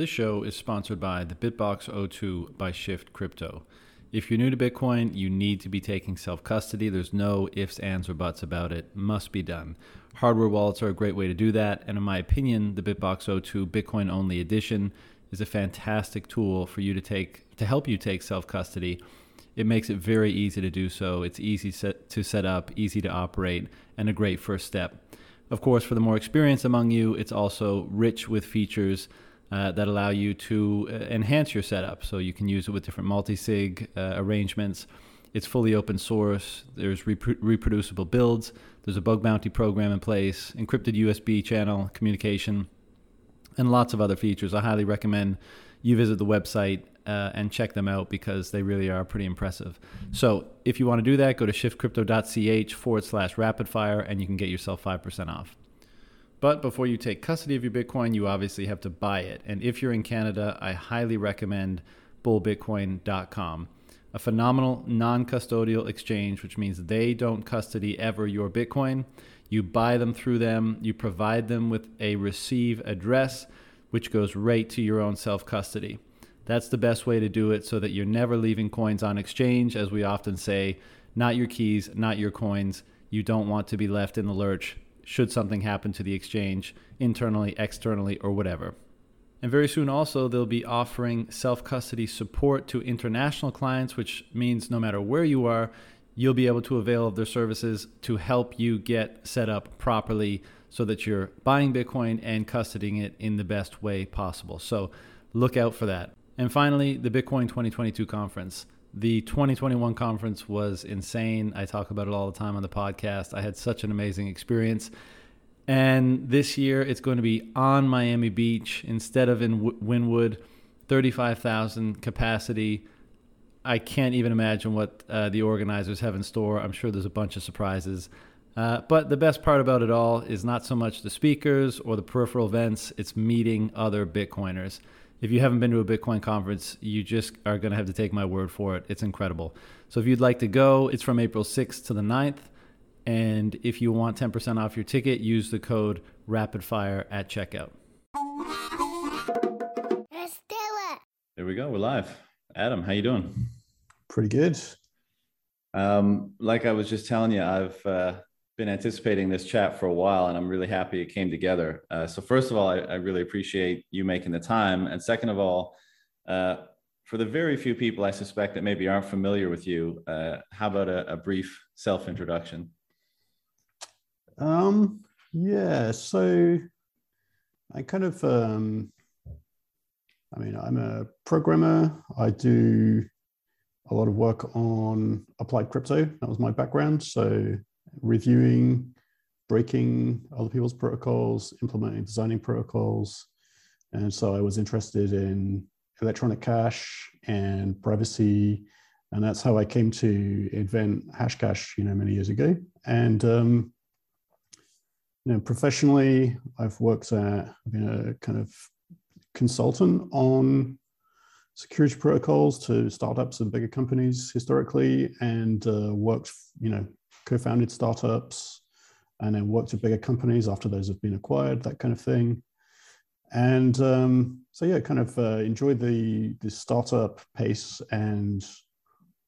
This show is sponsored by the BitBox02 by Shift Crypto. If you're new to Bitcoin, you need to be taking self custody. There's no ifs, ands, or buts about it. Must be done. Hardware wallets are a great way to do that. And in my opinion, the BitBox02 Bitcoin only edition is a fantastic tool for you to take to help you take self custody. It makes it very easy to do so. It's easy to set up, easy to operate, and a great first step. Of course, for the more experienced among you, it's also rich with features uh, that allow you to uh, enhance your setup. So you can use it with different multi-sig uh, arrangements. It's fully open source. There's repro- reproducible builds. There's a bug bounty program in place, encrypted USB channel communication, and lots of other features. I highly recommend you visit the website uh, and check them out because they really are pretty impressive. So if you want to do that, go to shiftcrypto.ch forward slash rapidfire and you can get yourself 5% off. But before you take custody of your Bitcoin, you obviously have to buy it. And if you're in Canada, I highly recommend bullbitcoin.com, a phenomenal non custodial exchange, which means they don't custody ever your Bitcoin. You buy them through them, you provide them with a receive address, which goes right to your own self custody. That's the best way to do it so that you're never leaving coins on exchange, as we often say, not your keys, not your coins. You don't want to be left in the lurch should something happen to the exchange internally, externally, or whatever. And very soon, also, they'll be offering self custody support to international clients, which means no matter where you are, you'll be able to avail of their services to help you get set up properly so that you're buying Bitcoin and custodying it in the best way possible. So look out for that. And finally, the Bitcoin 2022 conference. The 2021 conference was insane. I talk about it all the time on the podcast. I had such an amazing experience. And this year it's going to be on Miami Beach instead of in Wynwood, 35,000 capacity. I can't even imagine what uh, the organizers have in store. I'm sure there's a bunch of surprises. Uh, but the best part about it all is not so much the speakers or the peripheral events, it's meeting other Bitcoiners if you haven't been to a Bitcoin conference, you just are going to have to take my word for it. It's incredible. So if you'd like to go, it's from April 6th to the 9th. And if you want 10% off your ticket, use the code RAPIDFIRE at checkout. Let's do it. There we go. We're live. Adam, how you doing? Pretty good. Um, like I was just telling you, I've uh, been anticipating this chat for a while, and I'm really happy it came together. Uh, so, first of all, I, I, really appreciate you making the time, and second of all, uh, for the very few people I suspect that maybe aren't familiar with you, uh, how about a, a brief self introduction? Um, yeah, so I kind of, um, I mean, I'm a programmer. I do a lot of work on applied crypto. That was my background. So reviewing, breaking other people's protocols, implementing, designing protocols. And so I was interested in electronic cash and privacy. And that's how I came to invent Hashcash, you know, many years ago. And, um, you know, professionally, I've worked at, I've been a kind of consultant on security protocols to startups and bigger companies historically and uh, worked, you know, co-founded startups and then worked at bigger companies after those have been acquired, that kind of thing. And um, so yeah, kind of uh, enjoyed the the startup pace and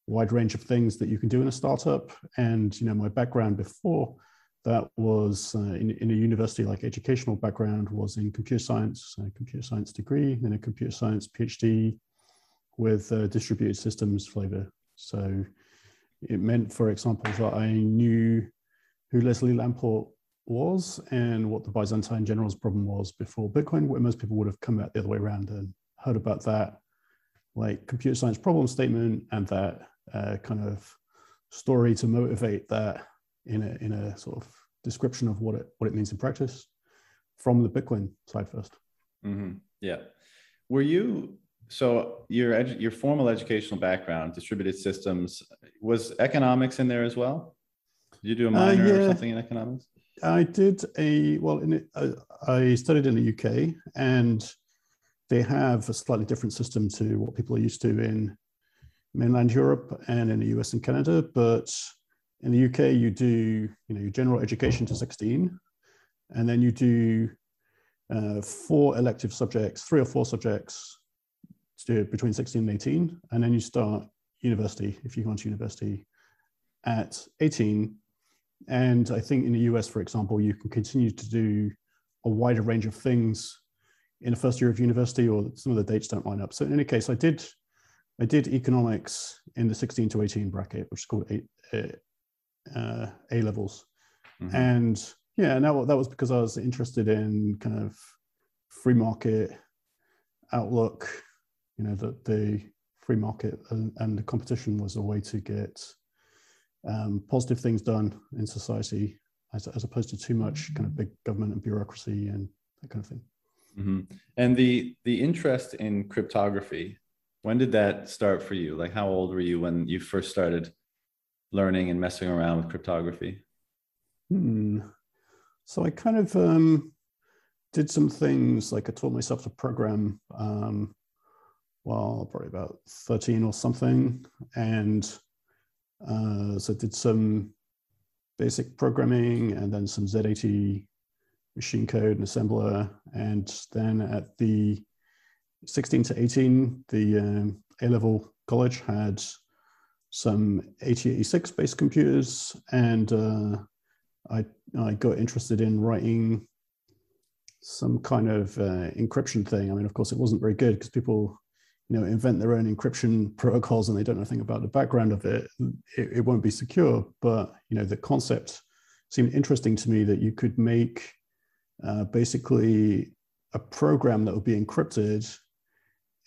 wide range of things that you can do in a startup. And you know, my background before that was uh, in, in a university like educational background was in computer science, a computer science degree, then a computer science PhD with uh, distributed systems flavor. So it meant, for example, that I knew who Leslie Lamport was and what the Byzantine general's problem was before Bitcoin, where most people would have come out the other way around and heard about that, like computer science problem statement and that uh, kind of story to motivate that in a, in a sort of description of what it, what it means in practice from the Bitcoin side 1st mm-hmm. Yeah. Were you so your edu- your formal educational background, distributed systems, was economics in there as well? Did you do a uh, minor uh, yeah. or something in economics? I did a well. In uh, I studied in the UK, and they have a slightly different system to what people are used to in mainland Europe and in the US and Canada. But in the UK, you do you know your general education to 16, and then you do uh, four elective subjects, three or four subjects between 16 and 18, and then you start university if you go to university at 18. And I think in the US, for example, you can continue to do a wider range of things in the first year of university, or some of the dates don't line up. So in any case, I did I did economics in the 16 to 18 bracket, which is called A, uh, A levels, mm-hmm. and yeah, and that, that was because I was interested in kind of free market outlook, you know, that the free market and, and, the competition was a way to get um, positive things done in society as, as opposed to too much kind of big government and bureaucracy and that kind of thing. Mm-hmm. And the the interest in cryptography, when did that start for you? Like, how old were you when you first started learning and messing around with cryptography? Hmm. So I kind of um, did some things like I taught myself to program um, well, probably about 13 or something. And uh, so did some basic programming and then some Z80 machine code and assembler. And then at the 16 to 18, the um, A level college had some 8086 based computers. And uh, I, I got interested in writing some kind of uh, encryption thing. I mean, of course, it wasn't very good because people you know invent their own encryption protocols and they don't know anything about the background of it, it, it won't be secure. But you know the concept seemed interesting to me that you could make uh, basically a program that would be encrypted.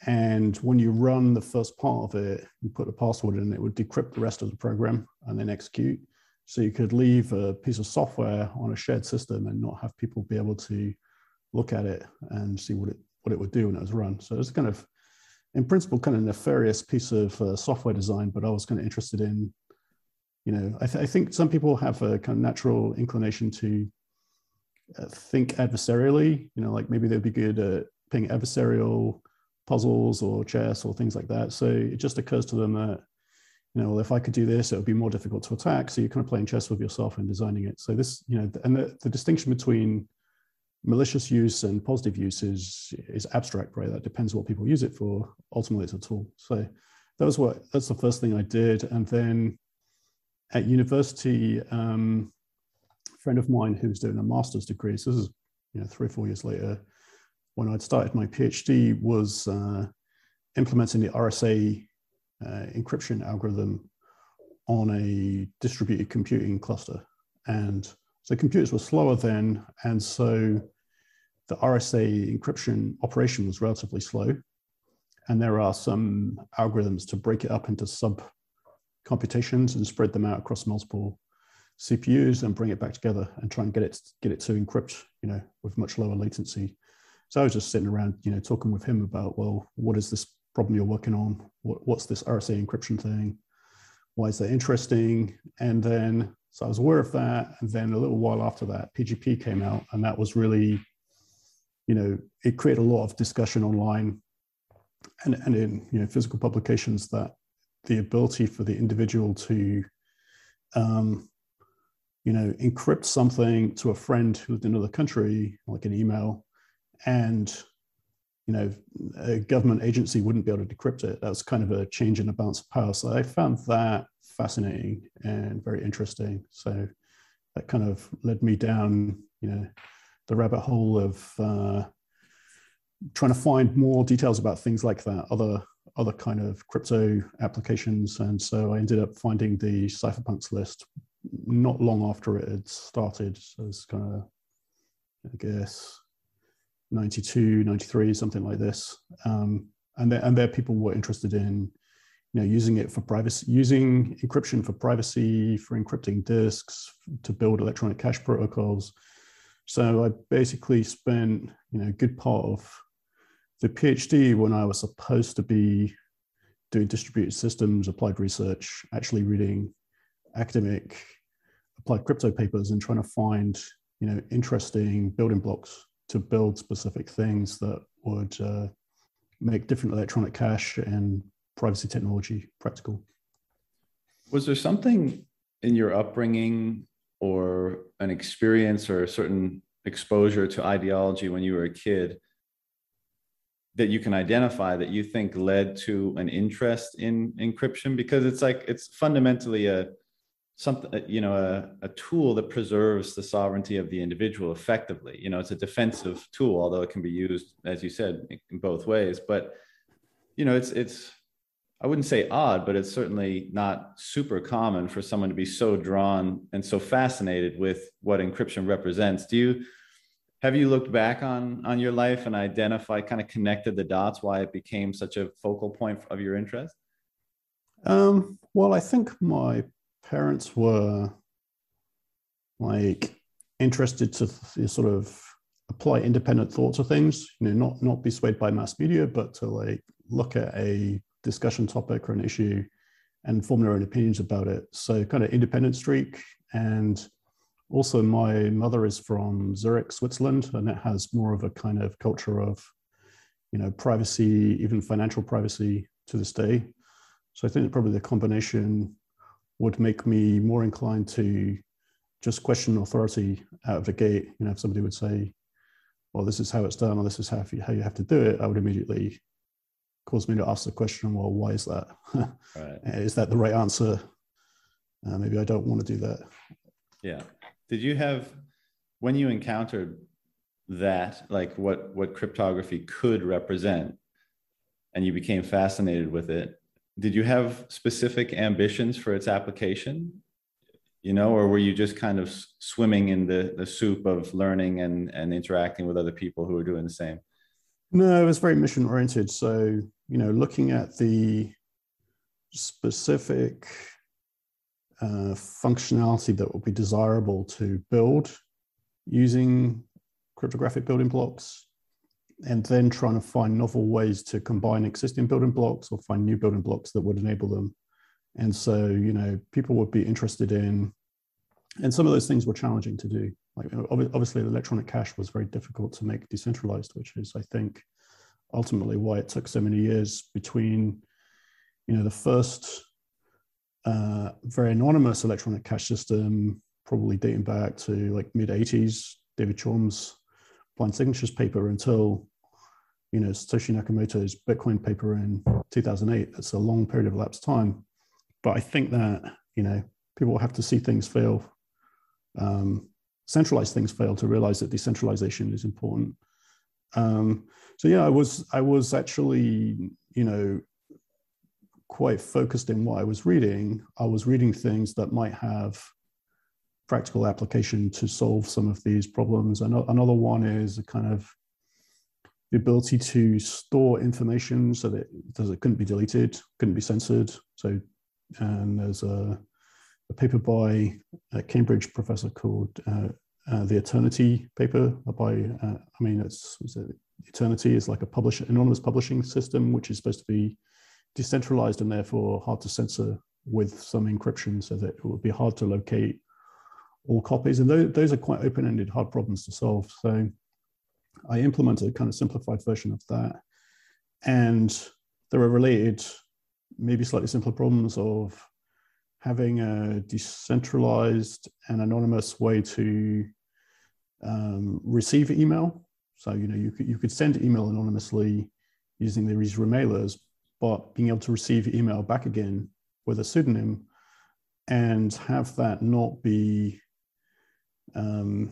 And when you run the first part of it you put a password in it would decrypt the rest of the program and then execute. So you could leave a piece of software on a shared system and not have people be able to look at it and see what it what it would do when it was run. So it's kind of in principle kind of nefarious piece of uh, software design, but I was kind of interested in, you know, I, th- I, think some people have a kind of natural inclination to uh, think adversarially, you know, like maybe they'd be good at playing adversarial puzzles or chess or things like that. So it just occurs to them that, you know, well, if I could do this, it would be more difficult to attack. So you're kind of playing chess with yourself and designing it. So this, you know, and the, the distinction between malicious use and positive use is is abstract, right? That depends what people use it for. Ultimately, it's a tool. So that was what that's the first thing I did, and then at university, um, a friend of mine who was doing a master's degree. So this is you know three or four years later, when I'd started my PhD, was uh, implementing the RSA uh, encryption algorithm on a distributed computing cluster, and so computers were slower then, and so the RSA encryption operation was relatively slow. And there are some algorithms to break it up into sub computations and spread them out across multiple CPUs and bring it back together and try and get it get it to encrypt, you know, with much lower latency. So I was just sitting around, you know, talking with him about, well, what is this problem you're working on? What, what's this RSA encryption thing? Why is that interesting? And then, so I was aware of that. And then a little while after that, PGP came out, and that was really you know, it created a lot of discussion online and, and in you know physical publications that the ability for the individual to um, you know encrypt something to a friend who lived in another country like an email and you know a government agency wouldn't be able to decrypt it. That was kind of a change in the balance of power. So i found that fascinating and very interesting. So that kind of led me down you know the rabbit hole of uh, trying to find more details about things like that, other other kind of crypto applications. And so I ended up finding the cypherpunks list not long after it had started. So it's kind of, I guess, 92, 93, something like this. Um, and there, and there people were interested in, you know, using it for privacy, using encryption for privacy, for encrypting disks, to build electronic cash protocols, so I basically spent, you know, a good part of the PhD when I was supposed to be doing distributed systems, applied research, actually reading academic applied crypto papers and trying to find, you know, interesting building blocks to build specific things that would uh, make different electronic cash and privacy technology practical. Was there something in your upbringing or an experience or a certain exposure to ideology when you were a kid that you can identify that you think led to an interest in encryption? Because it's like it's fundamentally a something you know a, a tool that preserves the sovereignty of the individual effectively. You know it's a defensive tool although it can be used as you said in both ways. But you know it's it's i wouldn't say odd but it's certainly not super common for someone to be so drawn and so fascinated with what encryption represents. Do you have you looked back on on your life and identified kind of connected the dots why it became such a focal point of your interest? Um, well i think my parents were like interested to sort of apply independent thought to things you know not not be swayed by mass media but to like look at a discussion topic or an issue and form their own opinions about it. So kind of independent streak. And also my mother is from zurich switzerland and it has more of a kind of culture of you know privacy even financial privacy to this day. So i think probably the combination would make me more inclined to just question authority out of the gate. You know, if somebody would say, well, this is how it's done, or this is how you, how you have to do it, I would immediately cause me to ask the question, well, why is that? right. is that the right answer? Uh, maybe I don't want to do that. Yeah. Did you have, when you encountered that, like what, what cryptography could represent, and you became fascinated with it, did you have specific ambitions for its application you know or were you just kind of swimming in the, the soup of learning and, and interacting with other people who were doing the same no it was very mission oriented so you know looking at the specific uh, functionality that would be desirable to build using cryptographic building blocks and then trying to find novel ways to combine existing building blocks or find new building blocks that would enable them. And so, you know, people would be interested in, and some of those things were challenging to do. Like obviously, electronic cash was very difficult to make decentralized, which is, I think, ultimately why it took so many years between, you know, the first uh, very anonymous electronic cash system, probably dating back to like mid 80s, David Chaum's blind signatures paper until you know Satoshi Nakamoto's Bitcoin paper in 2008. That's a long period of elapsed time, but I think that you know people will have to see things fail, um, centralized things fail to realize that decentralization is important. Um, so yeah, I was I was actually you know quite focused in what I was reading. I was reading things that might have practical application to solve some of these problems. Another one is a kind of the ability to store information so that it couldn't be deleted, couldn't be censored. So, and there's a, a paper by a Cambridge professor called uh, uh, the Eternity paper by, uh, I mean, it's, it, Eternity is like a publish, anonymous publishing system, which is supposed to be decentralized and therefore hard to censor with some encryption so that it would be hard to locate all copies. And those, those are quite open-ended, hard problems to solve. So I implemented a kind of simplified version of that. And there are related, maybe slightly simpler problems of having a decentralized and anonymous way to um, receive email. So, you know, you could, you could send email anonymously using these remailers, but being able to receive email back again with a pseudonym and have that not be um,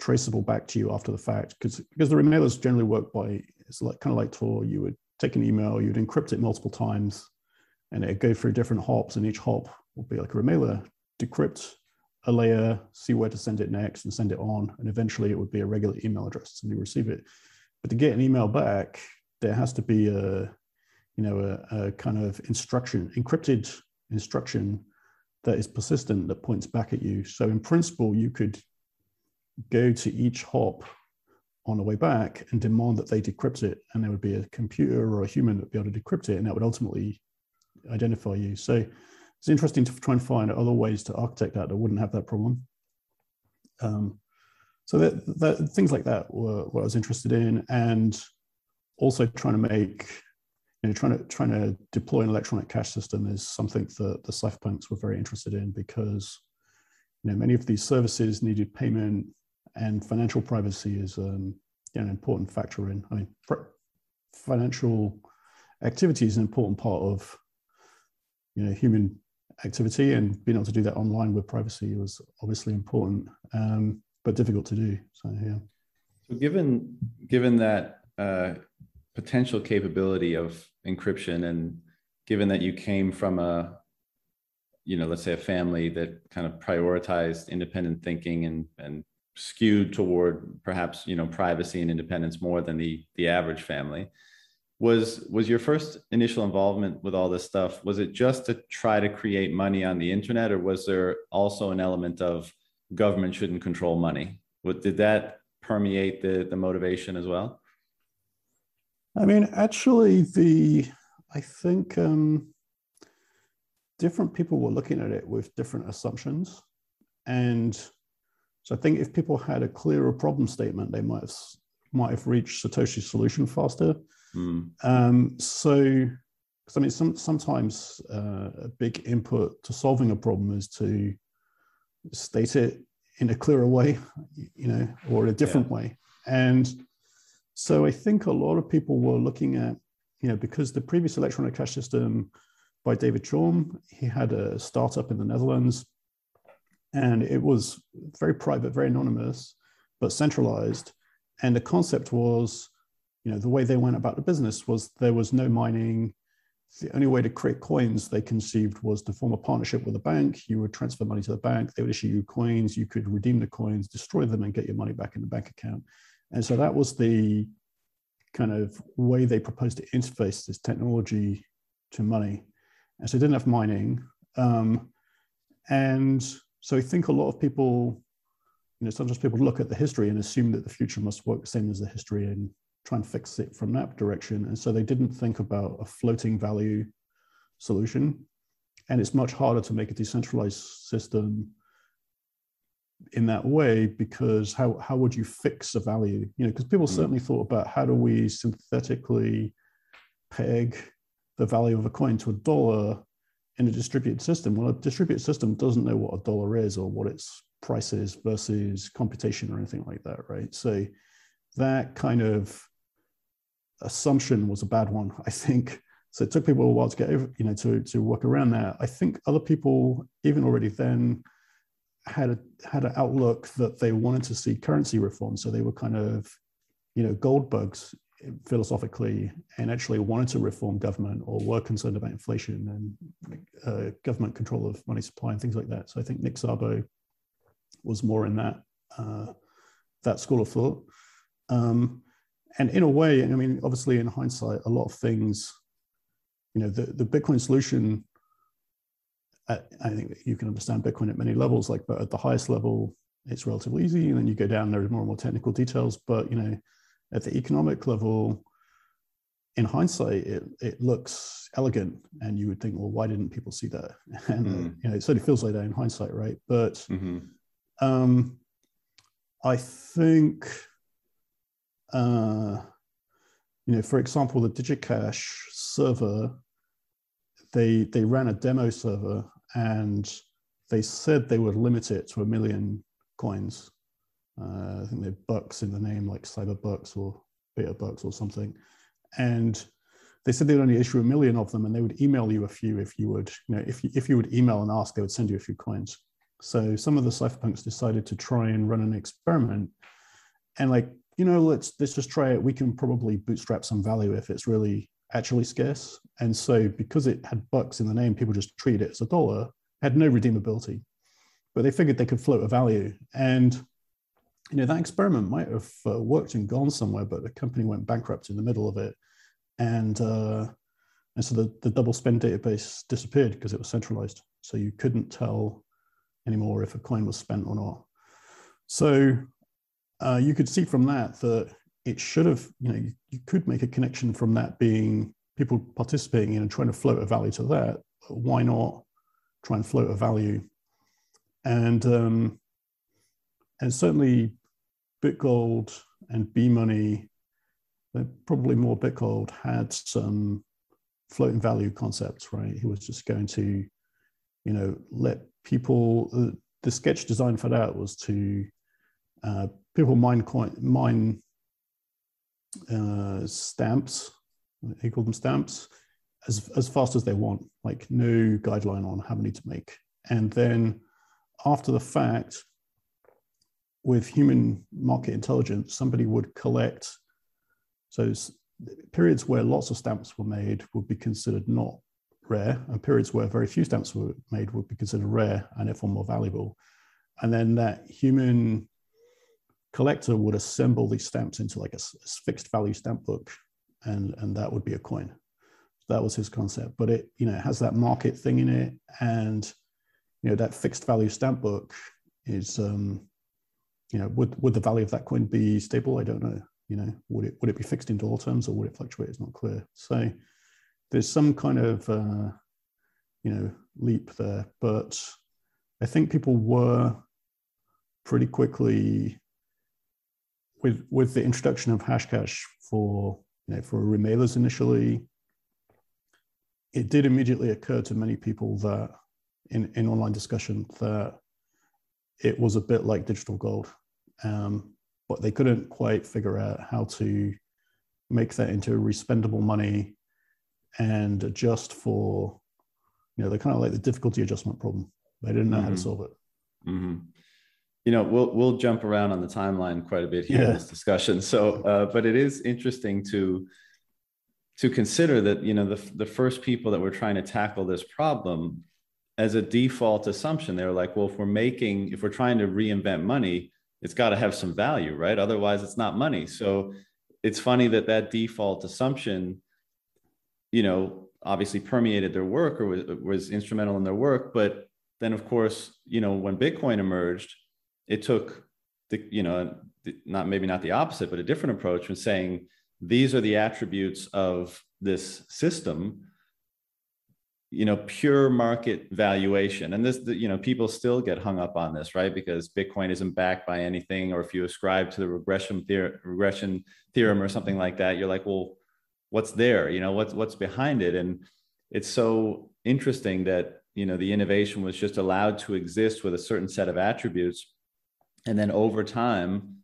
traceable back to you after the fact because because the remailers generally work by it's like kind of like Tor. You would take an email, you'd encrypt it multiple times, and it'd go through different hops, and each hop will be like a remailer, decrypt a layer, see where to send it next, and send it on, and eventually it would be a regular email address, and you receive it. But to get an email back, there has to be a you know a, a kind of instruction, encrypted instruction that is persistent that points back at you. So in principle, you could go to each hop on the way back and demand that they decrypt it, and there would be a computer or a human that would be able to decrypt it, and that would ultimately identify you. So it's interesting to try and find other ways to architect that that wouldn't have that problem. Um, so that, that, things like that were what I was interested in, and also trying to make you know, trying to trying to deploy an electronic cash system is something that the cypherpunks were very interested in because you know many of these services needed payment and financial privacy is um, an important factor in. I mean, financial activity is an important part of you know human activity, and being able to do that online with privacy was obviously important, um, but difficult to do. So yeah. So given given that uh, potential capability of encryption, and given that you came from a you know let's say a family that kind of prioritized independent thinking and and skewed toward perhaps you know privacy and independence more than the the average family was was your first initial involvement with all this stuff was it just to try to create money on the internet or was there also an element of government shouldn't control money? What did that permeate the the motivation as well? I mean actually the i think um different people were looking at it with different assumptions. And so I think if people had a clearer problem statement, they might have might have reached Satoshi's solution faster. Mm. Um, so, because I mean, some, sometimes uh, a big input to solving a problem is to state it in a clearer way, you know, or a different yeah. way. And so I think a lot of people were looking at, you know, because the previous electronic cash system by David Chaum, he had a startup in the Netherlands and it was very private, very anonymous, but centralized. And the concept was, you know, the way they went about the business was there was no mining. The only way to create coins they conceived was to form a partnership with a bank. You would transfer money to the bank, they would issue you coins, you could redeem the coins, destroy them, and get your money back in the bank account. And so that was the kind of way they proposed to interface this technology to money. And so they didn't have mining. Um, and so I think a lot of people, you know, sometimes people look at the history and assume that the future must work the same as the history and try and fix it from that direction. And so they didn't think about a floating value solution. And it's much harder to make a decentralized system in that way because how, how would you fix a value? You know, because people mm. certainly thought about how do we synthetically peg the value of a coin to a dollar in a distributed system. Well, a distributed system doesn't know what a dollar is or what its price is versus computation or anything like that, right? So that kind of assumption was a bad one, I think. So it took people a while to get over, you know, to to work around that. I think other people, even already then, had a had an outlook that they wanted to see currency reform. So they were kind of, you know, gold bugs philosophically and actually wanted to reform government or were concerned about inflation and uh, government control of money supply and things like that. So I think Nick Szabo was more in that uh, that school of thought. Um, and in a way, I mean, obviously, in hindsight, a lot of things, you know, the, the Bitcoin solution. I think you can understand Bitcoin at many levels, like, but at the highest level, it's relatively easy. And then you go down, there are more and more technical details. But you know, at the economic level, in hindsight, it, it looks elegant, and you would think, well, why didn't people see that? And mm. you know, it certainly feels like that in hindsight, right? But mm-hmm. um, I think, uh, you know, for example, the DigiCash server, they they ran a demo server, and they said they would limit it to a million coins uh, I think they're bucks in the name, like cyber bucks or beta bucks or something. And they said they'd only issue a million of them, and they would email you a few if you would, you know, if you, if you would email and ask, they would send you a few coins. So some of the cypherpunks decided to try and run an experiment, and like, you know, let's let's just try it. We can probably bootstrap some value if it's really actually scarce. And so because it had bucks in the name, people just treated it as a dollar, had no redeemability, but they figured they could float a value and you know that experiment might have uh, worked and gone somewhere, but the company went bankrupt in the middle of it, and uh, and so the, the double spend database disappeared because it was centralized. So you couldn't tell anymore if a coin was spent or not. So uh, you could see from that that it should have, you know, you, you, could make a connection from that being people participating in and trying to float a value to that. Why not try and float a value? And um, and certainly BitGold and B Money, probably more BitGold, had some floating value concepts, right? He was just going to, you know, let people. Uh, the sketch design for that was to uh, people mine coin mine uh, stamps. He called them stamps as as fast as they want. Like no guideline on how many to make, and then after the fact, with human market intelligence, somebody would collect. So periods where lots of stamps were made would be considered not rare, and periods where very few stamps were made would be considered rare and therefore more valuable. And then that human collector would assemble these stamps into like a, a fixed value stamp book, and and that would be a coin. That was his concept, but it you know has that market thing in it, and you know that fixed value stamp book is um, you know would would the value of that coin be stable? I don't know. You know, would it would it be fixed in dollar terms or would it fluctuate? It's not clear. So there's some kind of uh, you know leap there, but I think people were pretty quickly with with the introduction of Hashcash for you know for remailers initially. It did immediately occur to many people that in, in online discussion that it was a bit like digital gold, um, but they couldn't quite figure out how to make that into respendable money and adjust for, you know, they're kind of like the difficulty adjustment problem. They didn't know mm-hmm. how to mm-hmm. solve it. Mm-hmm. You know, we'll we'll jump around on the timeline quite a bit here yeah. in this discussion. So, uh, but it is interesting to to consider that you know the the first people that were trying to tackle this problem as a default assumption they were like well if we're making if we're trying to reinvent money it's got to have some value right otherwise it's not money so it's funny that that default assumption you know obviously permeated their work or was, was instrumental in their work but then of course you know when bitcoin emerged it took the you know not maybe not the opposite but a different approach from saying these are the attributes of this system you know pure market valuation. And this you know people still get hung up on this right? Because bitcoin isn't backed by anything or if you ascribe to the regression theorem, regression theorem or something like that you're like well what's there? You know what's what's behind it? And it's so interesting that you know the innovation was just allowed to exist with a certain set of attributes and then over time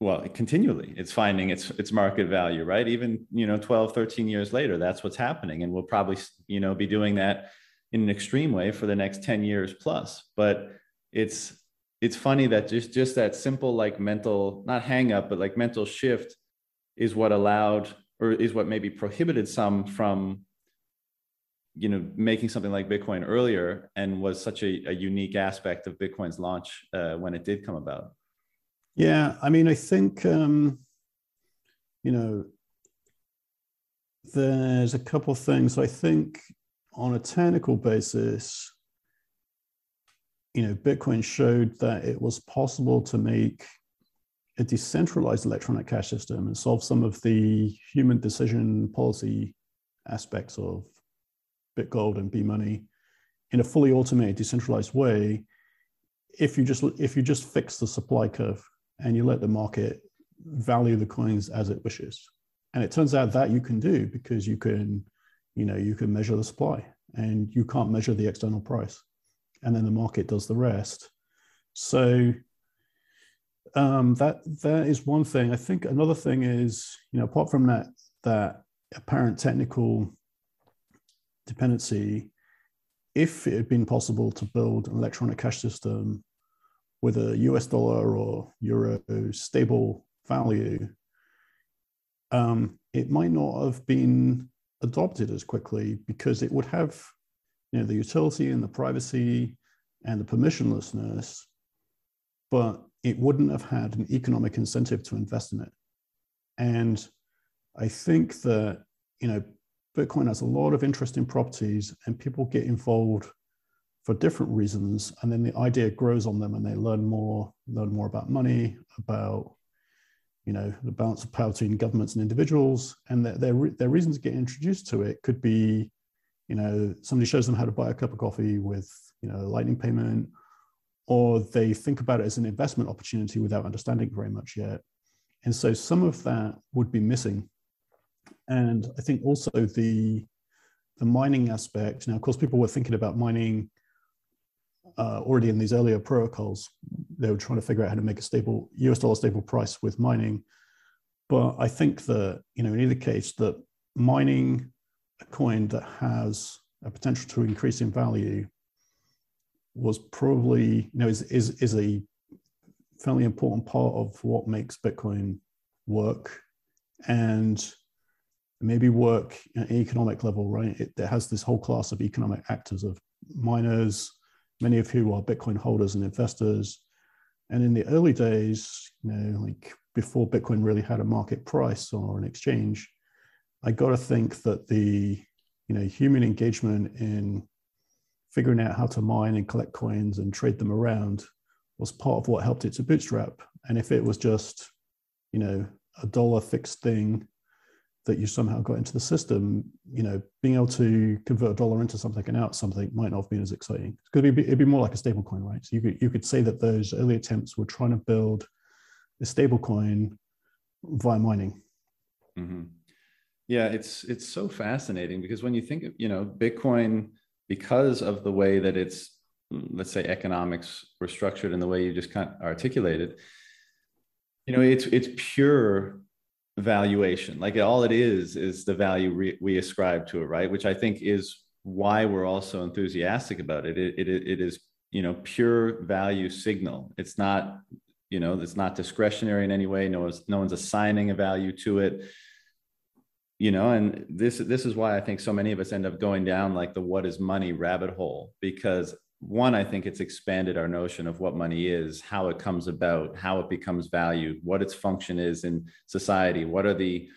well continually it's finding its its market value right? Even you know 12 13 years later that's what's happening. And we'll probably you know be doing that in an extreme way for the next 10 years plus. But it's it's funny that just just that simple like mental not hang up but like mental shift is what allowed or is what maybe prohibited some from you know making something like bitcoin earlier and was such a, a unique aspect of bitcoin's launch uh, when it did come about yeah, I mean, I think um, you know there's a couple things. I think on a technical basis, you know, Bitcoin showed that it was possible to make a decentralized electronic cash system and solve some of the human decision policy aspects of BitGold and B-Money in a fully automated, decentralized way. If you just if you just fix the supply curve and you let the market value the coins as it wishes. And it turns out that you can do because you can, you know, you can measure the supply and you can't measure the external price. And then the market does the rest. So um, that that is one thing. I think another thing is, you know, apart from that that apparent technical dependency, if it had been possible to build an electronic cash system with a US dollar or euro stable value, um, it might not have been adopted as quickly because it would have you know, the utility and the privacy and the permissionlessness, but it wouldn't have had an economic incentive to invest in it. And I think that you know Bitcoin has a lot of interesting properties, and people get involved for different reasons and then the idea grows on them and they learn more learn more about money about you know the balance of power between governments and individuals. And their, their, their reasons to get introduced to it could be you know somebody shows them how to buy a cup of coffee with you know lightning payment or they think about it as an investment opportunity without understanding very much yet. And so some of that would be missing and i think also the the mining aspect now of course people were thinking about mining uh, already in these earlier protocols, they were trying to figure out how to make a stable US dollar stable price with mining. But I think that, you know, in either case, that mining a coin that has a potential to increase in value was probably, you know, is, is, is a fairly important part of what makes Bitcoin work and maybe work at an economic level, right? It, it has this whole class of economic actors of miners, many of who are Bitcoin holders and investors. And in the early days, you know, like before Bitcoin really had a market price or an exchange, I got to think that the you know human engagement in figuring out how to mine and collect coins and trade them around was part of what helped it to bootstrap. And if it was just you know a dollar fixed thing that you somehow got into the system, you know, being able to convert a dollar into something and out something might not have been as exciting. Going to be it'd be more like a stable coin, right? So you could you could say that those early attempts were trying to build a stable coin via mining. Mm-hmm. Yeah, it's it's so fascinating because when you think of you know Bitcoin, because of the way that it's let's say economics were structured and the way you just kind of articulated, you know, it's it's pure valuation. Like all it is is the value re- we ascribe to it, right? Which I think is why we're also enthusiastic about it. It, it. it is you know pure value signal. It's not you know it's not discretionary in any way. No one's no one's assigning a value to it. You know, and this this is why I think so many of us end up going down like the what is money rabbit hole because one, I think it's expanded our notion of what money is, how it comes about, how it becomes valued, what its function is in society, what are the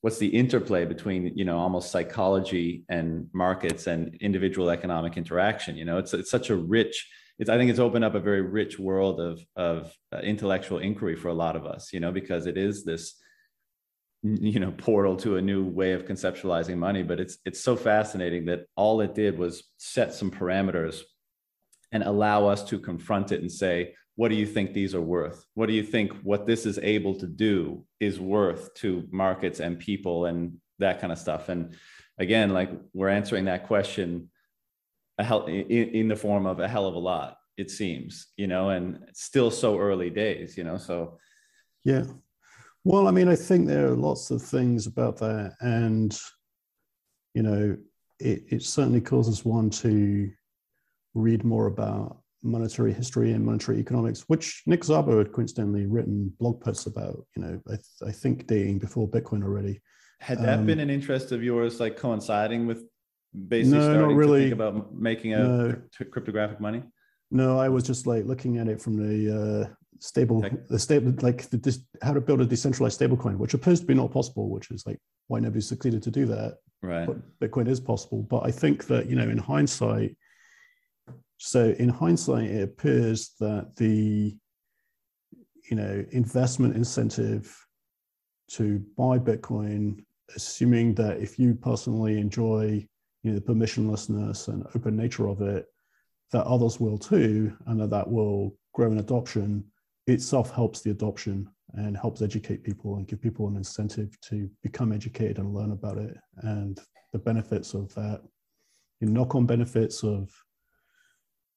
what's the interplay between you know almost psychology and markets and individual economic interaction you know? It's it's such a rich it's i think it's opened up a very rich world of of uh, intellectual inquiry for a lot of us you know because it is this you know portal to a new way of conceptualizing money but it's it's so fascinating that all it did was set some parameters and allow us to confront it and say, what do you think these are worth? What do you think what this is able to do is worth to markets and people and that kind of stuff? And again, like we're answering that question a hell, in, in the form of a hell of a lot, it seems, you know, and still so early days, you know, so. Yeah. Well, I mean, I think there are lots of things about that. And, you know, it, it certainly causes one to read more about monetary history and monetary economics, which Nick Szabo had coincidentally written blog posts about, you know, I, th- I think dating before Bitcoin already. Had that um, been an interest of yours, like coinciding with basically no, starting really. to think about making a no. cryptographic money? No, I was just like looking at it from the uh, stable, Tech. the stable, like the, this, how to build a decentralized stablecoin, which appears to be not possible, which is like why nobody succeeded to do that. Right. But Bitcoin is possible. But I think that, you know, in hindsight, so in hindsight, it appears that the you know investment incentive to buy Bitcoin, assuming that if you personally enjoy you know the permissionlessness and open nature of it, that others will too, and that that will grow in adoption, itself helps the adoption and helps educate people and give people an incentive to become educated and learn about it. And the benefits of that, the knock-on benefits of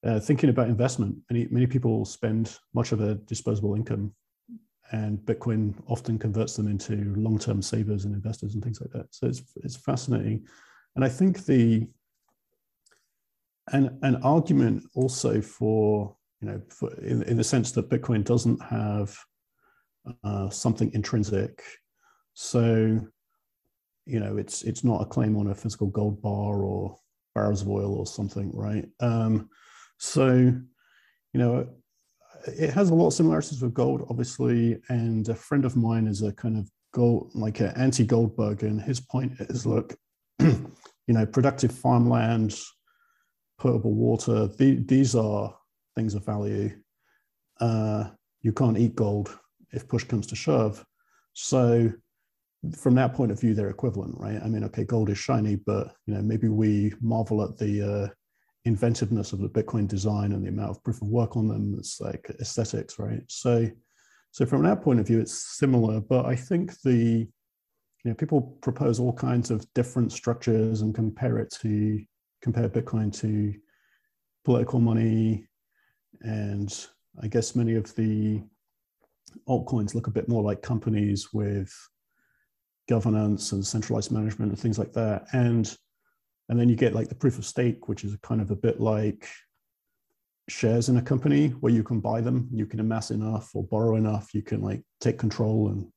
uh, thinking about investment, many many people spend much of their disposable income, and Bitcoin often converts them into long-term savers and investors and things like that. So it's it's fascinating, and I think the an an argument also for you know for in, in the sense that Bitcoin doesn't have uh, something intrinsic, so you know it's it's not a claim on a physical gold bar or barrels of oil or something, right? Um, so, you know, it has a lot of similarities with gold, obviously. And a friend of mine is a kind of gold, like an anti goldbug. And his point is look, you know, productive farmland, potable water, the, these are things of value. Uh, you can't eat gold if push comes to shove. So, from that point of view, they're equivalent, right? I mean, okay, gold is shiny, but you know, maybe we marvel at the uh, inventiveness of the Bitcoin design and the amount of proof of work on them. It's like aesthetics, right? So, so from that point of view, it's similar. But I think the, you know, people propose all kinds of different structures and compare it to compare Bitcoin to political money, and I guess many of the altcoins look a bit more like companies with governance and centralized management and things like that. And and then you get like the proof of stake, which is kind of a bit like shares in a company where you can buy them, you can amass enough or borrow enough, you can like take control and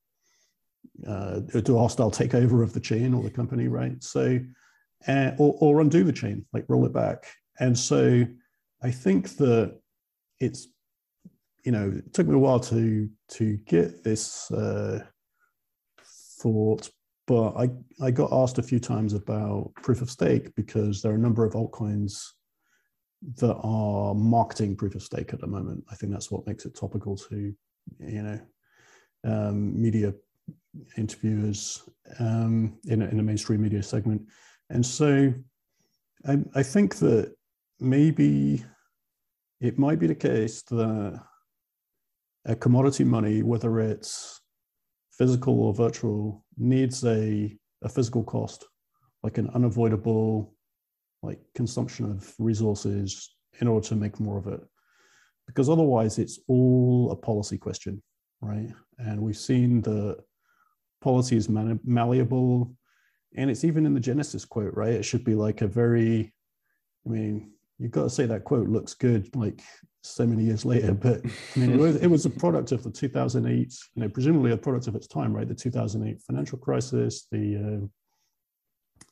uh, do a hostile takeover of the chain or the company, right? So, uh, or, or undo the chain, like roll it back. And so I think that it's you know it took me a while to to get this uh, thought, but I I got asked a few times about proof of stake because there are a number of altcoins that are marketing proof of stake at the moment. I think that's what makes it topical to you know um, media interviewers um, in, in a mainstream media segment, and so I, I think that maybe it might be the case that a commodity money, whether it's physical or virtual, needs a, a physical cost, like an unavoidable like consumption of resources in order to make more of it. Because otherwise it's all a policy question, right? And we've seen the policy is malleable. And it's even in the Genesis quote, right? It should be like a very, I mean, you've got to say that quote looks good like so many years later but i mean it was, it was a product of the 2008 you know presumably a product of its time right? The 2008 financial crisis the uh,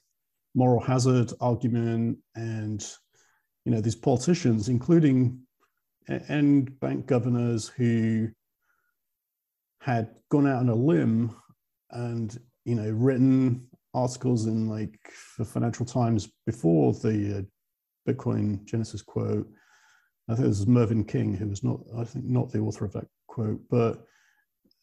moral hazard argument and you know these politicians including and bank governors who had gone out on a limb and you know written articles in like the financial times before the uh, Bitcoin Genesis quote. I think this is Mervyn King, who was not, I think, not the author of that quote, but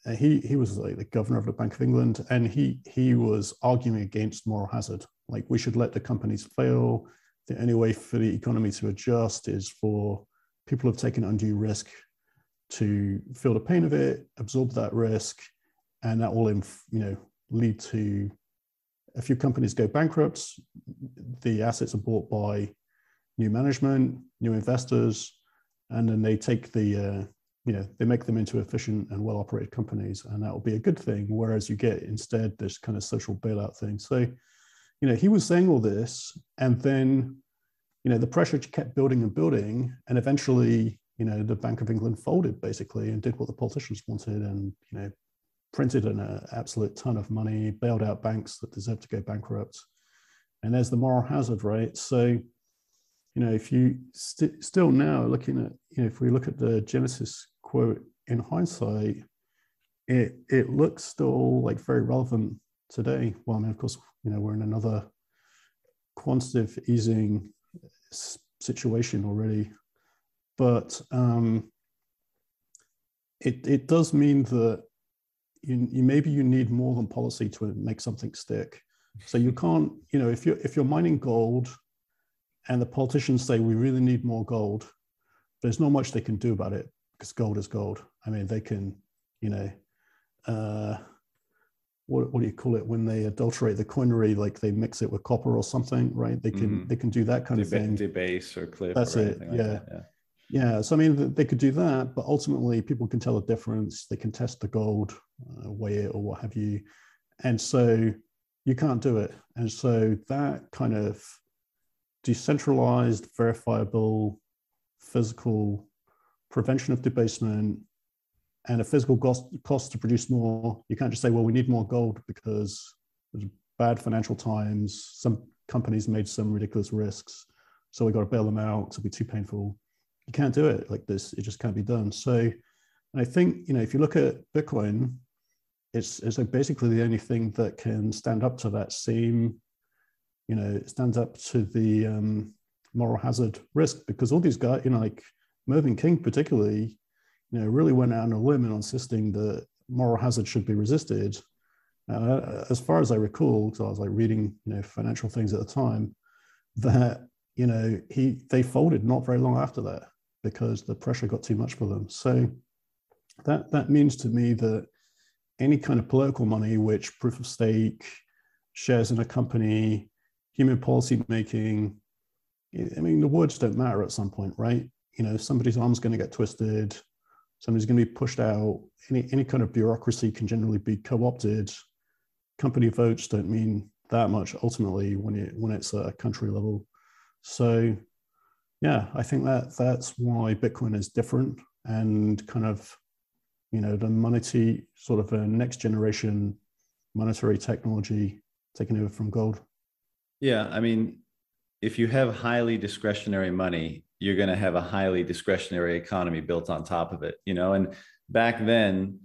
uh, he he was like the governor of the Bank of England, and he he was arguing against moral hazard. Like we should let the companies fail. The only way for the economy to adjust is for people who've taken undue risk to feel the pain of it, absorb that risk, and that will, you know, lead to a few companies go bankrupt. The assets are bought by new management, new investors, and then they take the, uh, you know, they make them into efficient and well operated companies, and that will be a good thing. Whereas you get instead this kind of social bailout thing. So, you know, he was saying all this, and then, you know, the pressure kept building and building, and eventually, you know, the Bank of England folded basically and did what the politicians wanted, and you know, printed an uh, absolute ton of money, bailed out banks that deserved to go bankrupt. And there's the moral hazard, right? So you know, if you st- still now looking at, you know, if we look at the Genesis quote in hindsight, it it looks still like very relevant today. Well, I mean, of course, you know, we're in another quantitative easing situation already, but um, it it does mean that you, you maybe you need more than policy to make something stick. So you can't, you know, if you're if you're mining gold and the politicians say we really need more gold, there's not much they can do about it because gold is gold. I mean, they can, you know, uh, what, what do you call it when they adulterate the coinery, Like they mix it with copper or something, right? They can mm. they can do that kind Deb- of thing. Debase or clip. That's or it. Yeah. Like that. yeah. Yeah, so I mean, they could do that, but ultimately, people can tell the difference. They can test the gold, uh, weigh it, or what have you, and so you can't do it. And so that kind of decentralized, verifiable, physical prevention of debasement and a physical cost, cost to produce more. You can't just say, well, we need more gold because there's bad financial times. Some companies made some ridiculous risks. So we got to bail them out. It'll be too painful. You can't do it like this. It just can't be done. So, and I think, you know, if you look at Bitcoin, it's, it's like basically the only thing that can stand up to that same you know, it stands up to the um, moral hazard risk because all these guys, you know, like Mervyn King particularly, you know, really went out on a limb in insisting that moral hazard should be resisted. Uh, as far as I recall, because I was like reading, you know, financial things at the time, that you know he they folded not very long after that because the pressure got too much for them. So that that means to me that any kind of political money, which proof of stake, shares in a company, human policy making. I mean, the words don't matter at some point, right? you know somebody's arm's going to get twisted somebody's going to be pushed out any any kind of bureaucracy can generally be co-opted company votes don't mean that much ultimately when it when it's a country level so yeah i think that that's why bitcoin is different and kind of you know the monetary sort of a next generation monetary technology taking over from gold yeah i mean if you have highly discretionary money you're going to have a highly discretionary economy built on top of it you know? And back then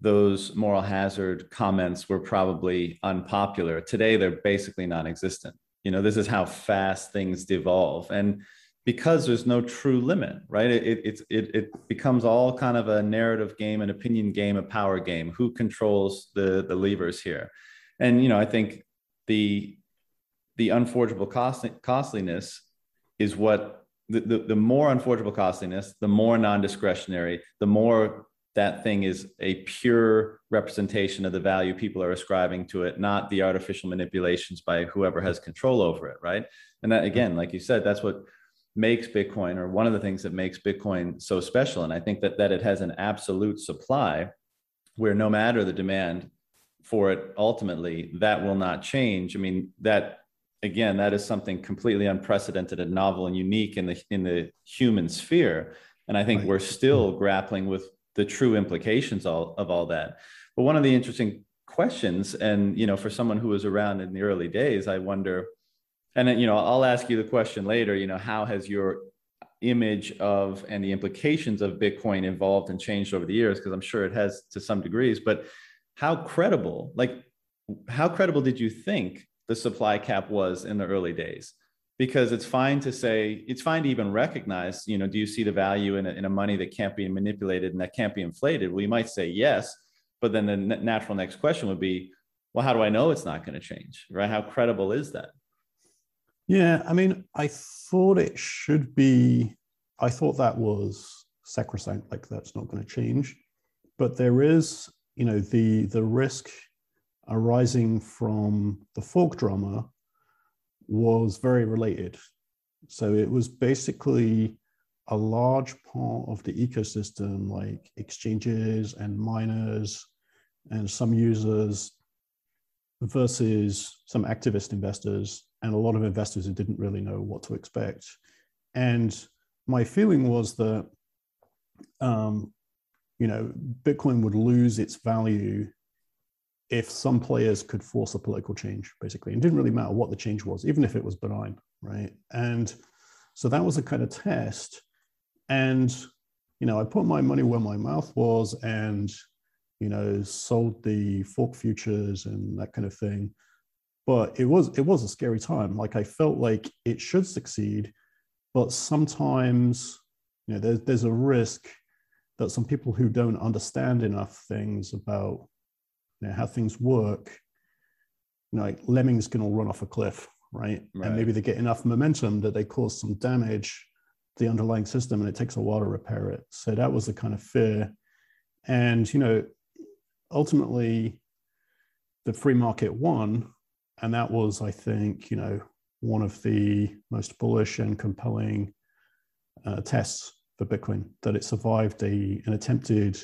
those moral hazard comments were probably unpopular. Today they're basically non-existent. You know this is how fast things devolve. And because there's no true limit right? It, it, it, it becomes all kind of a narrative game an opinion game a power game. Who controls the the levers here? And you know i think the the unforgeable cost, costliness is what the, the, the more unforgeable costliness, the more non-discretionary, the more that thing is a pure representation of the value people are ascribing to it, not the artificial manipulations by whoever has control over it, right? And that again, like you said, that's what makes Bitcoin, or one of the things that makes Bitcoin so special. And I think that that it has an absolute supply where no matter the demand for it ultimately, that will not change. I mean, that again, that is something completely unprecedented and novel and unique in the in the human sphere. And I think right. we're still grappling with the true implications all, of all that. But one of the interesting questions, and you know, for someone who was around in the early days, I wonder, and then, you know, I'll ask you the question later. You know, how has your image of and the implications of Bitcoin evolved and changed over the years? Because I'm sure it has to some degrees. But how credible, like, how credible did you think the supply cap was in the early days. Because it's fine to say it's fine to even recognize you know do you see the value in a, in a money that can't be manipulated and that can't be inflated? Well you might say yes but then the natural next question would be well how do i know it's not going to change right? How credible is that? Yeah i mean i thought it should be i thought that was sacrosanct like that's not going to change. But there is you know the the risk arising from the fork drama was very related. So it was basically a large part of the ecosystem, like exchanges and miners and some users versus some activist investors and a lot of investors who didn't really know what to expect. And my feeling was that, um, you know, Bitcoin would lose its value if some players could force a political change, basically. It didn't really matter what the change was, even if it was benign, right? And so that was a kind of test. And, you know, I put my money where my mouth was and, you know, sold the fork futures and that kind of thing. But it was it was a scary time. Like I felt like it should succeed, but sometimes, you know, there's there's a risk that some people who don't understand enough things about you know, how things work, you know, like lemmings can all run off a cliff, right? right? And maybe they get enough momentum that they cause some damage to the underlying system and it takes a while to repair it. So that was the kind of fear. And, you know, ultimately the free market won. And that was, I think, you know, one of the most bullish and compelling uh, tests for Bitcoin, that it survived a, an attempted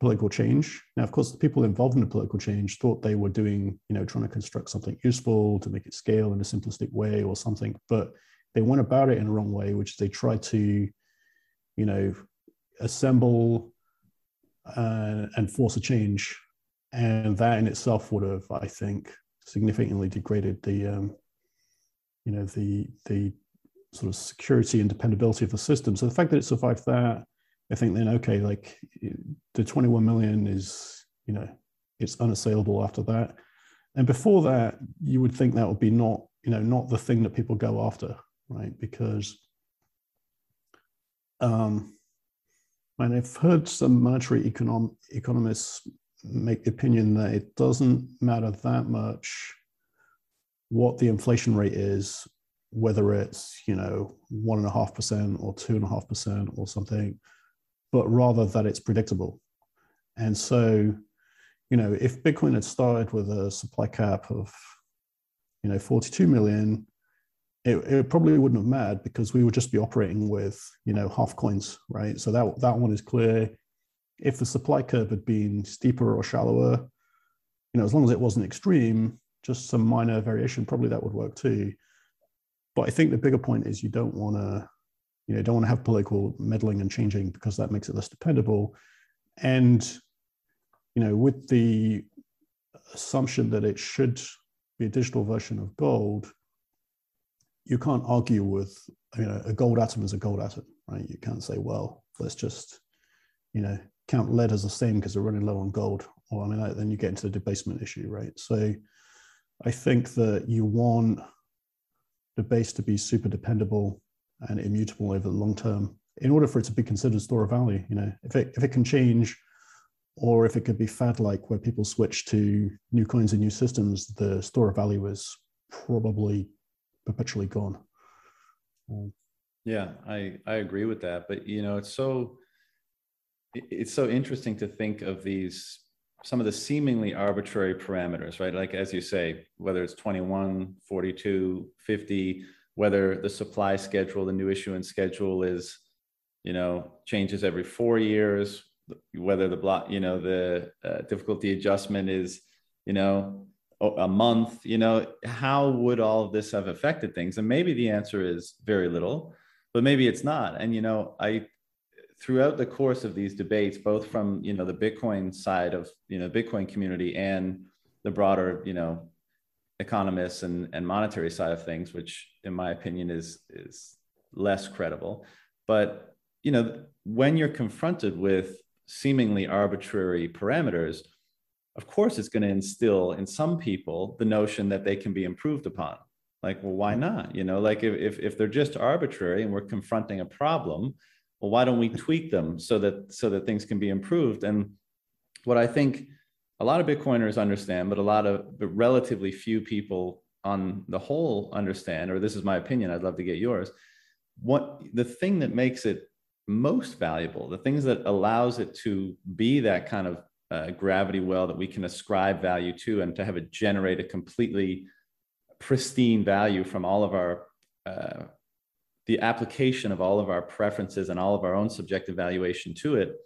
political change. Now, of course, the people involved in the political change thought they were doing, you know, trying to construct something useful to make it scale in a simplistic way or something, but they went about it in the wrong way, which they tried to, you know, assemble uh, and force a change. And that in itself would have, I think, significantly degraded the, um, you know, the the sort of security and dependability of the system. So the fact that it survived that, I think then okay, like the 21 million is you know it's unassailable after that, and before that you would think that would be not you know not the thing that people go after, right? Because um, and I've heard some monetary econom- economists make the opinion that it doesn't matter that much what the inflation rate is, whether it's you know one and a half percent or two and a half percent or something but rather that it's predictable. And so, you know, if Bitcoin had started with a supply cap of, you know, 42 million, it, it probably wouldn't have mattered because we would just be operating with you know half coins, right? So that that one is clear. If the supply curve had been steeper or shallower, you know, as long as it wasn't extreme, just some minor variation, probably that would work too. But I think the bigger point is you don't want to, you know, don't want to have political meddling and changing because that makes it less dependable. And, you know, with the assumption that it should be a digital version of gold, you can't argue with, you know, a gold atom is a gold atom, right? You can't say, well, let's just, you know, count lead as the same because they're running low on gold. Or I mean, then you get into the debasement issue, right? So I think that you want the base to be super dependable and immutable over the long term in order for it to be considered store of value. You know, if it if it can change, or if it could be fad like where people switch to new coins and new systems, the store of value is probably perpetually gone. Um, yeah, I I agree with that. But you know, it's so it's so interesting to think of these some of the seemingly arbitrary parameters, right? Like, as you say, whether it's 21, 42, 50, whether the supply schedule, the new issuance schedule is, you know, changes every four years, whether the block, you know, the uh, difficulty adjustment is, you know, a month, you know, how would all of this have affected things? And maybe the answer is very little, but maybe it's not. And, you know, I throughout the course of these debates, both from you know the Bitcoin side of you know Bitcoin community and the broader you know economists and, and monetary side of things, which in my opinion is is less credible. But you know when you're confronted with seemingly arbitrary parameters, of course it's going to instill in some people the notion that they can be improved upon. Like, well, why not? You know, like if, if, if they're just arbitrary and we're confronting a problem, well why don't we tweak them so that so that things can be improved and what i think a lot of bitcoiners understand but a lot of but relatively few people on the whole understand or this is my opinion i'd love to get yours what the thing that makes it most valuable the things that allows it to be that kind of uh, gravity well that we can ascribe value to and to have it generate a completely pristine value from all of our uh, the application of all of our preferences and all of our own subjective valuation to it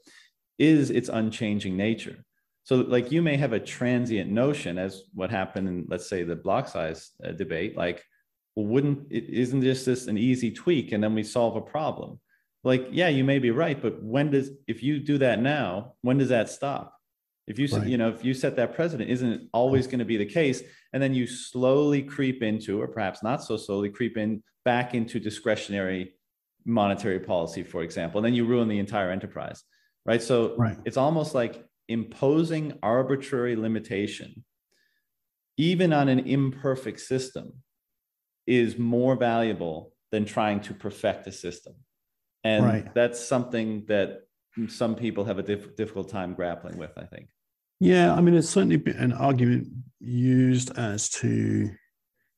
is its unchanging nature. So, like you may have a transient notion, as what happened in, let's say, the block size uh, debate. Like, well, wouldn't it isn't just this an easy tweak and then we solve a problem? Like, yeah, you may be right, but when does if you do that now, when does that stop? If you right. you know if you set that precedent, isn't it always going to be the case? And then you slowly creep into, or perhaps not so slowly, creep in back into discretionary monetary policy, for example, and then you ruin the entire enterprise, right? So right. it's almost like imposing arbitrary limitation, even on an imperfect system, is more valuable than trying to perfect a system. And right. that's something that some people have a diff- difficult time grappling with, I think. Yeah, I mean, it's certainly been an argument used as to,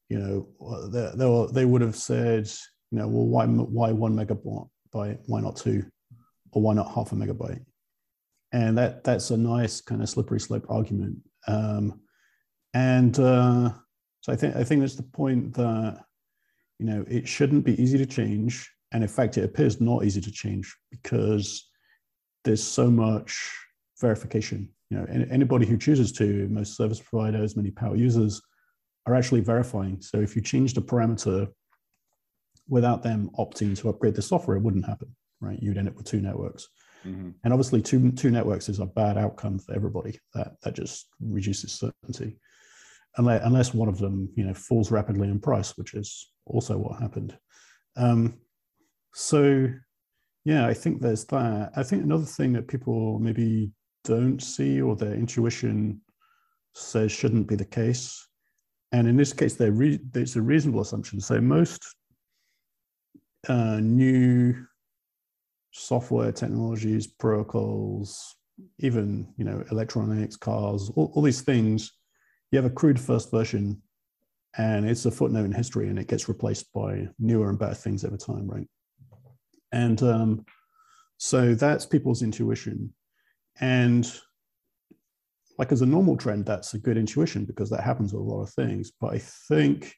you know, they, they, they would have said, you know, well, why why one megabyte? Why not two, or why not half a megabyte? And that that's a nice kind of slippery slope argument. Um, and uh, so I think I think that's the point that you know it shouldn't be easy to change, and in fact, it appears not easy to change because there's so much verification you know, anybody who chooses to, most service providers, many power users are actually verifying. So if you change the parameter without them opting to upgrade the software, it wouldn't happen, right? You'd end up with two networks. Mm-hmm. And obviously, two, two networks is a bad outcome for everybody. That, that just reduces certainty. Unless, unless one of them, you know, falls rapidly in price, which is also what happened. Um, so, yeah, I think there's that. I think another thing that people maybe don't see or their intuition says shouldn't be the case. And in this case, re- it's a reasonable assumption. So most uh, new software technologies, protocols, even you know electronics, cars, all, all these things, you have a crude first version, and it's a footnote in history, and it gets replaced by newer and better things over time, right? And um, so that's people's intuition. And like as a normal trend, that's a good intuition because that happens with a lot of things. But I think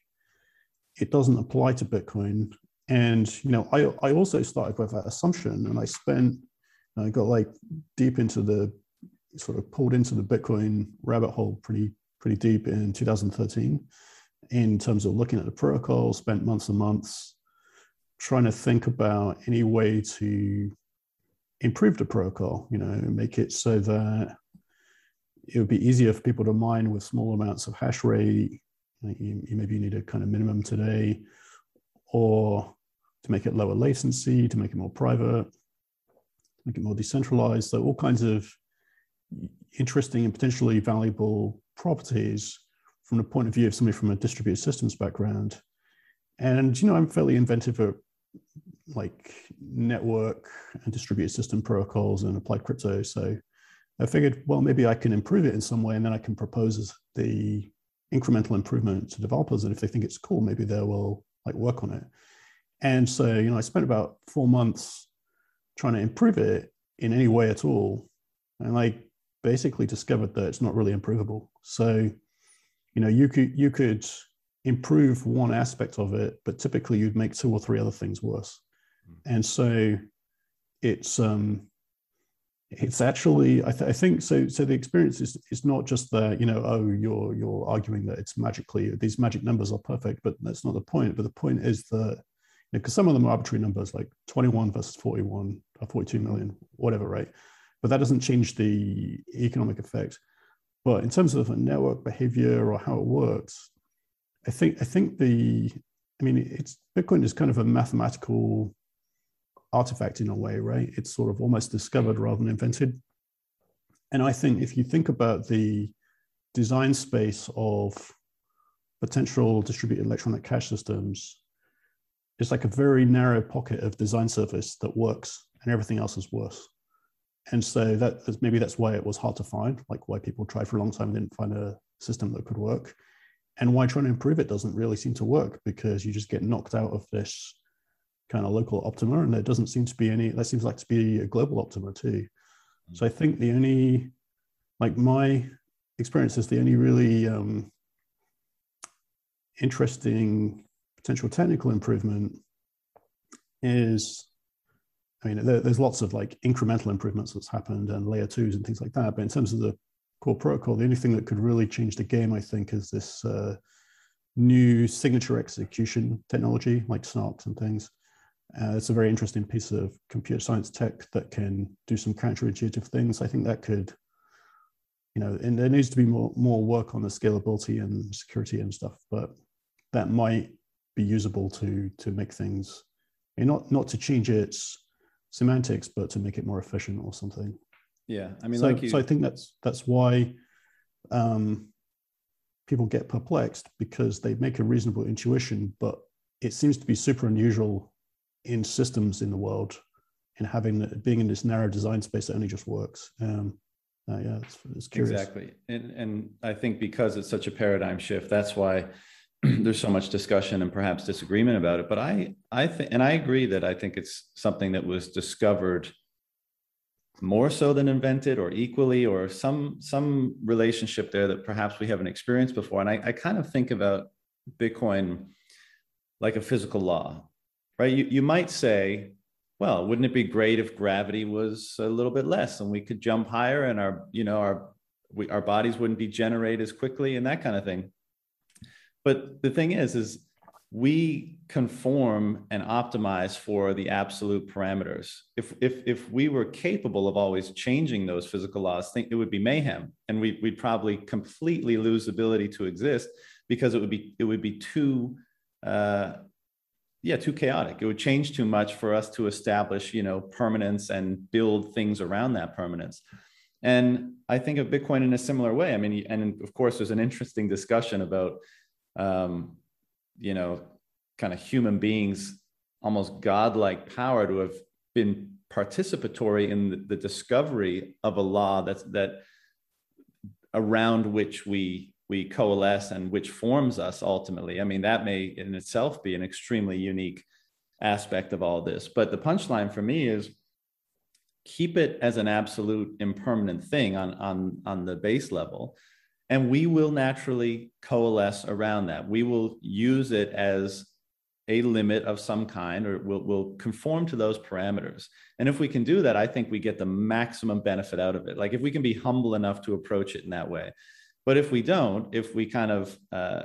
it doesn't apply to Bitcoin. And you know, I I also started with that assumption, and I spent I got like deep into the sort of pulled into the Bitcoin rabbit hole pretty pretty deep in 2013 in terms of looking at the protocol. Spent months and months trying to think about any way to improve the protocol. You know, make it so that it would be easier for people to mine with small amounts of hash rate. You, you maybe need a kind of minimum today, or to make it lower latency, to make it more private, make it more decentralized. So all kinds of interesting and potentially valuable properties from the point of view of somebody from a distributed systems background. And you know, I'm fairly inventive at like network and distributed system protocols and applied crypto. So I figured, well, maybe I can improve it in some way, and then I can propose the incremental improvement to developers. And if they think it's cool, maybe they will like work on it. And so, you know, I spent about four months trying to improve it in any way at all, and I basically discovered that it's not really improvable. So, you know, you could you could improve one aspect of it, but typically you'd make two or three other things worse. Hmm. And so, it's um, it's actually I, th- I, think so so the experience is, is not just the you know oh you're you're arguing that it's magically these magic numbers are perfect but that's not the point. But the point is that because you know, some of them are arbitrary numbers like 21 versus 41 or 42 million whatever right? But that doesn't change the economic effect. But in terms of a network behavior or how it works i think i think the i mean it's bitcoin is kind of a mathematical artifact in a way, right? It's sort of almost discovered rather than invented. And I think if you think about the design space of potential distributed electronic cash systems, it's like a very narrow pocket of design surface that works and everything else is worse. And so that maybe that's why it was hard to find, like why people tried for a long time and didn't find a system that could work. And why trying to improve it doesn't really seem to work because you just get knocked out of this kind of local optima, and there doesn't seem to be any. That seems like to be a global optima too. Mm. So I think the only, like my experience is the only really um, interesting potential technical improvement is, I mean, there, there's lots of like incremental improvements that's happened and layer twos and things like that. But in terms of the core protocol, the only thing that could really change the game, I think, is this uh, new signature execution technology like SNARKs and things. Uh, it's a very interesting piece of computer science tech that can do some counterintuitive things. I think that could, you know, and there needs to be more more work on the scalability and security and stuff, but that might be usable to to make things, you know, not not to change its semantics, but to make it more efficient or something. Yeah, I mean, so, like you... so I think that's that's why um, people get perplexed because they make a reasonable intuition, but it seems to be super unusual in systems in the world and having being in this narrow design space that only just works. Um, uh, yeah, it's, it's curious. Exactly, and and I think because it's such a paradigm shift, that's why there's so much discussion and perhaps disagreement about it. But I I think, and I agree that I think it's something that was discovered more so than invented or equally or some some relationship there that perhaps we haven't experienced before and I, I kind of think about bitcoin like a physical law right? You, you might say, well, wouldn't it be great if gravity was a little bit less and we could jump higher and our, you know, our, we, our bodies wouldn't degenerate as quickly and that kind of thing. But the thing is, is we conform and optimize for the absolute parameters. If, if, if we were capable of always changing those physical laws, think it would be mayhem and we, we'd probably completely lose ability to exist because it would be, it would be too, uh, yeah too chaotic. It would change too much for us to establish you know permanence and build things around that permanence. And i think of bitcoin in a similar way. I mean and of course there's an interesting discussion about um, you know kind of human beings almost godlike power to have been participatory in the, discovery of a law that's that around which we we coalesce and which forms us ultimately. I mean, that may in itself be an extremely unique aspect of all this. But the punchline for me is keep it as an absolute impermanent thing on, on, on the base level. and we will naturally coalesce around that. We will use it as a limit of some kind or we'll, we'll conform to those parameters and if we can do that i think we get the maximum benefit out of it like if we can be humble enough to approach it in that way but if we don't if we kind of uh,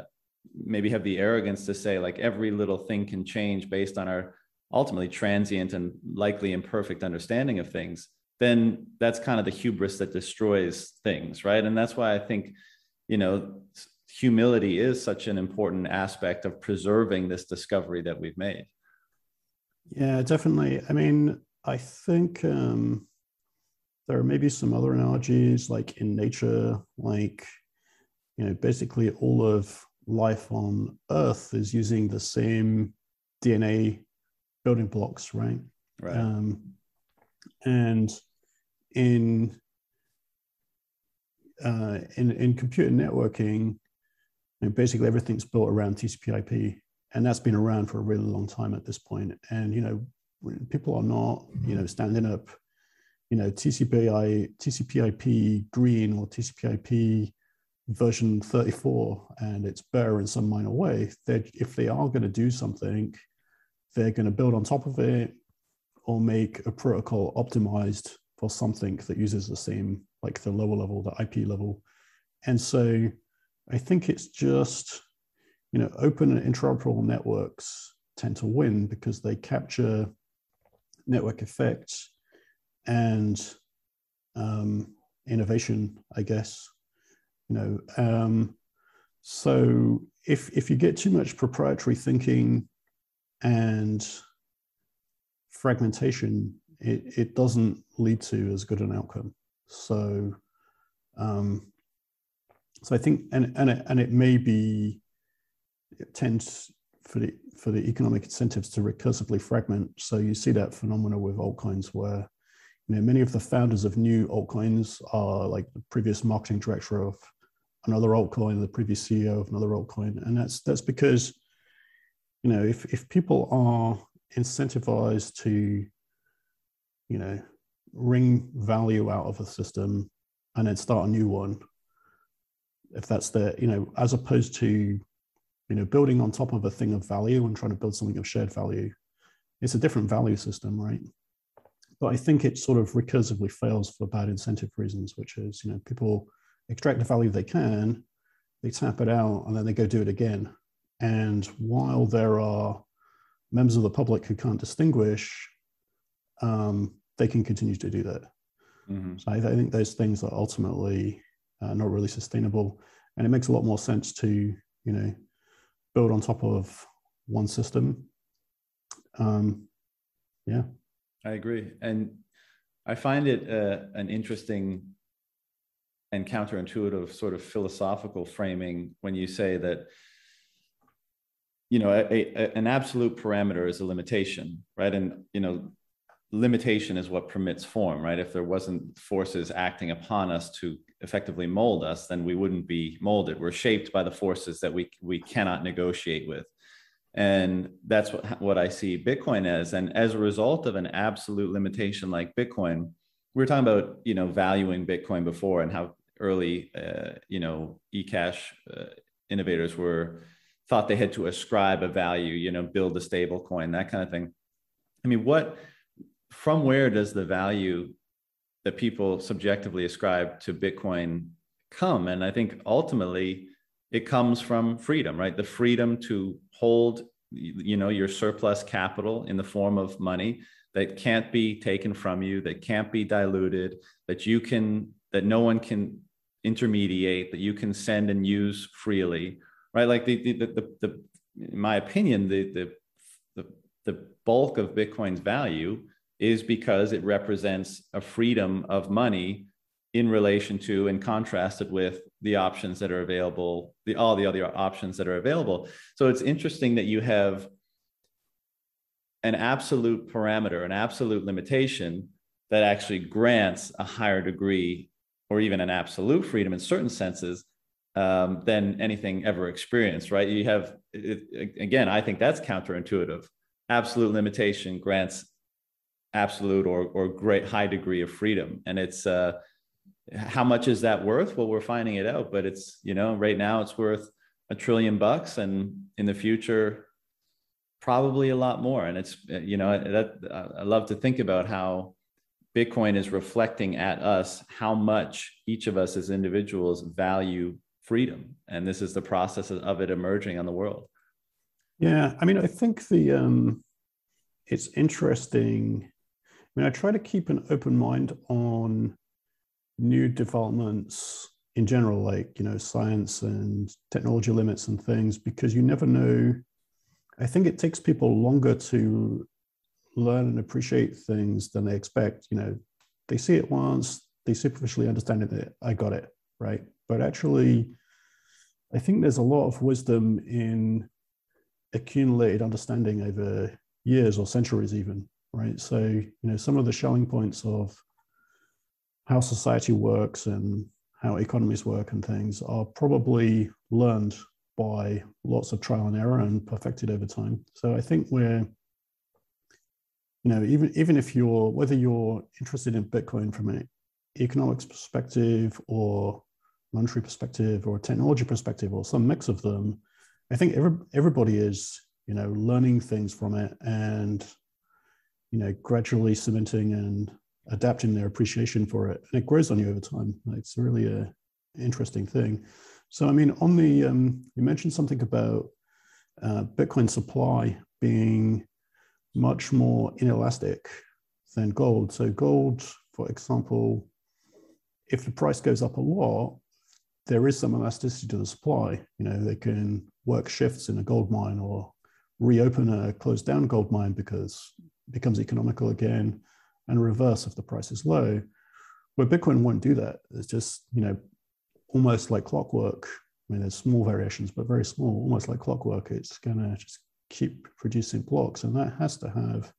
maybe have the arrogance to say like every little thing can change based on our ultimately transient and likely imperfect understanding of things then that's kind of the hubris that destroys things right and that's why i think you know humility is such an important aspect of preserving this discovery that we've made. Yeah, definitely. I mean, I think um, there are maybe some other analogies like in nature, like, you know, basically all of life on Earth is using the same DNA building blocks, right? Right. Um, and in uh, in in computer networking, and basically everything's built around TCP/IP, and that's been around for a really long time at this point. And you know, people are not you know standing up, you know, TCP/IP TCP/IP green or TCP/IP version 34, and it's better in some minor way. If they are going to do something, they're going to build on top of it or make a protocol optimized for something that uses the same, like the lower level, the IP level. And so I think it's just, you know, open and interoperable networks tend to win because they capture network effects and um, innovation, I guess. You know, um, so if if you get too much proprietary thinking and fragmentation, it, it doesn't lead to as good an outcome. So um, so I think, and and it, and it may be it tends for the for the economic incentives to recursively fragment. So you see that phenomena with altcoins where you know many of the founders of new altcoins are like the previous marketing director of another altcoin, the previous CEO of another altcoin, and that's that's because you know if if people are incentivized to you know wring value out of a system and then start a new one if that's the you know as opposed to you know building on top of a thing of value and trying to build something of shared value it's a different value system right? But i think it sort of recursively fails for bad incentive reasons which is you know people extract the value they can they tap it out and then they go do it again and while there are members of the public who can't distinguish um, they can continue to do that mm-hmm. so I, I think those things are ultimately uh, not really sustainable. And it makes a lot more sense to, you know, build on top of one system. Um, yeah. I agree. And I find it uh, an interesting and counterintuitive sort of philosophical framing when you say that you know a, a, an absolute parameter is a limitation right and you know limitation is what permits form right if there wasn't forces acting upon us to effectively mold us, then we wouldn't be molded. We're shaped by the forces that we we cannot negotiate with. And that's what, what I see Bitcoin as. And as a result of an absolute limitation like Bitcoin, we were talking about, you know, valuing Bitcoin before and how early, uh, you know, eCash uh, innovators were thought they had to ascribe a value, you know, build a stable coin, that kind of thing. I mean, what, from where does the value that people subjectively ascribe to Bitcoin come. And I think ultimately it comes from freedom, right? The freedom to hold, you know, your surplus capital in the form of money that can't be taken from you, that can't be diluted, that you can, that no one can intermediate, that you can send and use freely, right? Like the, the, the, the in my opinion, the, the, the, the bulk of Bitcoin's value is because it represents a freedom of money in relation to and contrasted with the options that are available, the all the other options that are available. So it's interesting that you have an absolute parameter, an absolute limitation that actually grants a higher degree or even an absolute freedom in certain senses um, than anything ever experienced, right? You have, it, again, I think that's counterintuitive. Absolute limitation grants absolute or or great high degree of freedom and it's uh how much is that worth? Well, we're finding it out, but it's, you know, right now it's worth a trillion bucks and in the future, probably a lot more. And it's, you know, that I love to think about how Bitcoin is reflecting at us how much each of us as individuals value freedom. And this is the process of it emerging on the world. Yeah. I mean, I think the, um, it's interesting. I mean, I try to keep an open mind on new developments in general, like, you know, science and technology limits and things, because you never know. I think it takes people longer to learn and appreciate things than they expect. You know, they see it once, they superficially understand it, I got it, right? But actually, I think there's a lot of wisdom in accumulated understanding over years or centuries, even, right? So, you know, some of the showing points of how society works and how economies work and things are probably learned by lots of trial and error and perfected over time. So I think we're, you know, even even if you're whether you're interested in Bitcoin from an economics perspective or monetary perspective or technology perspective or some mix of them, I think every, everybody is, you know, learning things from it and, you know, gradually cementing and adapting their appreciation for it. And it grows on you over time. It's really a interesting thing. So, I mean, on the, um, you mentioned something about uh, Bitcoin supply being much more inelastic than gold. So, gold, for example, if the price goes up a lot, there is some elasticity to the supply. You know, they can work shifts in a gold mine or reopen a closed down gold mine because it becomes economical again and reverse if the price is low. Where Bitcoin won't do that. It's just, you know, almost like clockwork. I mean, there's small variations, but very small, almost like clockwork. It's going to just keep producing blocks. And that has to have,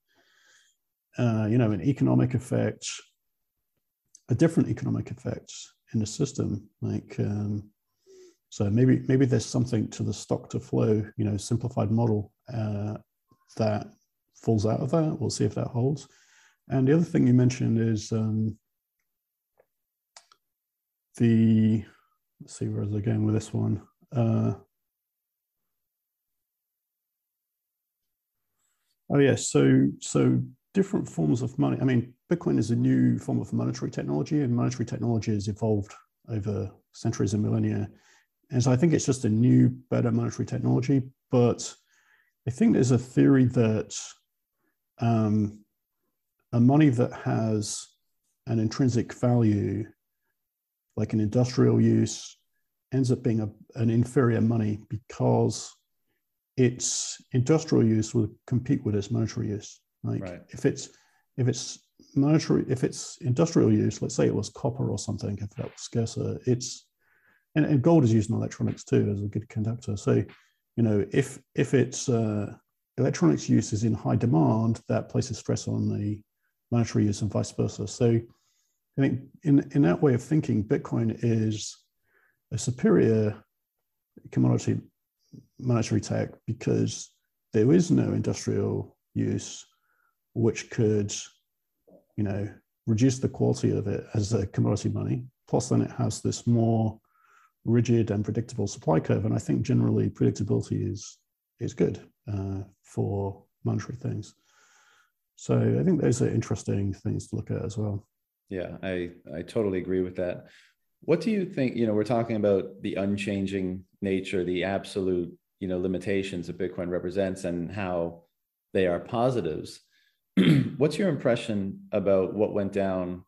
uh, you know, an economic effect, a different economic effect in the system. Like, um, so maybe maybe there's something to the stock to flow, you know, simplified model uh, that falls out of that. We'll see if that holds. And the other thing you mentioned is um, the, let's see, where is it going with this one? Uh, oh, yes. Yeah, so, so different forms of money. I mean, Bitcoin is a new form of monetary technology, and monetary technology has evolved over centuries and millennia. And so I think it's just a new, better monetary technology. But I think there's a theory that um, a money that has an intrinsic value, like an industrial use, ends up being a, an inferior money because its industrial use will compete with its monetary use. Like right. if it's if it's monetary, if it's industrial use, let's say it was copper or something, if that was scarcer, it's and, and gold is used in electronics too as a good conductor. So, you know, if if it's uh, electronics use is in high demand, that places stress on the monetary use and vice versa. So I think in, in that way of thinking, Bitcoin is a superior commodity monetary tech because there is no industrial use which could, you know, reduce the quality of it as a commodity money. Plus, then it has this more rigid and predictable supply curve. And I think generally predictability is is good uh, for monetary things. So I think those are interesting things to look at as well. Yeah, I, I totally agree with that. What do you think? You know, we're talking about the unchanging nature, the absolute, you know, limitations that Bitcoin represents and how they are positives. What's your impression about what went down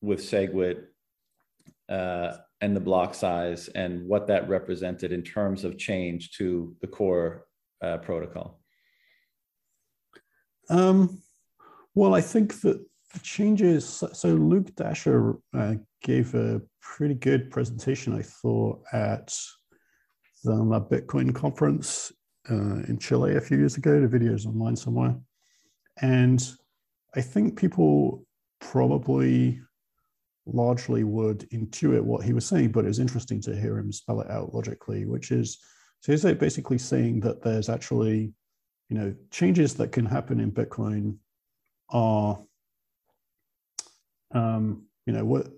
with SegWit uh, and the block size and what that represented in terms of change to the core uh, protocol? Um, well, I think that the changes. So Luke Dashjr uh, gave a pretty good presentation, I thought, at the Bitcoin conference uh, in Chile a few years ago. The video is online somewhere, and I think people probably largely would intuit what he was saying, but it was interesting to hear him spell it out logically, which is so he's basically saying that there's actually, you know, changes that can happen in Bitcoin are, um, you know, what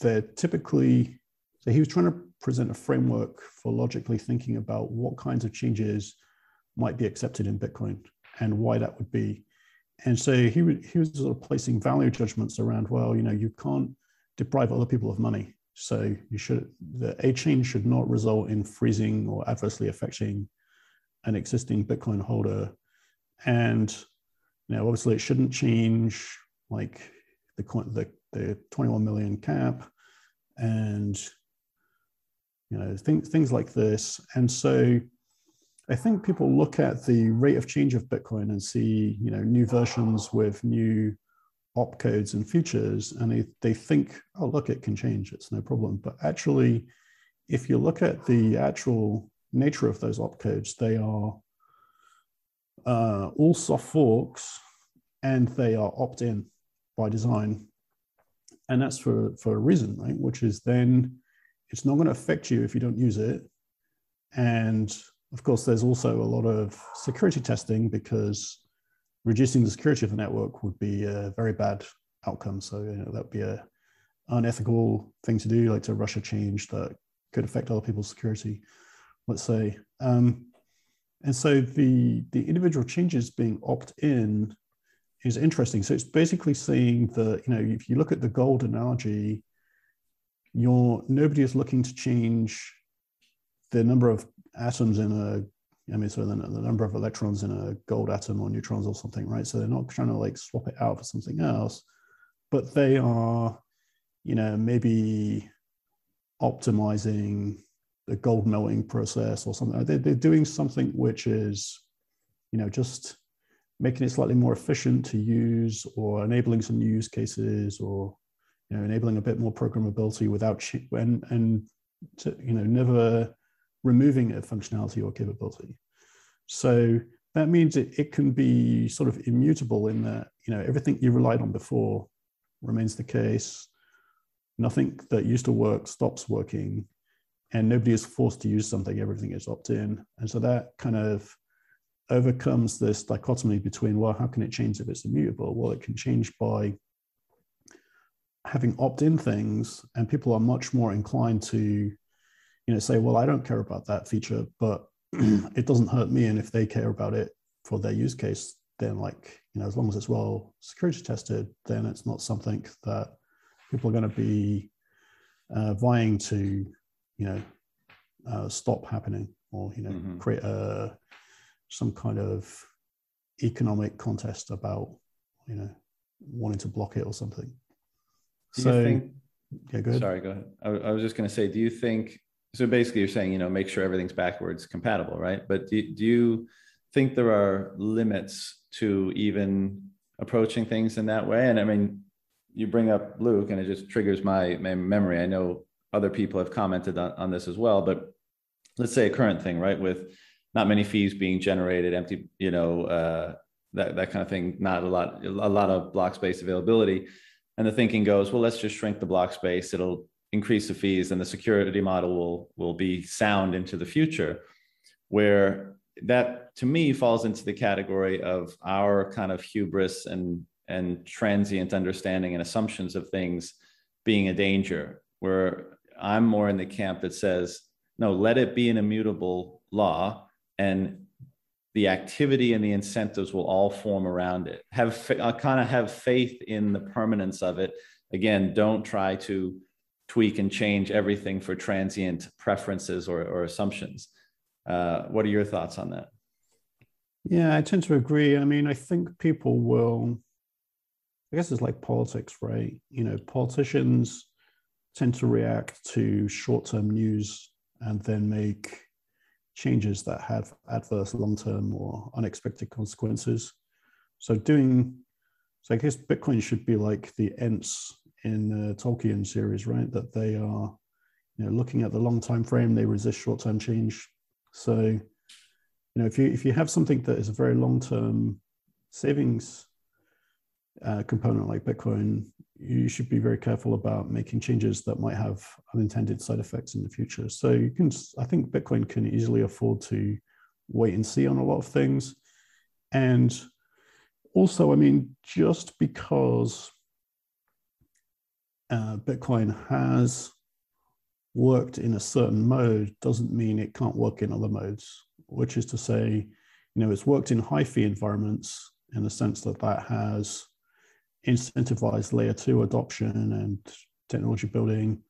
they're typically so he was trying to present a framework for logically thinking about what kinds of changes might be accepted in Bitcoin and why that would be. And so he, he was sort of placing value judgments around, well, you know, you can't deprive other people of money. So you should, the A chain should not result in freezing or adversely affecting an existing Bitcoin holder. And, you know, obviously it shouldn't change like the, the, the 21 million cap and, you know, things, things like this. And so I think people look at the rate of change of Bitcoin and see, you know, new versions with new opcodes and features, and they, they think, oh, look, it can change, it's no problem. But actually, if you look at the actual nature of those opcodes, they are uh, all soft forks and they are opt-in by design. And that's for, for a reason, right? Which is then it's not going to affect you if you don't use it. And of course, there's also a lot of security testing because reducing the security of the network would be a very bad outcome. So you know, that would be a unethical thing to do, like to rush a change that could affect other people's security, let's say. Um, and so the the individual changes being opt-in is interesting. So it's basically saying that you know if you look at the gold analogy, you're nobody is looking to change the number of atoms in a I mean, so the, the, number of electrons in a gold atom or neutrons or something, right? So they're not trying to like swap it out for something else, but they are, you know, maybe optimizing the gold melting process or something. They're, they're doing something which is, you know, just making it slightly more efficient to use or enabling some new use cases or, you know, enabling a bit more programmability without, and, and to, you know, never removing a functionality or capability. So that means it, it can be sort of immutable in that, you know, everything you relied on before remains the case. Nothing that used to work stops working and nobody is forced to use something, everything is opt-in. And so that kind of overcomes this dichotomy between, well, how can it change if it's immutable? Well, it can change by having opt-in things and people are much more inclined to you know say well i don't care about that feature but it doesn't hurt me and if they care about it for their use case then like you know as long as it's well security tested then it's not something that people are going to be uh, vying to you know uh, stop happening or you know mm-hmm. create a some kind of economic contest about you know wanting to block it or something. Do so think, yeah go ahead. sorry go ahead. I, I was just going to say do you think so basically you're saying you know make sure everything's backwards compatible right? But do, do you think there are limits to even approaching things in that way? And i mean you bring up luke and it just triggers my, my memory. I know other people have commented on, on this as well but let's say a current thing right with not many fees being generated empty you know uh, that, that kind of thing not a lot a lot of block space availability. And the thinking goes well let's just shrink the block space. It'll increase the fees and the security model will will be sound into the future where that to me falls into the category of our kind of hubris and and transient understanding and assumptions of things being a danger where i'm more in the camp that says no let it be an immutable law and the activity and the incentives will all form around it have uh, kind of have faith in the permanence of it again don't try to tweak and change everything for transient preferences or, or assumptions. Uh, what are your thoughts on that? Yeah, I tend to agree. I mean, I think people will, I guess it's like politics, right? You know, politicians tend to react to short term news and then make changes that have adverse long term or unexpected consequences. So, doing, so I guess Bitcoin should be like the Ents in the Tolkien series, right? That they are, you know, looking at the long time frame, they resist short term change. So, you know, if you if you have something that is a very long term savings uh, component like Bitcoin, you should be very careful about making changes that might have unintended side effects in the future. So you can, I think Bitcoin can easily afford to wait and see on a lot of things. And also, I mean, just because uh, Bitcoin has worked in a certain mode doesn't mean it can't work in other modes, which is to say, you know, it's worked in high fee environments in the sense that that has incentivized layer two adoption and technology building.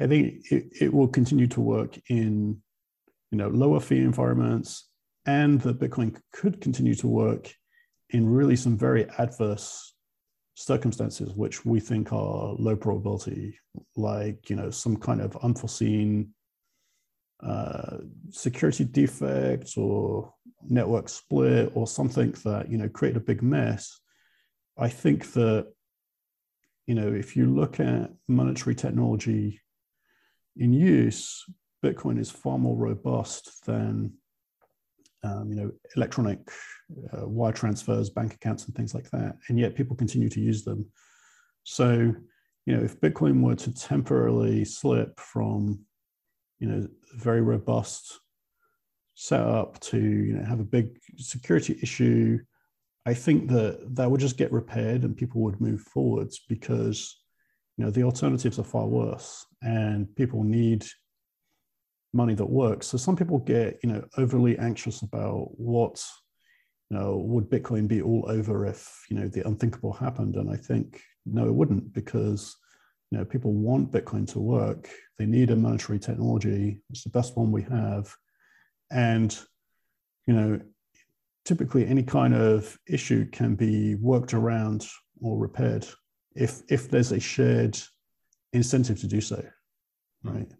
I think it, it will continue to work in, you know, lower fee environments and that Bitcoin could continue to work in really some very adverse circumstances which we think are low probability like you know some kind of unforeseen uh, security defect or network split or something that you know create a big mess i think that you know if you look at monetary technology in use bitcoin is far more robust than um, you know electronic uh, wire transfers, bank accounts, and things like that. And yet people continue to use them. So, you know, if Bitcoin were to temporarily slip from, you know, very robust setup to, you know, have a big security issue, I think that that would just get repaired and people would move forwards because, you know, the alternatives are far worse and people need money that works. So some people get, you know, overly anxious about what you know, would Bitcoin be all over if, you know, the unthinkable happened? And I think, no, it wouldn't because, you know, people want Bitcoin to work. They need a monetary technology. It's the best one we have. And, you know, typically any kind of issue can be worked around or repaired if, if there's a shared incentive to do so, right?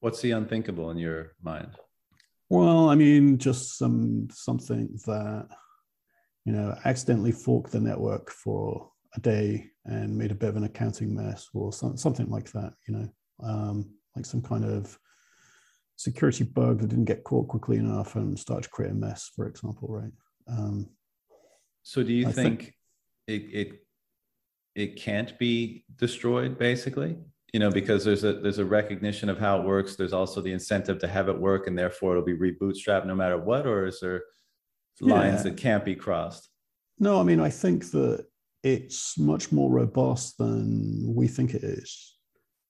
What's the unthinkable in your mind? Well, I mean, just some something that you know accidentally forked the network for a day and made a bit of an accounting mess, or some, something like that. You know, um, like some kind of security bug that didn't get caught quickly enough and start to create a mess, for example, right? Um, so, do you think, think it, it it can't be destroyed, basically? you know because there's a there's a recognition of how it works there's also the incentive to have it work and therefore it'll be rebootstrapped no matter what or is there lines yeah. that can't be crossed no i mean i think that it's much more robust than we think it is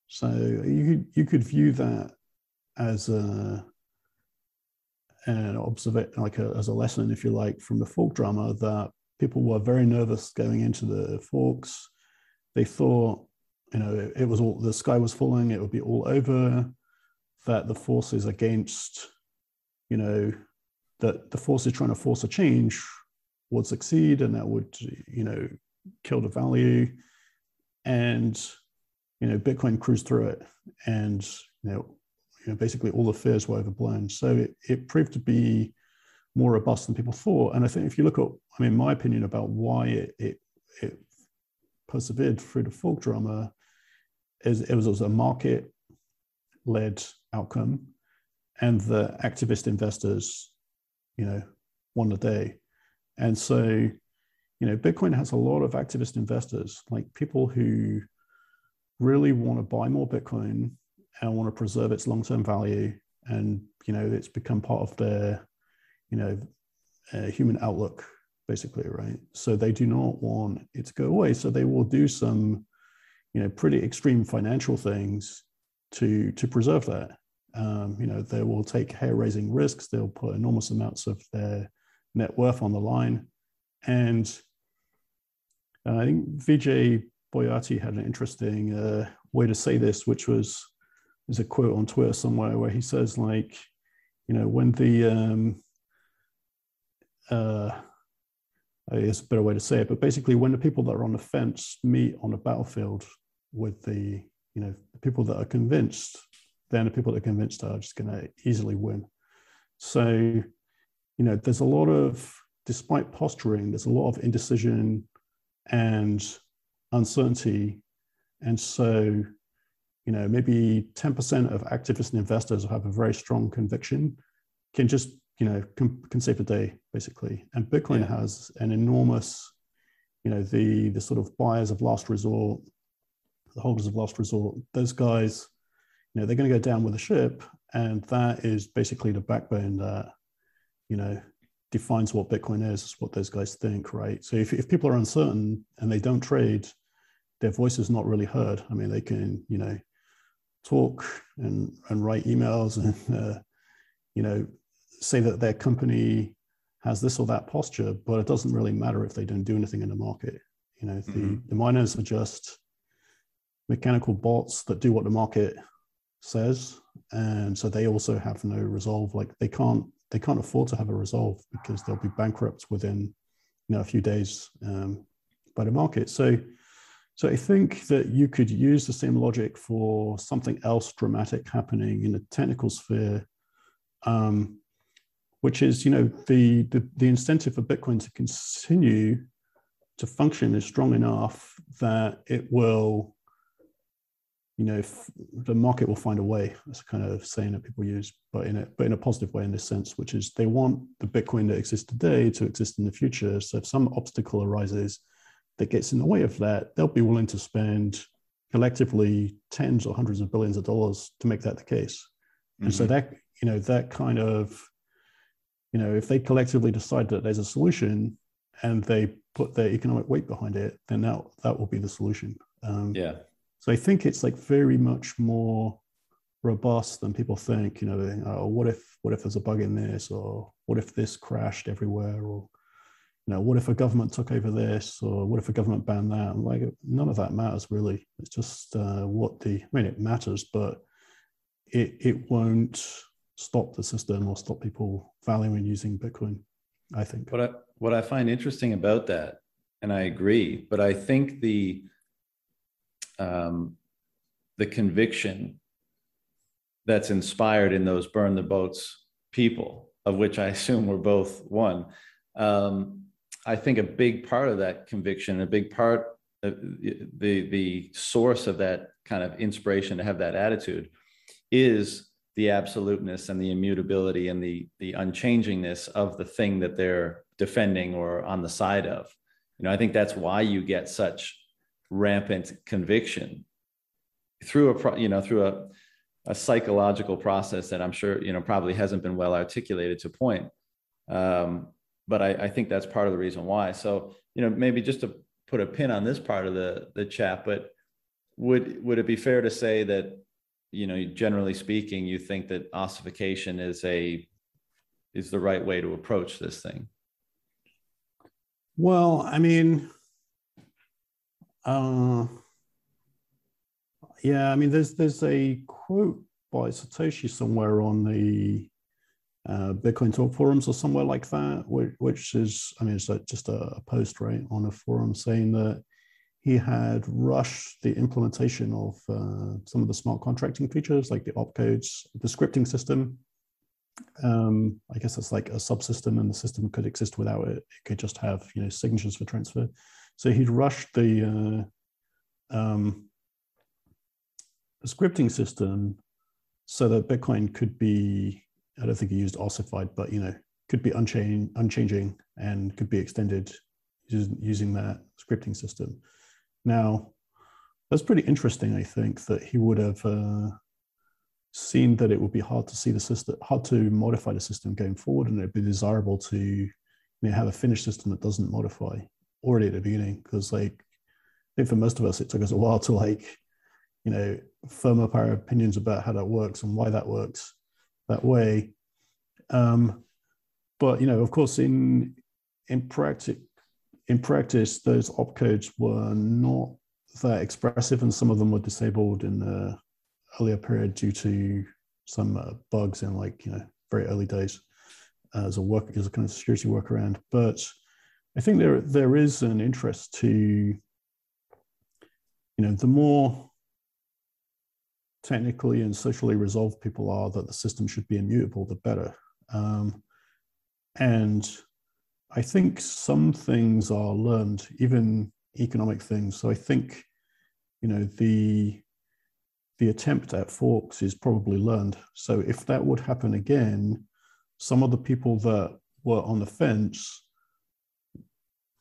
so you could you could view that as a an observe like a, as a lesson if you like from the fork drama that people were very nervous going into the forks they thought you know, it, it was all the sky was falling, it would be all over, that the forces against, you know, that the forces trying to force a change would succeed and that would, you know, kill the value. And, you know, Bitcoin cruised through it. And, you know, you know basically all the fears were overblown. So it, it proved to be more robust than people thought. And I think if you look at, I mean, my opinion about why it, it, it persevered through the fork drama is it was, a market led outcome and the activist investors you know won the day and so you know bitcoin has a lot of activist investors like people who really want to buy more bitcoin and want to preserve its long-term value and you know it's become part of their you know uh, human outlook basically right so they do not want it to go away so they will do some you know pretty extreme financial things to to preserve that. Um, you know they will take hair raising risks. They'll put enormous amounts of their net worth on the line, and uh, I think Vijay Boyapati had an interesting uh, way to say this, which was there's a quote on Twitter somewhere where he says like, you know, when the um, uh, it's a better way to say it, but basically when the people that are on the fence meet on a battlefield, with the you know the people that are convinced then the people that are convinced are just going to easily win. So you know there's a lot of despite posturing there's a lot of indecision and uncertainty. And so you know maybe 10% of activists and investors who have a very strong conviction can just you know can, can save the day basically and bitcoin yeah. has an enormous you know the the sort of buyers of last resort the holders of last resort, those guys, you know, they're going to go down with the ship. And that is basically the backbone that, you know, defines what Bitcoin is, what those guys think, right? So if, if people are uncertain and they don't trade, their voice is not really heard. I mean, they can, you know, talk and, and write emails and, uh, you know, say that their company has this or that posture, but it doesn't really matter if they don't do anything in the market. You know, the, mm-hmm. the miners are just mechanical bots that do what the market says. And so they also have no resolve. Like they can't they can't afford to have a resolve because they'll be bankrupt within you know a few days um, by the market. So so I think that you could use the same logic for something else dramatic happening in the technical sphere, um, which is, you know, the, the, the incentive for Bitcoin to continue to function is strong enough that it will, you know, the market will find a way. That's a kind of saying that people use, but in a but in a positive way in this sense, which is they want the Bitcoin that exists today to exist in the future. So if some obstacle arises, that gets in the way of that, they'll be willing to spend collectively tens or hundreds of billions of dollars to make that the case. Mm-hmm. And so mm-hmm. that, you know, that kind of, you know, if they collectively decide that there's a solution and they put their economic weight behind it, then that that will be the solution. Um, yeah. So I think it's like very much more robust than people think. You know, oh, what if what if there's a bug in this, or what if this crashed everywhere, or you know, what if a government took over this, or what if a government banned that? Like, none of that matters really. It's just uh, what the. I mean, it matters, but it it won't stop the system or stop people valuing using Bitcoin. I think. What I what I find interesting about that, and I agree, but I think the um, the conviction that's inspired in those burn the boats people, of which I assume we're both one. Um, I think a big part of that conviction, a big part, of the the source of that kind of inspiration to have that attitude, is the absoluteness and the immutability and the the unchangingness of the thing that they're defending or on the side of. You know, I think that's why you get such rampant conviction through a you know through a a psychological process that I'm sure you know probably hasn't been well articulated to point. Um, but I, I think that's part of the reason why. So, you know, maybe just to put a pin on this part of the the chat, but would would it be fair to say that, you know, generally speaking, you think that ossification is a is the right way to approach this thing? Well, I mean, uh, yeah, I mean, there's there's a quote by Satoshi somewhere on the uh, Bitcoin Talk forums or somewhere like that, which, which is, I mean, it's just a, a, post, right, on a forum saying that he had rushed the implementation of uh, some of the smart contracting features, like the opcodes, the scripting system. Um, I guess it's like a subsystem, and the system could exist without it. It could just have, you know, signatures for transfer. So he'd rushed the, uh, um, the scripting system so that Bitcoin could be I don't think he used ossified, but you know, could be unchanging, unchanging and could be extended using that scripting system. Now, that's pretty interesting. I think that he would have uh, seen that it would be hard to see the system, hard to modify the system going forward, and it'd be desirable to you know, have a finished system that doesn't modify already at the beginning. Because, like, I think for most of us, it took us a while to like, you know, firm up our opinions about how that works and why that works that way. Um, but you know, of course, in in practice, in practice, those opcodes were not that expressive, and some of them were disabled in the earlier period due to some uh, bugs in like you know very early days as a work as a kind of security workaround. But I think there there is an interest to you know the more technically and socially resolved people are that the system should be immutable, the better. Um, and I think some things are learned, even economic things. So I think, you know, the the attempt at forks is probably learned. So if that would happen again, some of the people that were on the fence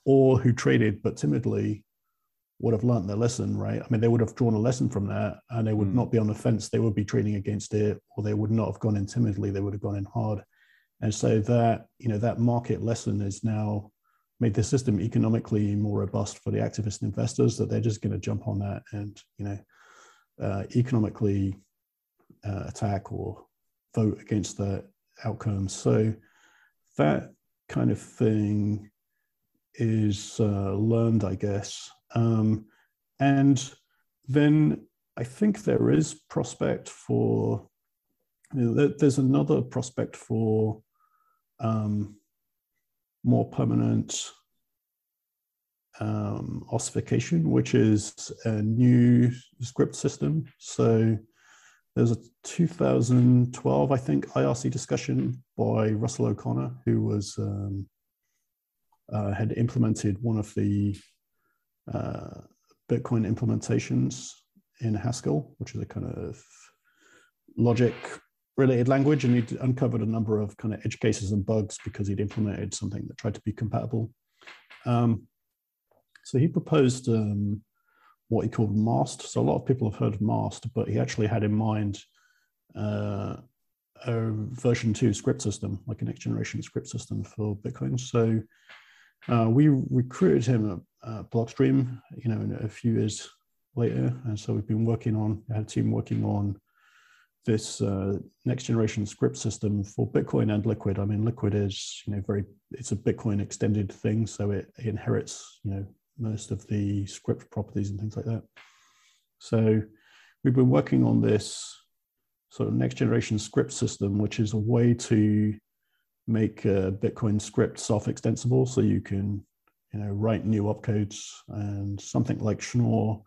or who traded but timidly would have learned their lesson, right? I mean, they would have drawn a lesson from that and they would mm. not be on the fence. They would be trading against it, or they would not have gone in timidly. They would have gone in hard. And so that, you know, that market lesson is now made the system economically more robust for the activist investors that they're just going to jump on that and you know uh, economically uh, attack or vote against the outcome. So that kind of thing is uh, learned, I guess. Um, and then I think there is prospect for, you know, there's another prospect for um, more permanent um, ossification, which is a new script system. So there's a 2012, I think, IRC discussion by Russell O'Connor, who was um, uh, had implemented one of the uh, Bitcoin implementations in Haskell, which is a kind of logic related language, and he'd uncovered a number of kind of edge cases and bugs because he'd implemented something that tried to be compatible. Um, so he proposed um, what he called MAST. So a lot of people have heard of MAST, but he actually had in mind uh, a version two script system, like a next generation script system for Bitcoin. So uh, we recruited him uh, Blockstream, you know, a few years later, and so we've been working on. I had a team working on this uh, next generation script system for Bitcoin and Liquid. I mean, Liquid is you know very it's a Bitcoin extended thing, so it, it inherits you know most of the script properties and things like that. So we've been working on this sort of next generation script system, which is a way to make a Bitcoin script self-extensible, so you can you know write new opcodes and something like Schnorr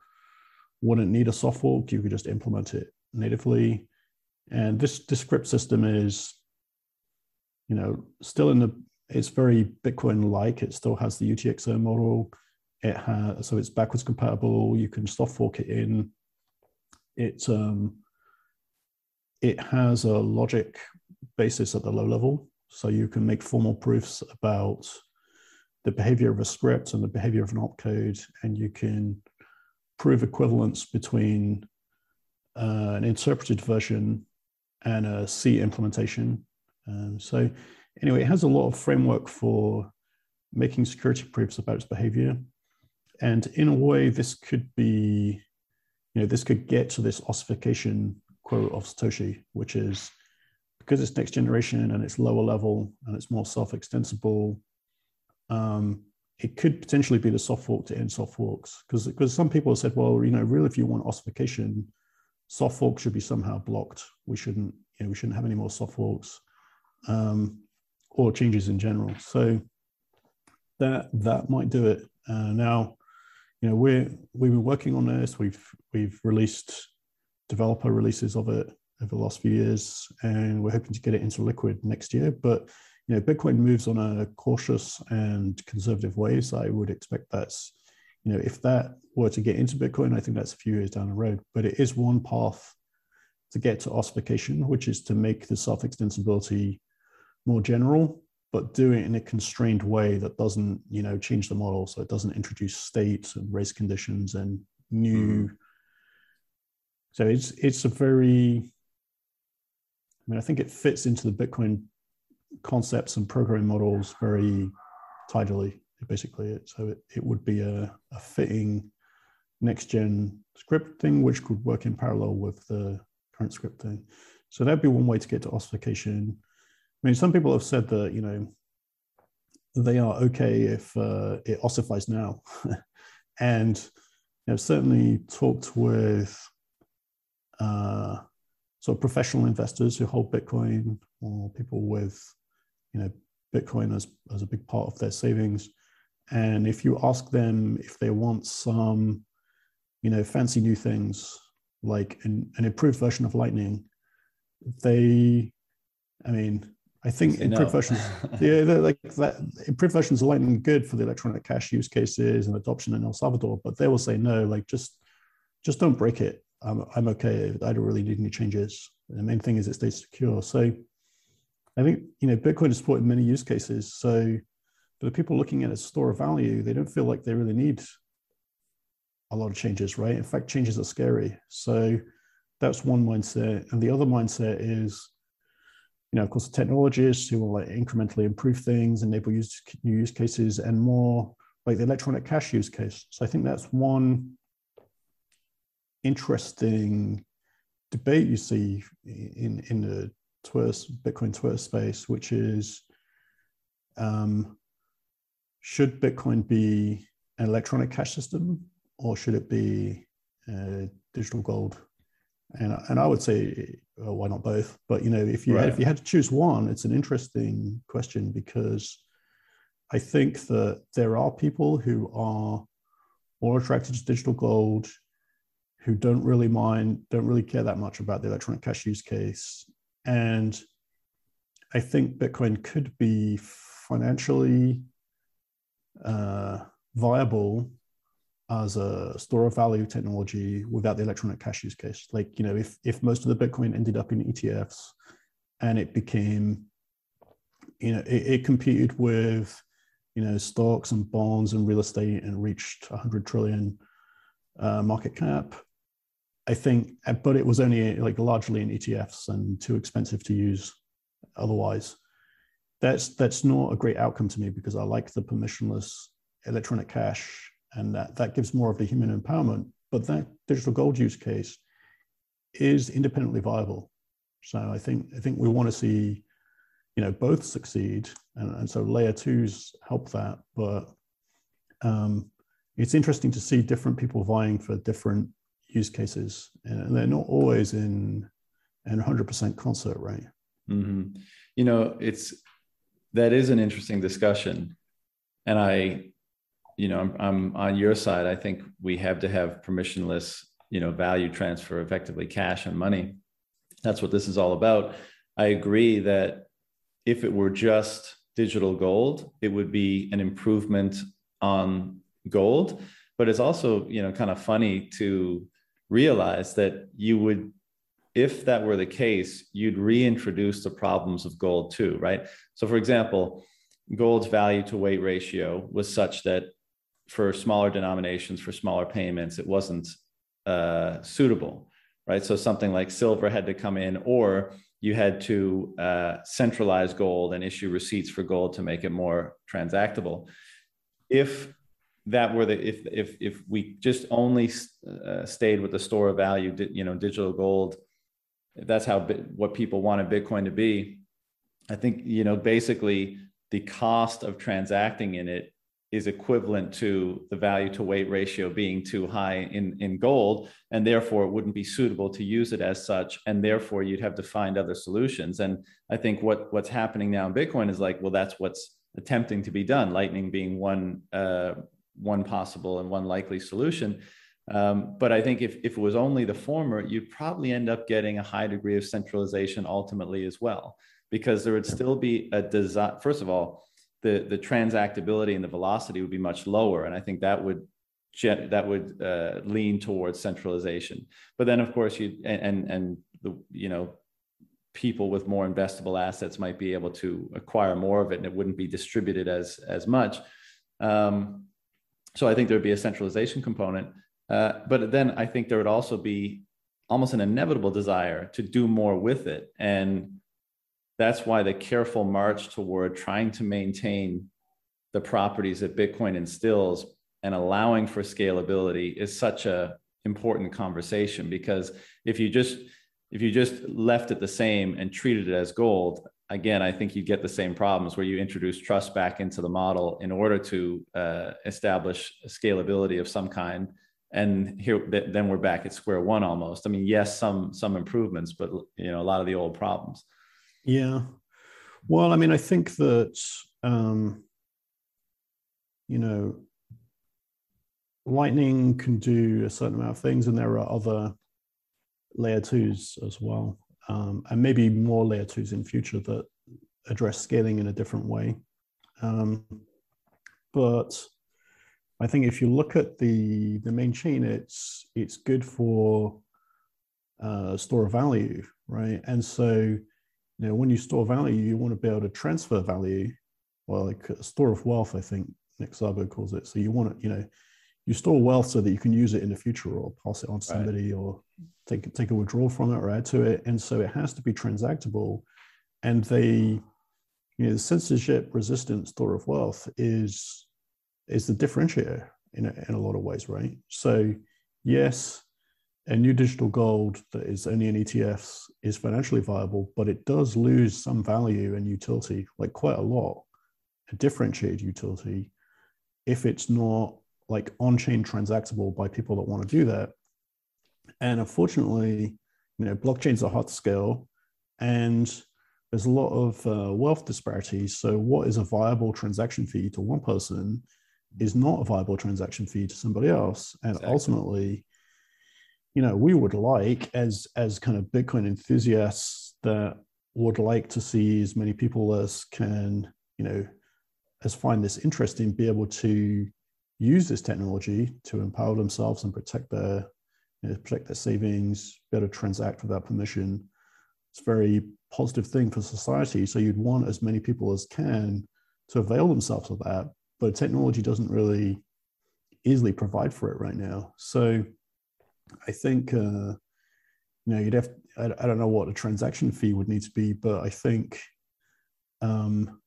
wouldn't need a soft fork. You could just implement it natively and this, this script system is, you know, still in the, it's very Bitcoin-like. It still has the UTXO model. It has, so it's backwards compatible. You can soft fork it in. It, um, it has a logic basis at the low level. So you can make formal proofs about the behavior of a script and the behavior of an opcode, and you can prove equivalence between uh, an interpreted version and a C implementation. Um, so anyway, it has a lot of framework for making security proofs about its behavior. And in a way, this could be, you know, this could get to this ossification quote of Satoshi, which is because it's next generation and it's lower level and it's more self-extensible, um, it could potentially be the soft fork to end soft forks. Because because some people have said, well, you know, really, if you want ossification, soft forks should be somehow blocked. We shouldn't, you know, we shouldn't have any more soft forks um, or changes in general. So that that might do it. Uh, now, you know, we're we've been working on this. We've we've released developer releases of it over the last few years, and we're hoping to get it into liquid next year. But you know, Bitcoin moves on a cautious and conservative way, so I would expect that's you know, if that were to get into Bitcoin, I think that's a few years down the road. But it is one path to get to ossification, which is to make the self extensibility more general, but do it in a constrained way that doesn't, you know, change the model. So it doesn't introduce states and race conditions and new. Mm-hmm. So it's it's a very. I mean, I think it fits into the Bitcoin concepts and programming models very tidily basically. So it, it would be a, a fitting next gen scripting, which could work in parallel with the current scripting. So that'd be one way to get to ossification. I mean, some people have said that, you know, they are okay if uh, it ossifies now. and you know, certainly talked with uh, sort of professional investors who hold Bitcoin or people with, you know, Bitcoin as, as a big part of their savings. And if you ask them if they want some, you know, fancy new things like an, an improved version of Lightning, they, I mean, I think improved versions, yeah, like that. Improved versions of Lightning good for the electronic cash use cases and adoption in El Salvador, but they will say no, like just, just don't break it. I'm, I'm okay. I don't really need any changes. The main thing is it stays secure. So, I think you know Bitcoin is supported in many use cases. So for the people looking at a store of value, they don't feel like they really need a lot of changes, right? In fact, changes are scary. So that's one mindset. And the other mindset is, you know, of course, the technologists who will like incrementally improve things, enable use, new use cases, and more like the electronic cash use case. So I think that's one interesting debate you see in in the Twitter, Bitcoin Twitter space, which is um, should Bitcoin be an electronic cash system or should it be uh, digital gold? And, and I would say, well, why not both? But you know, if you right. had, if you had to choose one, it's an interesting question because I think that there are people who are more attracted to digital gold, who don't really mind, don't really care that much about the electronic cash use case, and I think Bitcoin could be financially uh, viable as a store of value technology without the electronic cash use case. Like, you know, if, if most of the Bitcoin ended up in ETFs and it became, you know, it, it competed with, you know, stocks and bonds and real estate and reached 100 trillion uh, market cap, I think, but it was only like largely in ETFs and too expensive to use otherwise. That's that's not a great outcome to me because I like the permissionless electronic cash, and that that gives more of the human empowerment. But that digital gold use case is independently viable. So I think I think we want to see, you know, both succeed, and, and so layer twos help that. But um, it's interesting to see different people vying for different use cases, and they're not always in in 100% concert, right? Mm-hmm. You know, it's that is an interesting discussion, and I, you know, I'm, I'm on your side. I think we have to have permissionless, you know, value transfer, effectively cash and money. That's what this is all about. I agree that if it were just digital gold, it would be an improvement on gold. But it's also, you know, kind of funny to realize that you would if that were the case you'd reintroduce the problems of gold too right? So for example gold's value to weight ratio was such that for smaller denominations for smaller payments it wasn't uh, suitable right? So something like silver had to come in or you had to uh, centralize gold and issue receipts for gold to make it more transactable. If that were the if if if we just only uh, stayed with the store of value, you know, digital gold, if that's how what people wanted Bitcoin to be. I think you know basically the cost of transacting in it is equivalent to the value to weight ratio being too high in, in gold, and therefore it wouldn't be suitable to use it as such, and therefore you'd have to find other solutions. And I think what what's happening now in Bitcoin is like, well, that's what's attempting to be done. Lightning being one uh, one possible and one likely solution. Um, but I think if, if it was only the former, you'd probably end up getting a high degree of centralization ultimately as well, because there would still be a design. First of all, the, the transactability and the velocity would be much lower. And I think that would that would uh, lean towards centralization. But then, of course, you and and the you know people with more investable assets might be able to acquire more of it, and it wouldn't be distributed as as much. Um, so I think there would be a centralization component. Uh, but then I think there would also be almost an inevitable desire to do more with it. And that's why the careful march toward trying to maintain the properties that Bitcoin instills and allowing for scalability is such a important conversation because if you just if you just left it the same and treated it as gold again, I think you get the same problems where you introduce trust back into the model in order to uh, establish scalability of some kind. And here, then we're back at square one almost. I mean, yes, some some improvements, but you know, a lot of the old problems. Yeah. Well, I mean, I think that um, you know, Lightning can do a certain amount of things, and there are other layer twos as well um, and maybe more layer twos in future that address scaling in a different way. Um, but I think if you look at the the main chain, it's it's good for uh, store of value, right? And so, you know, when you store value, you want to be able to transfer value, well, like a store of wealth, I think Nick Szabo calls it. So you want to, you know, you store wealth so that you can use it in the future or pass it on to somebody or take take a withdrawal from it or add to it. And so it has to be transactable. and they, you know, the censorship resistant store of wealth is is the differentiator in a, in a lot of ways, right? So, yes, a new digital gold that is only in ETFs is financially viable, but it does lose some value and utility, like quite a lot, a differentiated utility, if it's not like on-chain transactable by people that want to do that. And unfortunately, you know, blockchains are hard to scale, and there's a lot of uh, wealth disparities. So, what is a viable transaction fee to one person is not a viable transaction fee to somebody else, and exactly. ultimately you know we would like as as kind of bitcoin enthusiasts that would like to see as many people as can you know as find this interesting be able to use this technology to empower themselves and protect their you know, protect their savings be able to transact without permission. It's a very positive thing for society. So you'd want as many people as can to avail themselves of that but technology doesn't really easily provide for it right now. So I think uh, you know you'd have I, I don't know what a transaction fee would need to be, but I think um,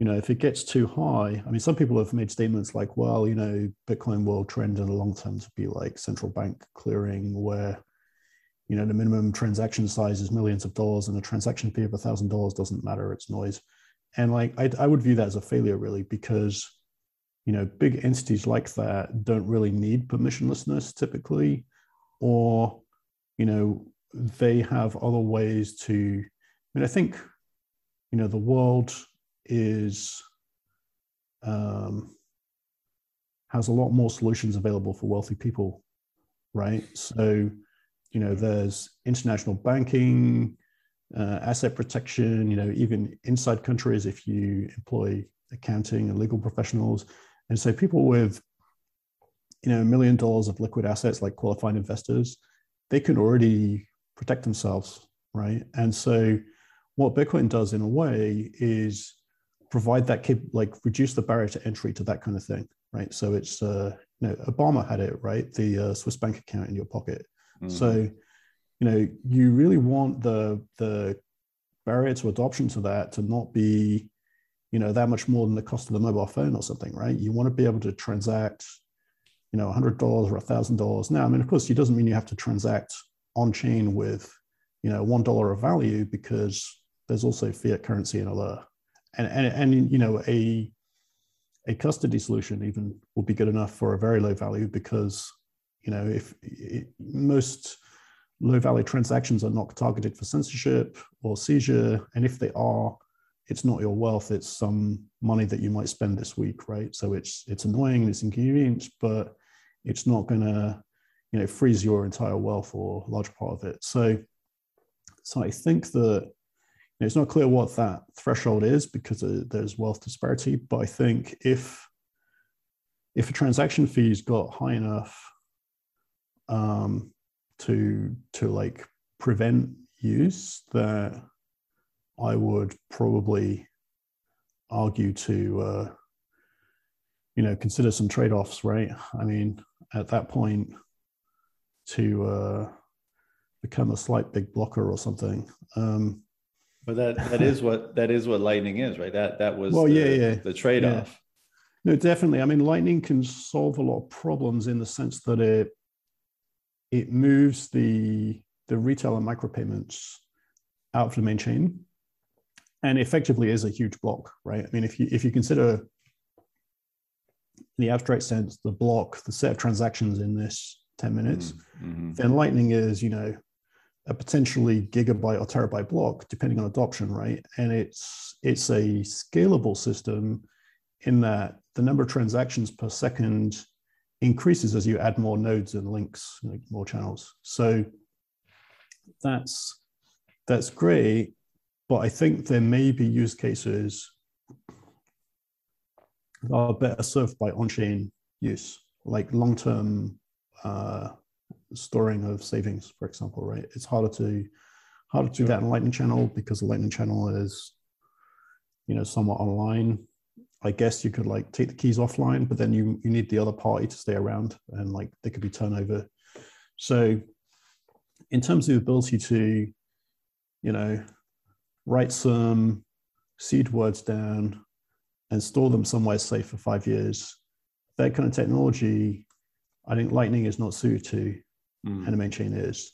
you know if it gets too high, I mean some people have made statements like, well, you know, Bitcoin will trend in the long term to be like central bank clearing, where you know the minimum transaction size is millions of dollars, and a transaction fee of a thousand dollars doesn't matter; it's noise. And like I, I would view that as a failure, really, because you know big entities like that don't really need permissionlessness typically or you know they have other ways to i mean i think you know the world is um, has a lot more solutions available for wealthy people right so you know there's international banking uh, asset protection you know even inside countries if you employ accounting and legal professionals and so people with you know, a million dollars of liquid assets like qualified investors, they can already protect themselves, right? And so what Bitcoin does in a way is provide that cap- like reduce the barrier to entry to that kind of thing, right? So it's uh, you know, Obama had it, right? The uh, Swiss bank account in your pocket. Mm. So, you know, you really want the the barrier to adoption to that to not be, you know, that much more than the cost of the mobile phone or something, right? You want to be able to transact you know, $100 or $1,000. Now, I mean, of course, it doesn't mean you have to transact on chain with, you know, $1 of value because there's also fiat currency in other, and, and, and you know, a, a custody solution even would be good enough for a very low value because, you know, if it, most low value transactions are not targeted for censorship or seizure, and if they are, it's not your wealth it's some money that you might spend this week right? So it's it's annoying it's inconvenient but it's not going to you know freeze your entire wealth or large part of it. So so i think that know, it's not clear what that threshold is because there's wealth disparity but i think if if a transaction fees got high enough um, to to like prevent use that i would probably argue to uh, you know consider some trade-offs right i mean at that point to uh, become a slight big blocker or something. Um, but that that is what that is what Lightning is, right? That that was well, the, yeah, yeah, the trade off. Yeah. No, definitely. I mean, Lightning can solve a lot of problems in the sense that it it moves the the retail and micropayments out of the main chain, and effectively is a huge block, right? I mean, if you if you consider in the abstract sense, the block, the set of transactions in this 10 minutes, mm-hmm. then Lightning is, you know, a potentially gigabyte or terabyte block, depending on adoption, right? And it's it's a scalable system in that the number of transactions per second increases as you add more nodes and links, like more channels. So that's that's great, but I think there may be use cases that are better served by on-chain use, like long-term uh, storing of savings, for example. Right? It's harder to harder to do that in Lightning Channel because the Lightning Channel is, you know, somewhat online. I guess you could like take the keys offline, but then you you need the other party to stay around, and like there could be turnover. So, in terms of the ability to, you know, write some seed words down, and store them somewhere safe for five years. That kind of technology, I think Lightning is not suited to, mm. and the main chain is,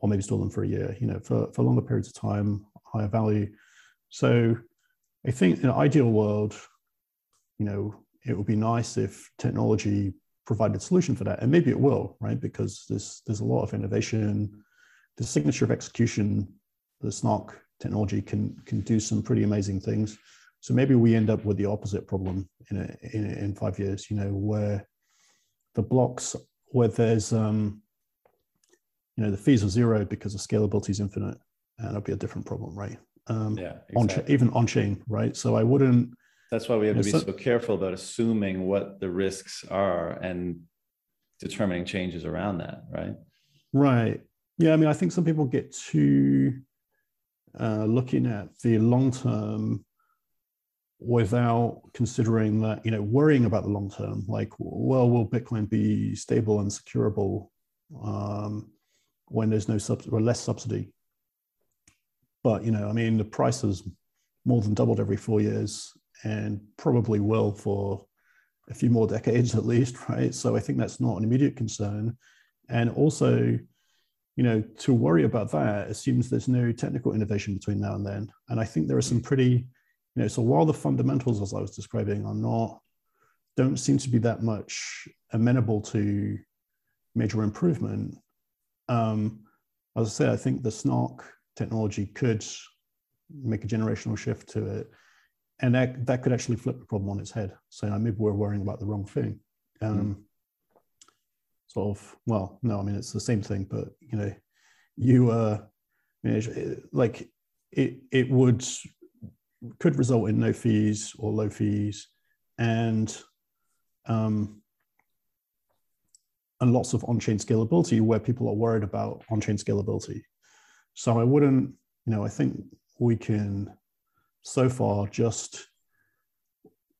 or maybe store them for a year. You know, for for longer periods of time, higher value. So, I think in an ideal world, you know, it would be nice if technology provided solution for that, and maybe it will, right? Because there's there's a lot of innovation. The signature of execution, the SNARK technology can can do some pretty amazing things. So maybe we end up with the opposite problem in a, in, a, in five years. You know, where the blocks where there's um, you know the fees are zero because the scalability is infinite, and it'll be a different problem, right? Um, yeah, exactly. on even on chain, right? So I wouldn't. That's why we have to be so, so careful about assuming what the risks are and determining changes around that, right? Right. Yeah, I mean, I think some people get too uh, looking at the long term without considering that, you know, worrying about the long term, like, well, will Bitcoin be stable and securable um, when there's no or less subsidy? But, you know, I mean, the price has more than doubled every four years and probably will for a few more decades at least, right? So I think that's not an immediate concern. And also, you know, to worry about that assumes there's no technical innovation between now and then. And I think there are some pretty, you know, so while the fundamentals, as I was describing, are not, don't seem to be that much amenable to major improvement. Um, as I say, I think the SNARK technology could make a generational shift to it. And that, that could actually flip the problem on its head. So maybe we're worrying about the wrong thing. Um, mm sort of well no i mean it's the same thing but you know you uh you know, like it it would could result in no fees or low fees and um and lots of on-chain scalability where people are worried about on-chain scalability so i wouldn't you know i think we can so far just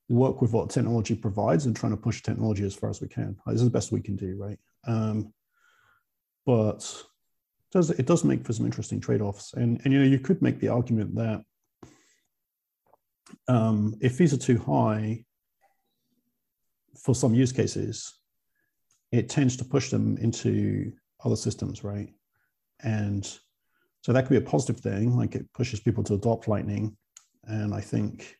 work with what technology provides and trying to push technology as far as we can. This is the best we can do, right? Um, but it does it does make for some interesting trade-offs, and and you know you could make the argument that um, if fees are too high for some use cases, it tends to push them into other systems, right? And so that could be a positive thing, like it pushes people to adopt Lightning. And I think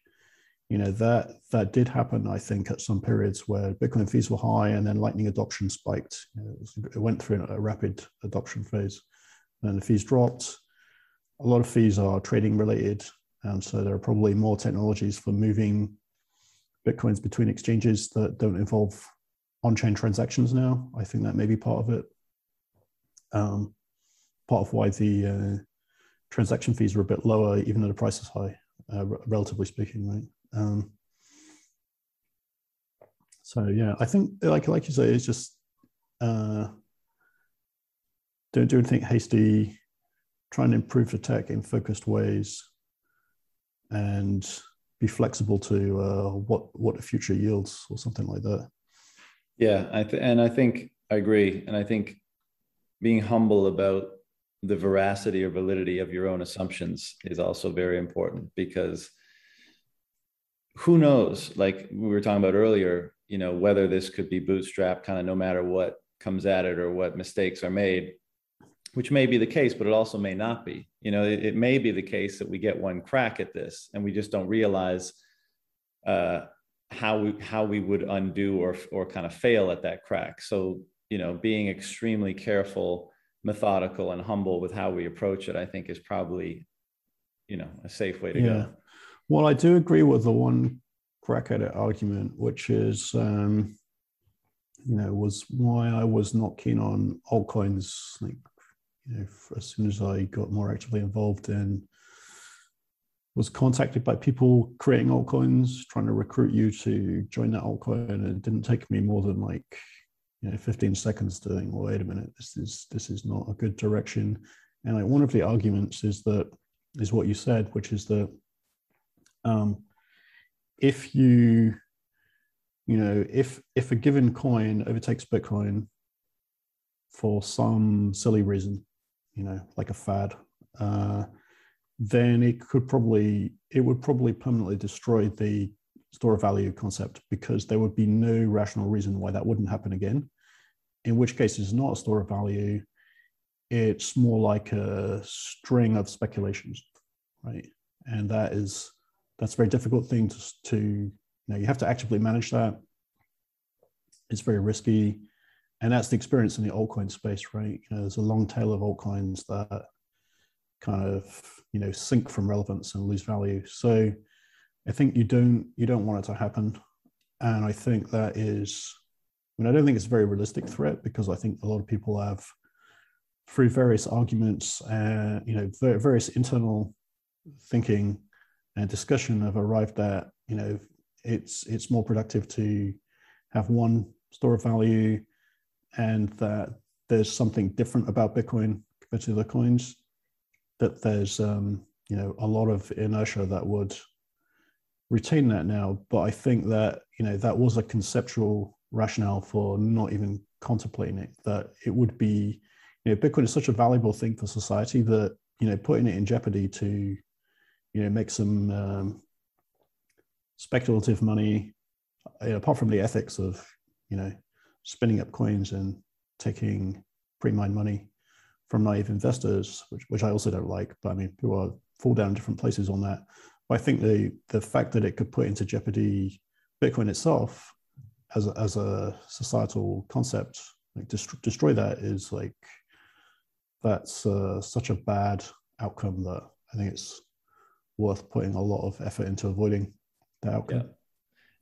you know that that did happen i think at some periods where bitcoin fees were high and then lightning adoption spiked it, went through a rapid adoption phase and the fees dropped a lot of fees are trading related and so there are probably more technologies for moving bitcoins between exchanges that don't involve on-chain transactions now i think that may be part of it um, part of why the uh, transaction fees are a bit lower even though the price is high uh, relatively speaking right um, so yeah, I think like like you say, it's just uh, don't do anything hasty. Try and improve the tech in focused ways, and be flexible to uh, what what the future yields or something like that. Yeah, I th- and I think I agree, and I think being humble about the veracity or validity of your own assumptions is also very important because who knows like we were talking about earlier you know whether this could be bootstrap kind of no matter what comes at it or what mistakes are made which may be the case but it also may not be. You know it, it may be the case that we get one crack at this and we just don't realize uh, how we how we would undo or or kind of fail at that crack so you know being extremely careful methodical and humble with how we approach it i think is probably you know a safe way to yeah. go well, I do agree with the one crack at it argument, which is, um, you know, was why I was not keen on altcoins. Like, you know, as soon as I got more actively involved in, was contacted by people creating altcoins, trying to recruit you to join that altcoin, and it didn't take me more than like, you know, 15 seconds to think, well, wait a minute, this is this is not a good direction. And like one of the arguments is that is what you said, which is that um, if you you know if if a given coin overtakes bitcoin for some silly reason you know like a fad uh, then it could probably it would probably permanently destroy the store of value concept because there would be no rational reason why that wouldn't happen again. In which case, it's not a store of value; it's more like a string of speculations, right? And that is that's a very difficult thing to, to you know you have to actively manage that. It's very risky, and that's the experience in the altcoin space, right? You know, there's a long tail of altcoins that kind of you know sink from relevance and lose value. So I think you don't you don't want it to happen, and I think that is. I mean, I don't think it's a very realistic threat because I think a lot of people have, through various arguments, uh, you know, various internal thinking and discussion, have arrived at, you know, it's it's more productive to have one store of value, and that there's something different about Bitcoin compared to other coins that there's um, you know a lot of inertia that would retain that now. But I think that you know that was a conceptual rationale for not even contemplating it. That it would be you know Bitcoin is such a valuable thing for society that you know putting it in jeopardy to you know make some um, speculative money you know, apart from the ethics of you know spinning up coins and taking pre-mined money from naive investors, which, which I also don't like. But I mean, people are, fall down different places on that. But I think the the fact that it could put into jeopardy Bitcoin itself as a, as a societal concept, like dest- destroy that is like that's uh, such a bad outcome that I think it's worth putting a lot of effort into avoiding that outcome. Yeah.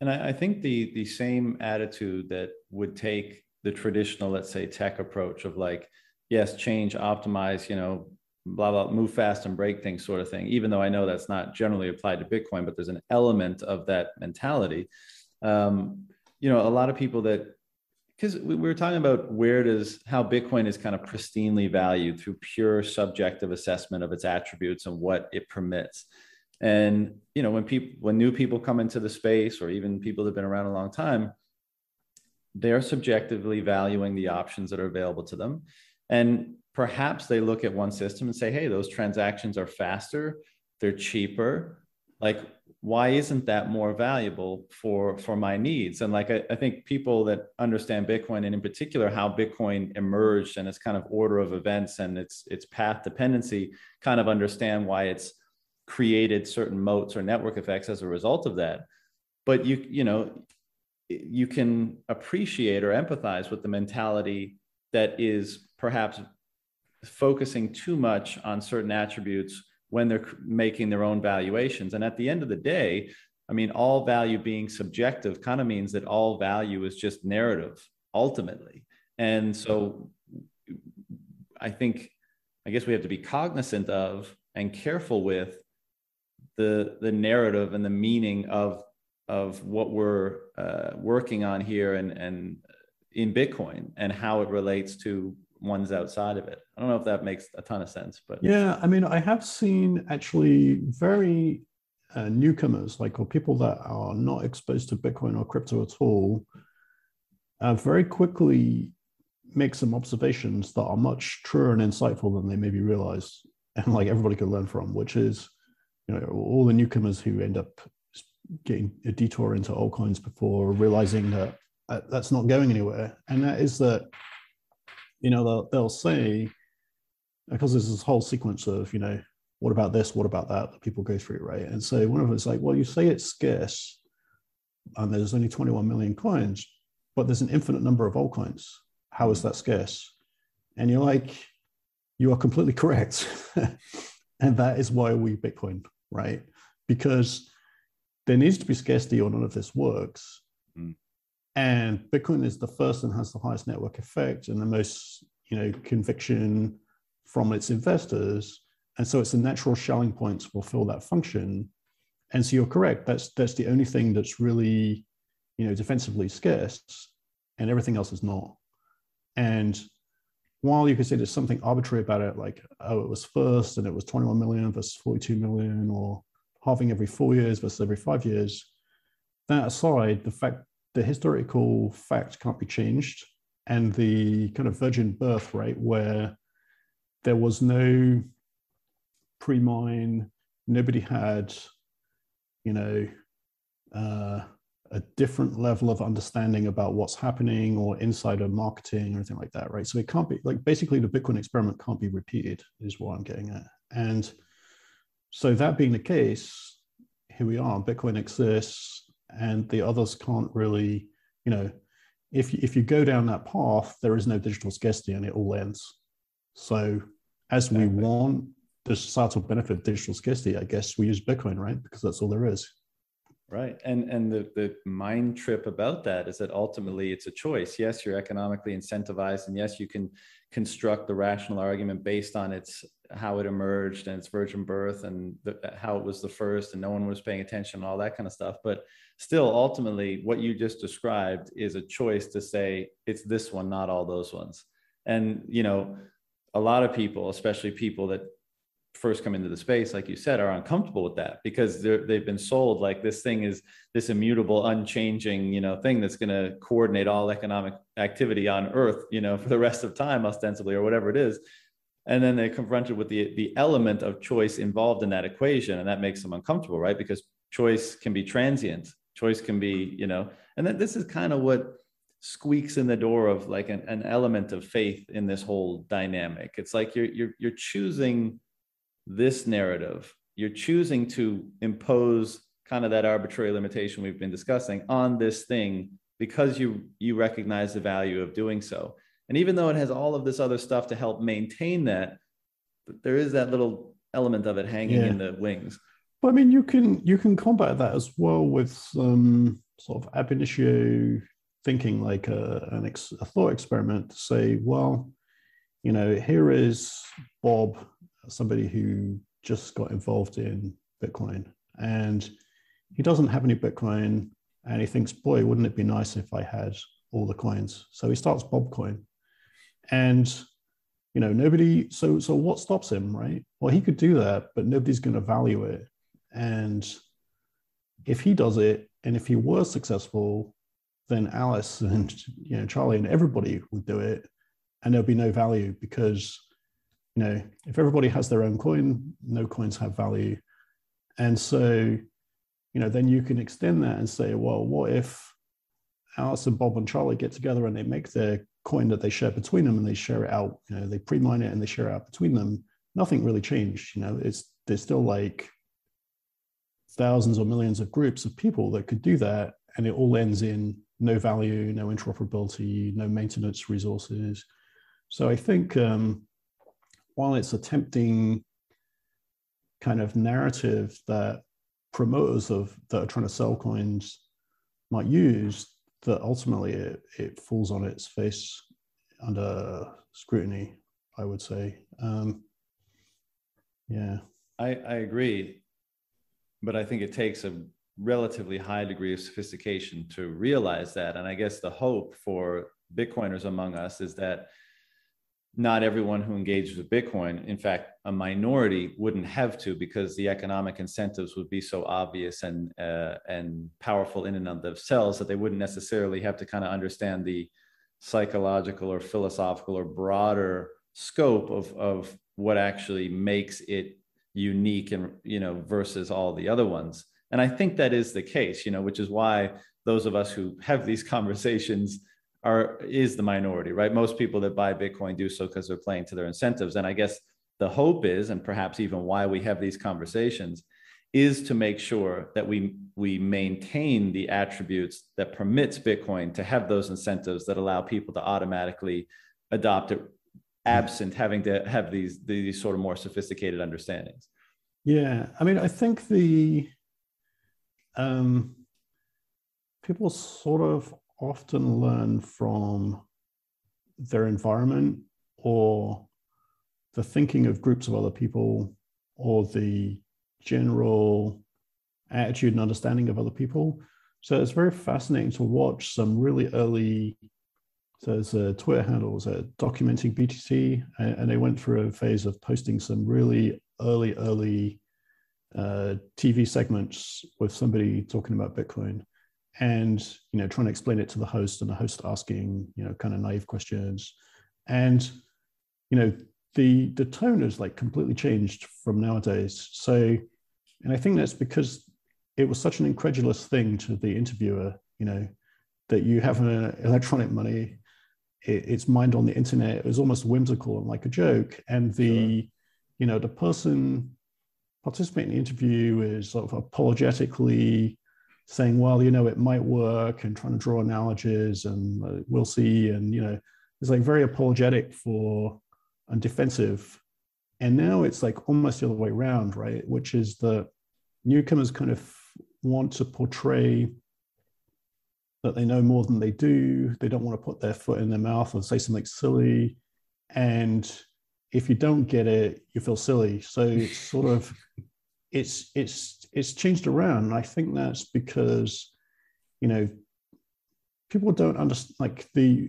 And I, I think the the same attitude that would take the traditional, let's say, tech approach of like yes, change, optimize, you know, blah, blah, move fast and break things sort of thing, even though I know that's not generally applied to Bitcoin, but there's an element of that mentality. Um, you know, a lot of people that, because we were talking about where does, how Bitcoin is kind of pristinely valued through pure subjective assessment of its attributes and what it permits. And, you know, when people, when new people come into the space or even people that have been around a long time, they're subjectively valuing the options that are available to them and perhaps they look at one system and say, hey, those transactions are faster, they're cheaper. Like, why isn't that more valuable for for my needs? And like I, I think people that understand Bitcoin and in particular how Bitcoin emerged and its kind of order of events and its its path dependency kind of understand why it's created certain moats or network effects as a result of that. But you, you know, you can appreciate or empathize with the mentality that is perhaps focusing too much on certain attributes when they're making their own valuations. And at the end of the day, I mean, all value being subjective kind of means that all value is just narrative ultimately. And so I think, I guess we have to be cognizant of and careful with the, the narrative and the meaning of, of what we're uh, working on here and, and in Bitcoin and how it relates to ones outside of it. I don't know if that makes a ton of sense, but yeah, I mean, I have seen actually very uh, newcomers, like or people that are not exposed to Bitcoin or crypto at all, uh, very quickly make some observations that are much truer and insightful than they maybe realize, and like everybody could learn from. Which is, you know, all the newcomers who end up getting a detour into altcoins before realizing that uh, that's not going anywhere, and that is that you know, they'll, they'll say, because there's this whole sequence of, you know, what about this? What about that? That people go through, right? And so one of them is like, well, you say it's scarce and there's only 21 million coins, but there's an infinite number of altcoins. How is that scarce? And you're like, you are completely correct. and that is why we Bitcoin, right? Because there needs to be scarcity or none of this works. Mm. And Bitcoin is the first and has the highest network effect and the most, you know, conviction from its investors. And so it's a natural Schelling point to fulfill that function. And so you're correct. That's that's the only thing that's really, you know, defensively scarce, and everything else is not. And while you could say there's something arbitrary about it, like oh, it was first and it was 21 million versus 42 million, or halving every four years versus every five years. That aside, the fact the historical fact can't be changed, and the kind of virgin birth rate where there was no pre-mine. Nobody had, you know, uh, a different level of understanding about what's happening or insider marketing or anything like that, right? So it can't be like basically the Bitcoin experiment can't be repeated, is what I'm getting at. And so that being the case, here we are. Bitcoin exists, and the others can't really, you know, if if you go down that path, there is no digital scarcity, and it all ends. So as we want the societal benefit of digital scarcity, I guess we use Bitcoin, right? Because that's all there is. Right. And and the, the mind trip about that is that ultimately it's a choice. Yes, you're economically incentivized, and yes, you can construct the rational argument based on its how it emerged and its virgin birth and the, how it was the first and no one was paying attention and all that kind of stuff. But still, ultimately, what you just described is a choice to say it's this one, not all those ones. And you know, a lot of people, especially people that first come into the space, like you said, are uncomfortable with that because they've been sold like this thing is this immutable, unchanging, you know, thing that's going to coordinate all economic activity on Earth, you know, for the rest of time, ostensibly, or whatever it is. And then they're confronted with the the element of choice involved in that equation, and that makes them uncomfortable, right? Because choice can be transient, choice can be, you know, and then this is kind of what squeaks in the door of like an, an element of faith in this whole dynamic. It's like you're you're you're choosing this narrative, you're choosing to impose kind of that arbitrary limitation we've been discussing on this thing because you you recognize the value of doing so. And even though it has all of this other stuff to help maintain that, there is that little element of it hanging yeah. in the wings. But I mean, you can you can combat that as well with some sort of ab initio thinking, like a, an ex, a thought experiment. To say, well, you know, here is Bob somebody who just got involved in Bitcoin and he doesn't have any Bitcoin and he thinks, boy, wouldn't it be nice if I had all the coins? So he starts Bobcoin. And you know, nobody so so what stops him, right? Well, he could do that, but nobody's going to value it. And if he does it, and if he was successful, then Alice and you know Charlie and everybody would do it, and there'll be no value because you know, if everybody has their own coin, no coins have value. And so, you know, then you can extend that and say, well, what if Alice and Bob and Charlie get together and they make their coin that they share between them and they share it out, you know, they pre-mine it and they share it out between them. Nothing really changed. You know, it's there's still like thousands or millions of groups of people that could do that. And it all ends in no value, no interoperability, no maintenance resources. So I think um, while it's a tempting kind of narrative that promoters of that are trying to sell coins might use, that ultimately it, it falls on its face under scrutiny, I would say. Um, yeah. I, I agree. But I think it takes a relatively high degree of sophistication to realize that. And I guess the hope for Bitcoiners among us is that not everyone who engages with Bitcoin, in fact, a minority wouldn't have to because the economic incentives would be so obvious and uh, and powerful in and of themselves that they wouldn't necessarily have to kind of understand the psychological or philosophical or broader scope of of what actually makes it unique and you know versus all the other ones. And I think that is the case, you know, which is why those of us who have these conversations are is the minority, right? Most people that buy Bitcoin do so because they're playing to their incentives. And I guess the hope is, and perhaps even why we have these conversations, is to make sure that we we maintain the attributes that permits Bitcoin to have those incentives that allow people to automatically adopt it, absent having to have these these sort of more sophisticated understandings. Yeah, I mean, I think the um, people sort of often learn from their environment or the thinking of groups of other people or the general attitude and understanding of other people. So it's very fascinating to watch some really early. So there's a Twitter handles uh, documenting BTC, and they went through a phase of posting some really early, early uh, TV segments with somebody talking about Bitcoin and you know trying to explain it to the host and the host asking you know kind of naive questions and you know the the tone has like completely changed from nowadays. So, and I think that's because it was such an incredulous thing to the interviewer, you know, that you have an electronic money, it, it's mined on the internet. It was almost whimsical and like a joke. And the, sure. you know, the person participating in the interview is sort of apologetically saying, well, you know, it might work and trying to draw analogies and uh, we'll see. And, you know, it's like very apologetic for and defensive. And now it's like almost the other way around, right? Which is that newcomers kind of want to portray that they know more than they do. They don't want to put their foot in their mouth or say something silly. And if you don't get it, you feel silly. So it's sort of it's it's it's changed around. And I think that's because, you know, people don't understand like the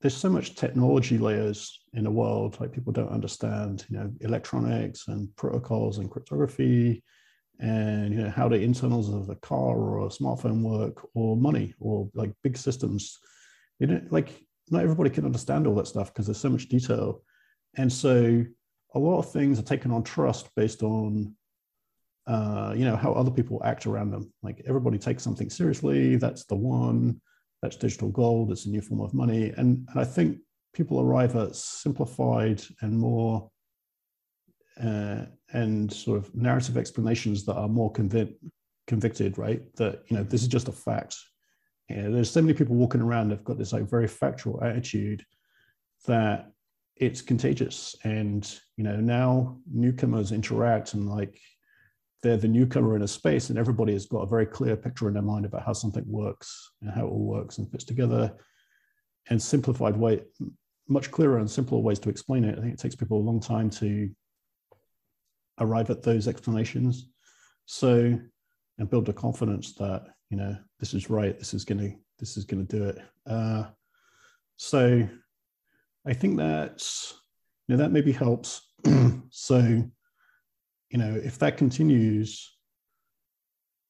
there's so much technology layers in the world like people don't understand you know electronics and protocols and cryptography and you know how the internals of a car or a smartphone work or money or like big systems? You know like not everybody can understand all that stuff because there's so much detail. And so a lot of things are taken on trust based on uh, you know how other people act around them. Like everybody takes something seriously. That's the one. That's digital gold. It's a new form of money. And, and i think people arrive at simplified and more uh, and sort of narrative explanations that are more convic- convicted, right? That you know this is just a fact. You know, there's so many people walking around that've got this like very factual attitude that it's contagious. And you know now newcomers interact and like they're the newcomer in a space, and everybody has got a very clear picture in their mind about how something works and how it all works and fits together. And simplified way, much clearer and simpler ways to explain it. I think it takes people a long time to arrive at those explanations. So, and build the confidence that you know this is right. This is gonna this is gonna do it. Uh, so, I think that's you know that maybe helps. so, you know, if that continues,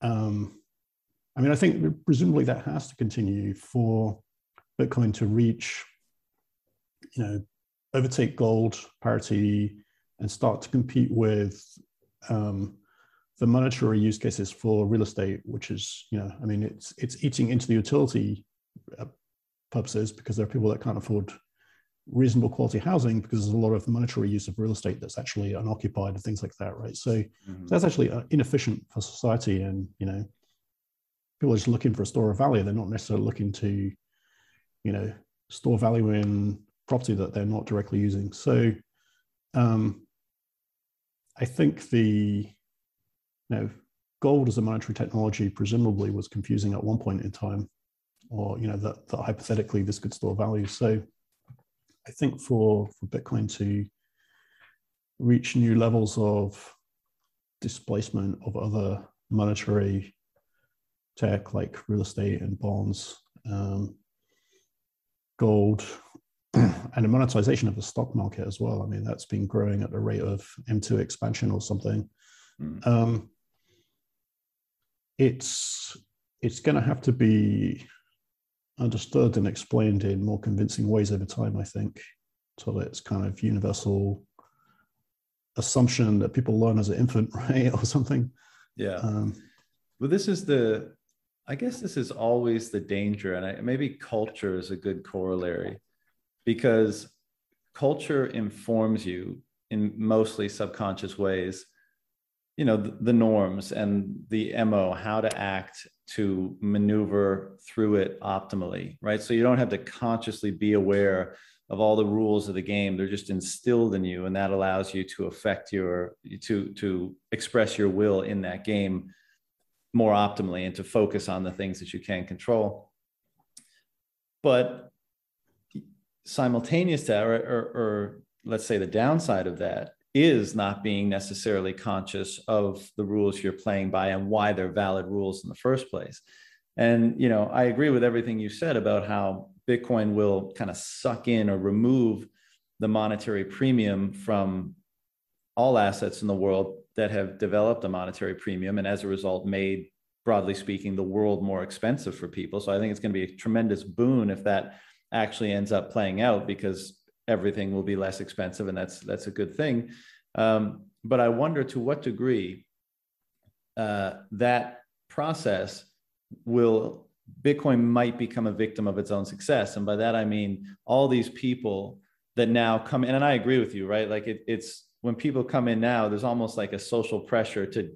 um, I mean, I think presumably that has to continue for Bitcoin to reach, you know, overtake gold parity and start to compete with um, the monetary use cases for real estate, which is, you know, I mean, it's it's eating into the utility uh, purposes because there are people that can't afford reasonable quality housing because there's a lot of monetary use of real estate that's actually unoccupied and things like that, right? So, mm-hmm. that's actually uh, inefficient for society, and you know, people are just looking for a store of value. They're not necessarily looking to, you know, store value in property that they're not directly using. So, um, I think the you know, gold as a monetary technology presumably was confusing at one point in time, or you know that, that hypothetically this could store value. So I think for for Bitcoin to reach new levels of displacement of other monetary tech like real estate and bonds, um, gold, and the monetization of the stock market as well. I mean, that's been growing at the rate of M2 expansion or something. Mm. Um, it's it's going to have to be understood and explained in more convincing ways over time. I think, so that it's kind of universal assumption that people learn as an infant, right, or something. Yeah. Um, well, this is the. I guess this is always the danger, and I, maybe culture is a good corollary because culture informs you in mostly subconscious ways you know the, the, norms and the mo how to act to maneuver through it optimally right? So you don't have to consciously be aware of all the rules of the game. They're just instilled in you and that allows you to affect your to to express your will in that game more optimally and to focus on the things that you can control. But simultaneous to that, or, or, or let's say the downside of that is not being necessarily conscious of the rules you're playing by and why they're valid rules in the first place. And you know, I agree with everything you said about how Bitcoin will kind of suck in or remove the monetary premium from all assets in the world that have developed a monetary premium and as a result made broadly speaking the world more expensive for people so i think it's going to be a tremendous boon if that actually ends up playing out because everything will be less expensive, and that's that's a good thing. Um, but I wonder to what degree uh, that process will Bitcoin might become a victim of its own success, and by that I mean all these people that now come in, and I agree with you, right? Like it, it's when people come in now, there's almost like a social pressure to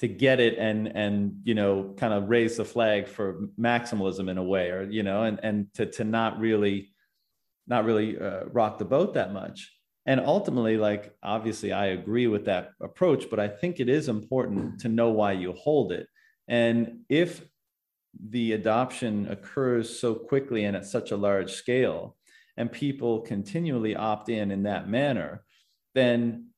to get it and and you know kind of raise the flag for maximalism in a way or you know and and to to not really not really uh, rock the boat that much. And ultimately like obviously i agree with that approach but i think it is important to know why you hold it. And if the adoption occurs so quickly and at such a large scale and people continually opt in in that manner then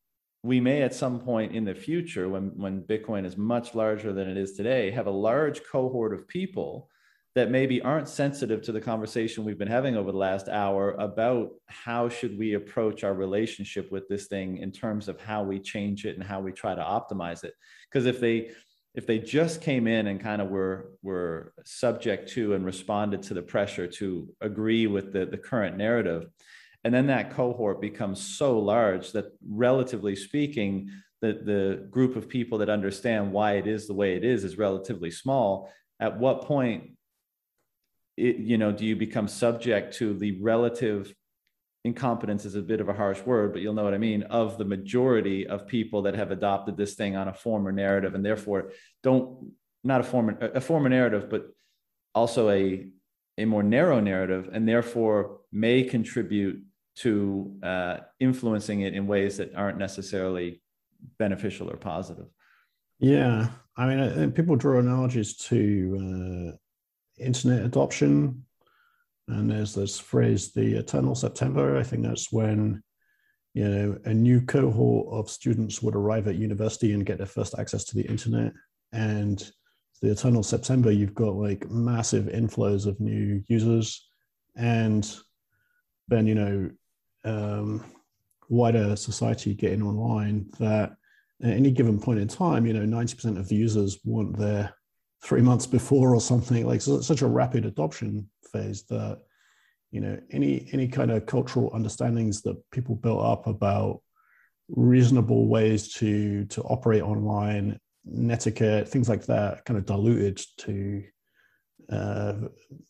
we may at some point in the future when when bitcoin is much larger than it is today have a large cohort of people that maybe aren't sensitive to the conversation we've been having over the last hour about how should we approach our relationship with this thing in terms of how we change it and how we try to optimize it. Because if they if they just came in and kind of were were subject to and responded to the pressure to agree with the, the current narrative and then that cohort becomes so large that relatively speaking the, the group of people that understand why it is the way it is is relatively small. At what point it, you know do you become subject to the relative incompetence is a bit of a harsh word but you'll know what i mean of the majority of people that have adopted this thing on a former narrative and therefore don't not a former a former narrative but also a a more narrow narrative and therefore may contribute to uh, influencing it in ways that aren't necessarily beneficial or positive. Yeah, I mean, people draw analogies to uh, internet adoption, and there's this phrase, "the eternal September." I think that's when you know a new cohort of students would arrive at university and get their first access to the internet, and the eternal September, you've got like massive inflows of new users, and then you know um, wider society getting online that at any given point in time, you know, 90% of users want their three months before or something like so, such a rapid adoption phase that, you know, any any kind of cultural understandings that people built up about reasonable ways to to operate online, netiquette, things like that, kind of diluted to uh,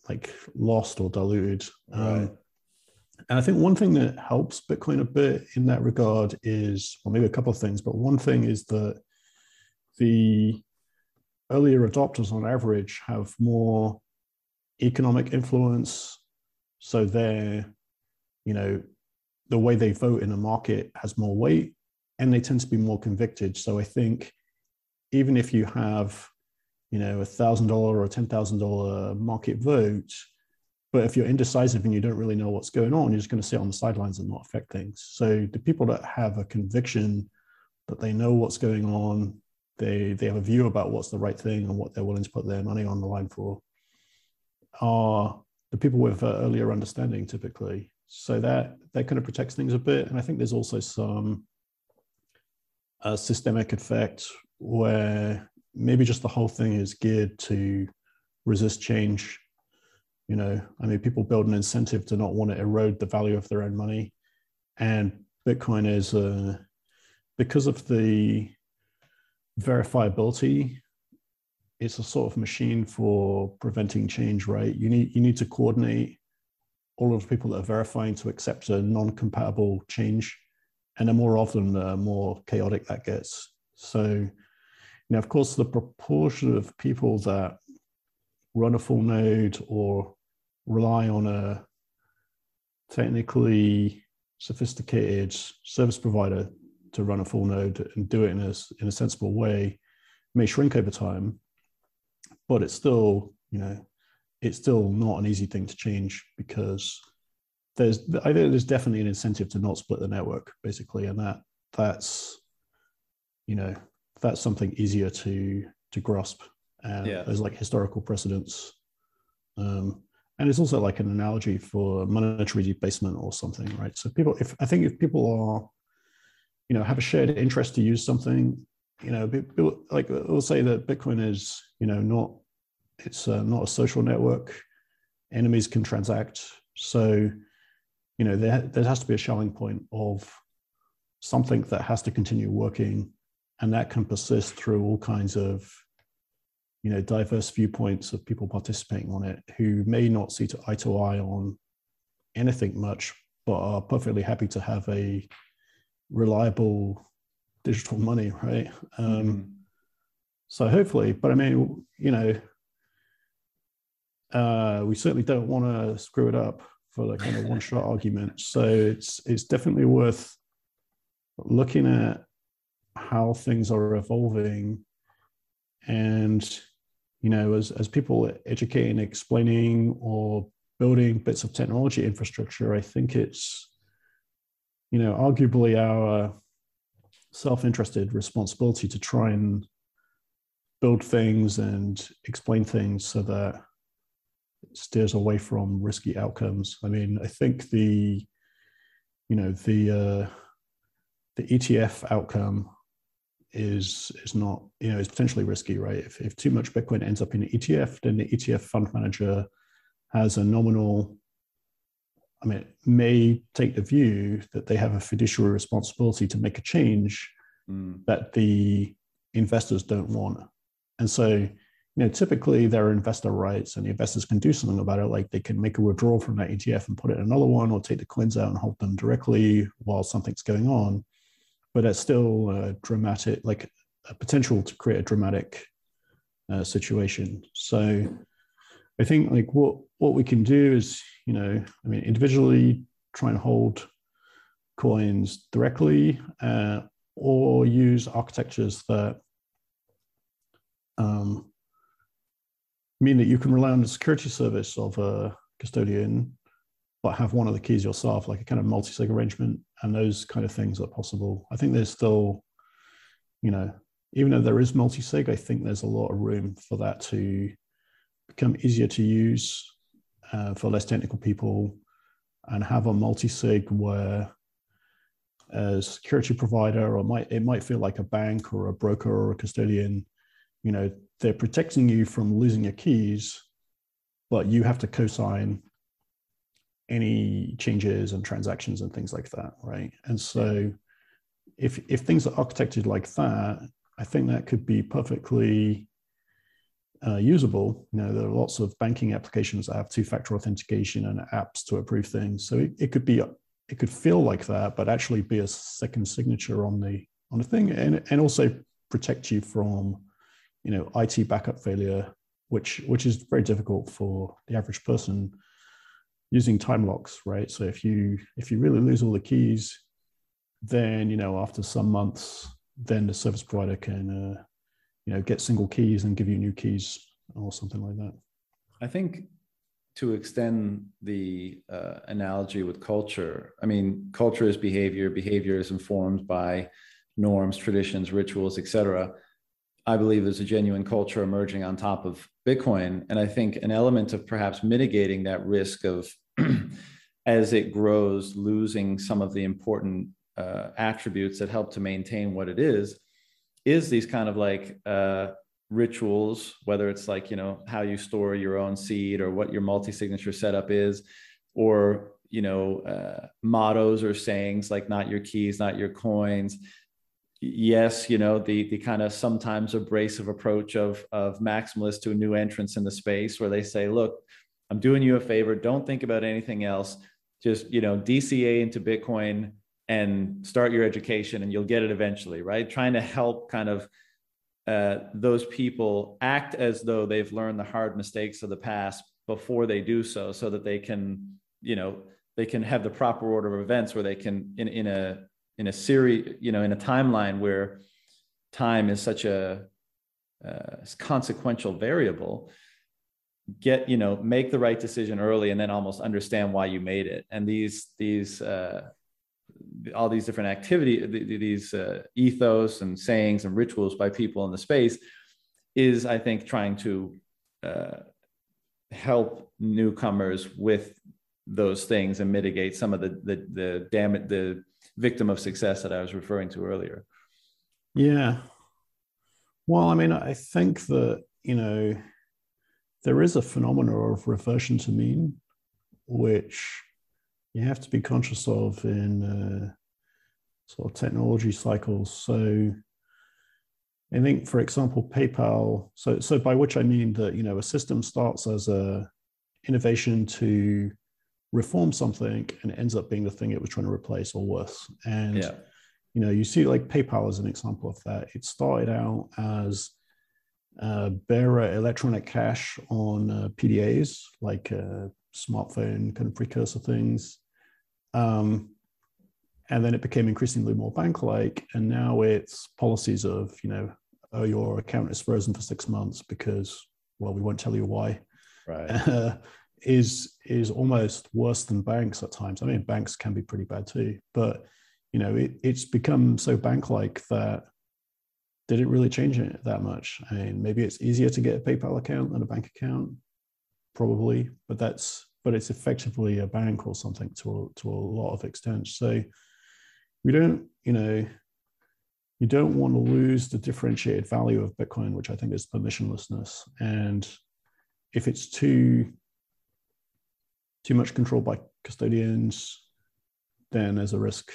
like lost or diluted. Um, right. And I think one thing that helps Bitcoin a bit in that regard is, well, maybe a couple of things, but one thing is that the earlier adopters on average have more economic influence. So they're, you know, the way they vote in a market has more weight and they tend to be more convicted. So I think even if you have, you know, a thousand dollar or ten thousand dollar market vote, but if you're indecisive and you don't really know what's going on, you're just going to sit on the sidelines and not affect things. So the people that have a conviction that they know what's going on, they they have a view about what's the right thing and what they're willing to put their money on the line for, are the people with uh, earlier understanding typically. So that that kind of protects things a bit. And I think there's also some uh, systemic effect where maybe just the whole thing is geared to resist change you know, I mean, people build an incentive to not want to erode the value of their own money. And Bitcoin is, uh, because of the verifiability, it's a sort of machine for preventing change, right? You need, you need to coordinate all of the people that are verifying to accept a non-compatible change. And the more often, the more chaotic that gets. So, you know, of course, the proportion of people that run a full node or rely on a technically sophisticated service provider to run a full node and do it in a, in a sensible way may shrink over time but it's still you know it's still not an easy thing to change because there's I think there's definitely an incentive to not split the network basically and that that's you know that's something easier to to grasp and yeah. there's like historical precedents. Um, and it's also like an analogy for monetary debasement or something right? So people if i think if people are you know have a shared interest to use something you know people, like we'll say that bitcoin is you know not it's uh, not a social network. Enemies can transact. So you know, there, there has to be a Schelling point of something that has to continue working and that can persist through all kinds of you know diverse viewpoints of people participating on it who may not see to eye to eye on anything much but are perfectly happy to have a reliable digital money right um, mm-hmm. so hopefully but i mean you know uh, we certainly don't want to screw it up for the kind of one shot argument so it's it's definitely worth looking at how things are evolving and you know as, as people educating explaining or building bits of technology infrastructure i think it's you know arguably our self-interested responsibility to try and build things and explain things so that it steers away from risky outcomes. I mean i think the you know the uh, the etf outcome is is not you know is potentially risky, right? If if too much Bitcoin ends up in an ETF, then the ETF fund manager has a nominal. I mean, may take the view that they have a fiduciary responsibility to make a change mm. that the investors don't want, and so you know typically there are investor rights, and the investors can do something about it, like they can make a withdrawal from that ETF and put it in another one, or take the coins out and hold them directly while something's going on but it's still a dramatic, like a potential to create a dramatic uh, situation. So I think like what what we can do is, you know, I mean, individually try and hold coins directly, uh, or use architectures that um, mean that you can rely on the security service of a custodian but have one of the keys yourself, like a kind of multi-sig arrangement, and those kind of things are possible. I think there's still, you know, even though there is multi-sig, I think there's a lot of room for that to become easier to use uh, for less technical people, and have a multi-sig where a security provider or might it might feel like a bank or a broker or a custodian, you know, they're protecting you from losing your keys, but you have to co-sign any changes and transactions and things like that, right? And so if if things are architected like that, I think that could be perfectly uh, usable. You know, there are lots of banking applications that have two-factor authentication and apps to approve things. So it, it could be it could feel like that, but actually be a second signature on the on the thing, and and also protect you from you know IT backup failure, which which is very difficult for the average person using time locks, right? So if you if you really lose all the keys, then you know after some months, then the service provider can uh, you know get single keys and give you new keys or something like that. I think to extend the uh, analogy with culture, I mean, culture is behavior. Behavior is informed by norms, traditions, rituals, etc. I believe there's a genuine culture emerging on top of Bitcoin. And I think an element of perhaps mitigating that risk of as it grows, losing some of the important uh, attributes that help to maintain what it is, is these kind of like uh, rituals, whether it's like, you know, how you store your own seed or what your multi signature setup is, or, you know, uh, mottos or sayings like not your keys, not your coins. Yes, you know, the, the kind of sometimes abrasive approach of, of maximalists to a new entrants in the space where they say, look, I'm doing you a favor. Don't think about anything else. Just, you know, DCA into Bitcoin and start your education and you'll get it eventually, right? Trying to help kind of uh, those people act as though they've learned the hard mistakes of the past before they do so, so that they can, you know, they can have the proper order of events where they can, in, in a, in a series, you know, in a timeline where time is such a uh, consequential variable, get you know make the right decision early and then almost understand why you made it. And these these uh, all these different activity these uh, ethos and sayings and rituals by people in the space is i think trying to uh, help newcomers with those things and mitigate some of the the the damage the victim of success that i was referring to earlier. Yeah. Well i mean i think that you know there is a phenomenon of reversion to mean, which you have to be conscious of in uh, sort of technology cycles. So I think, for example, PayPal. So, so by which I mean that you know a system starts as a innovation to reform something and ends up being the thing it was trying to replace or worse. And yeah. you know, you see like PayPal as an example of that. It started out as uh, bearer electronic cash on uh, PDAs, like uh, smartphone kind of precursor things. Um, and then it became increasingly more bank-like, and now it's policies of, you know, oh, your account is frozen for six months because, well, we won't tell you why. Right. is is almost worse than banks at times. I mean, banks can be pretty bad too, but you know, it, it's become so bank-like that did it really change it that much? I mean, maybe it's easier to get a PayPal account than a bank account, probably, but that's but it's effectively a bank or something to a, to a lot of extent. So we don't, you know, you don't want to lose the differentiated value of Bitcoin, which I think is permissionlessness. And if it's too too much controlled by custodians, then there's a risk.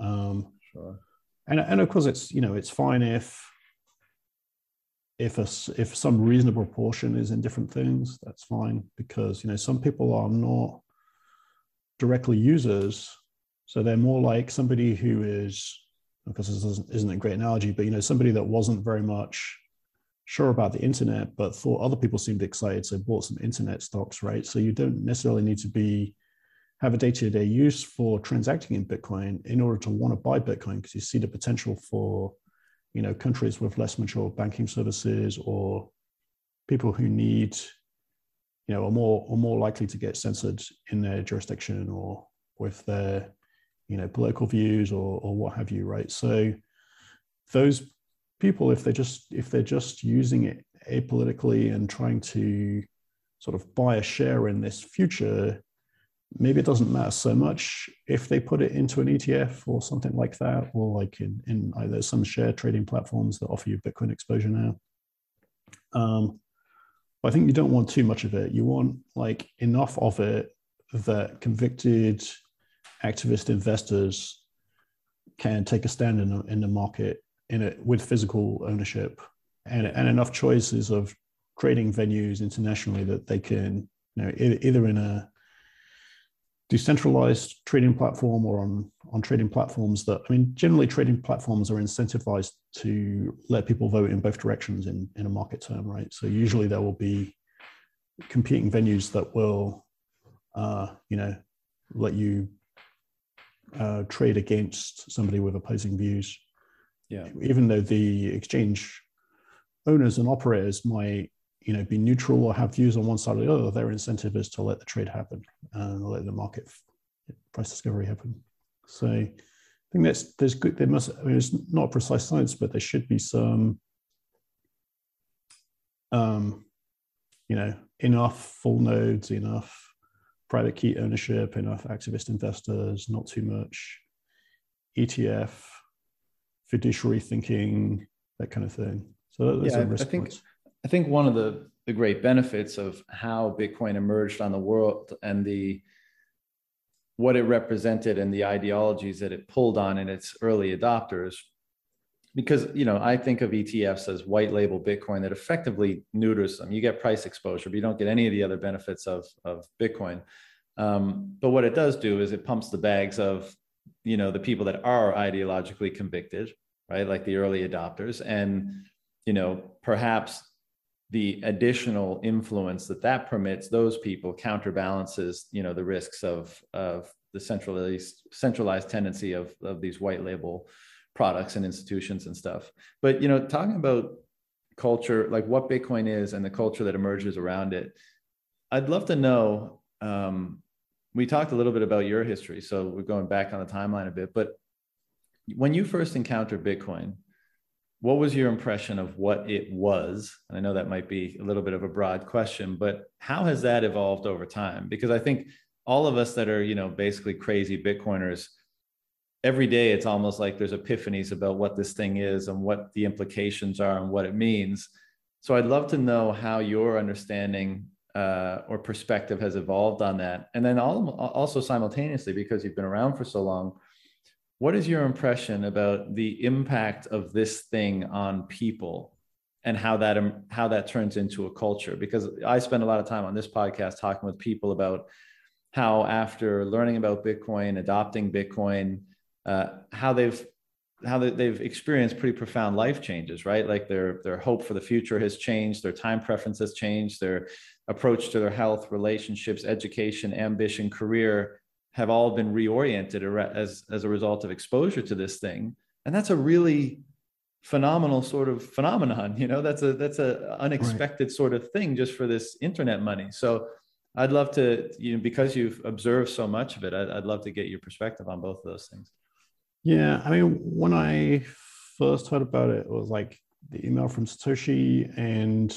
Um, sure. And and of course, it's you know it's fine if if a, if some reasonable portion is in different things, that's fine because you know some people are not directly users, so they're more like somebody who is because this isn't, isn't a great analogy, but you know somebody that wasn't very much sure about the internet, but thought other people seemed excited, so bought some internet stocks, right? So you don't necessarily need to be have a day-to-day use for transacting in Bitcoin in order to want to buy Bitcoin because you see the potential for you know countries with less mature banking services or people who need you know are more are more likely to get censored in their jurisdiction or with their you know political views or or what have you right? So those people if they're just if they're just using it apolitically and trying to sort of buy a share in this future maybe it doesn't matter so much if they put it into an ETF or something like that, or like in, in either some share trading platforms that offer you Bitcoin exposure now. Um, I think you don't want too much of it. You want like enough of it that convicted activist investors can take a stand in, the, in the market in it with physical ownership and, and enough choices of trading venues internationally that they can, you know, either in a decentralized trading platform or on, on trading platforms that, I mean, generally trading platforms are incentivized to let people vote in both directions in, in a market term, right? So usually there will be competing venues that will, uh, you know, let you uh, trade against somebody with opposing views. Yeah. Even though the exchange owners and operators might you know, be neutral or have views on one side or the other, their incentive is to let the trade happen and let the market price discovery happen. So I think that's there's good. There must. I mean, it's not precise science, but there should be some, um, you know, enough full nodes, enough private key ownership, enough activist investors, not too much ETF, fiduciary thinking, that kind of thing. So yeah, I think I think one of the, the great benefits of how Bitcoin emerged on the world and the what it represented and the ideologies that it pulled on in its early adopters because you know i think of etfs as white label bitcoin that effectively neuters them. You get price exposure but you don't get any of the other benefits of, of bitcoin. Um, but what it does do is it pumps the bags of you know the people that are ideologically convicted right? Like the early adopters. And you know perhaps the additional influence that that permits those people counterbalances you know the risks of of the centralized centralized tendency of of these white label products and institutions and stuff. But you know talking about culture like what bitcoin is and the culture that emerges around it i'd love to know um, we talked a little bit about your history so we're going back on the timeline a bit but when you first encountered bitcoin what was your impression of what it was? And I know that might be a little bit of a broad question, but how has that evolved over time? Because I think all of us that are, you know, basically crazy Bitcoiners, every day it's almost like there's epiphanies about what this thing is and what the implications are and what it means. So I'd love to know how your understanding uh, or perspective has evolved on that? And then also simultaneously, because you've been around for so long, what is your impression about the impact of this thing on people and how that how that turns into a culture? Because I spend a lot of time on this podcast talking with people about how after learning about Bitcoin, adopting Bitcoin, uh, how they've how they've experienced pretty profound life changes, right? Like their their hope for the future has changed, their time preference has changed, their approach to their health, relationships, education, ambition, career have all been reoriented as as a result of exposure to this thing, and that's a really phenomenal sort of phenomenon. You know, that's a that's a unexpected right. sort of thing just for this internet money. So. I'd love to, you know, because you've observed so much of it, I'd, I'd love to get your perspective on both of those things. Yeah, I mean, when I first heard about it, it was like the email from Satoshi, and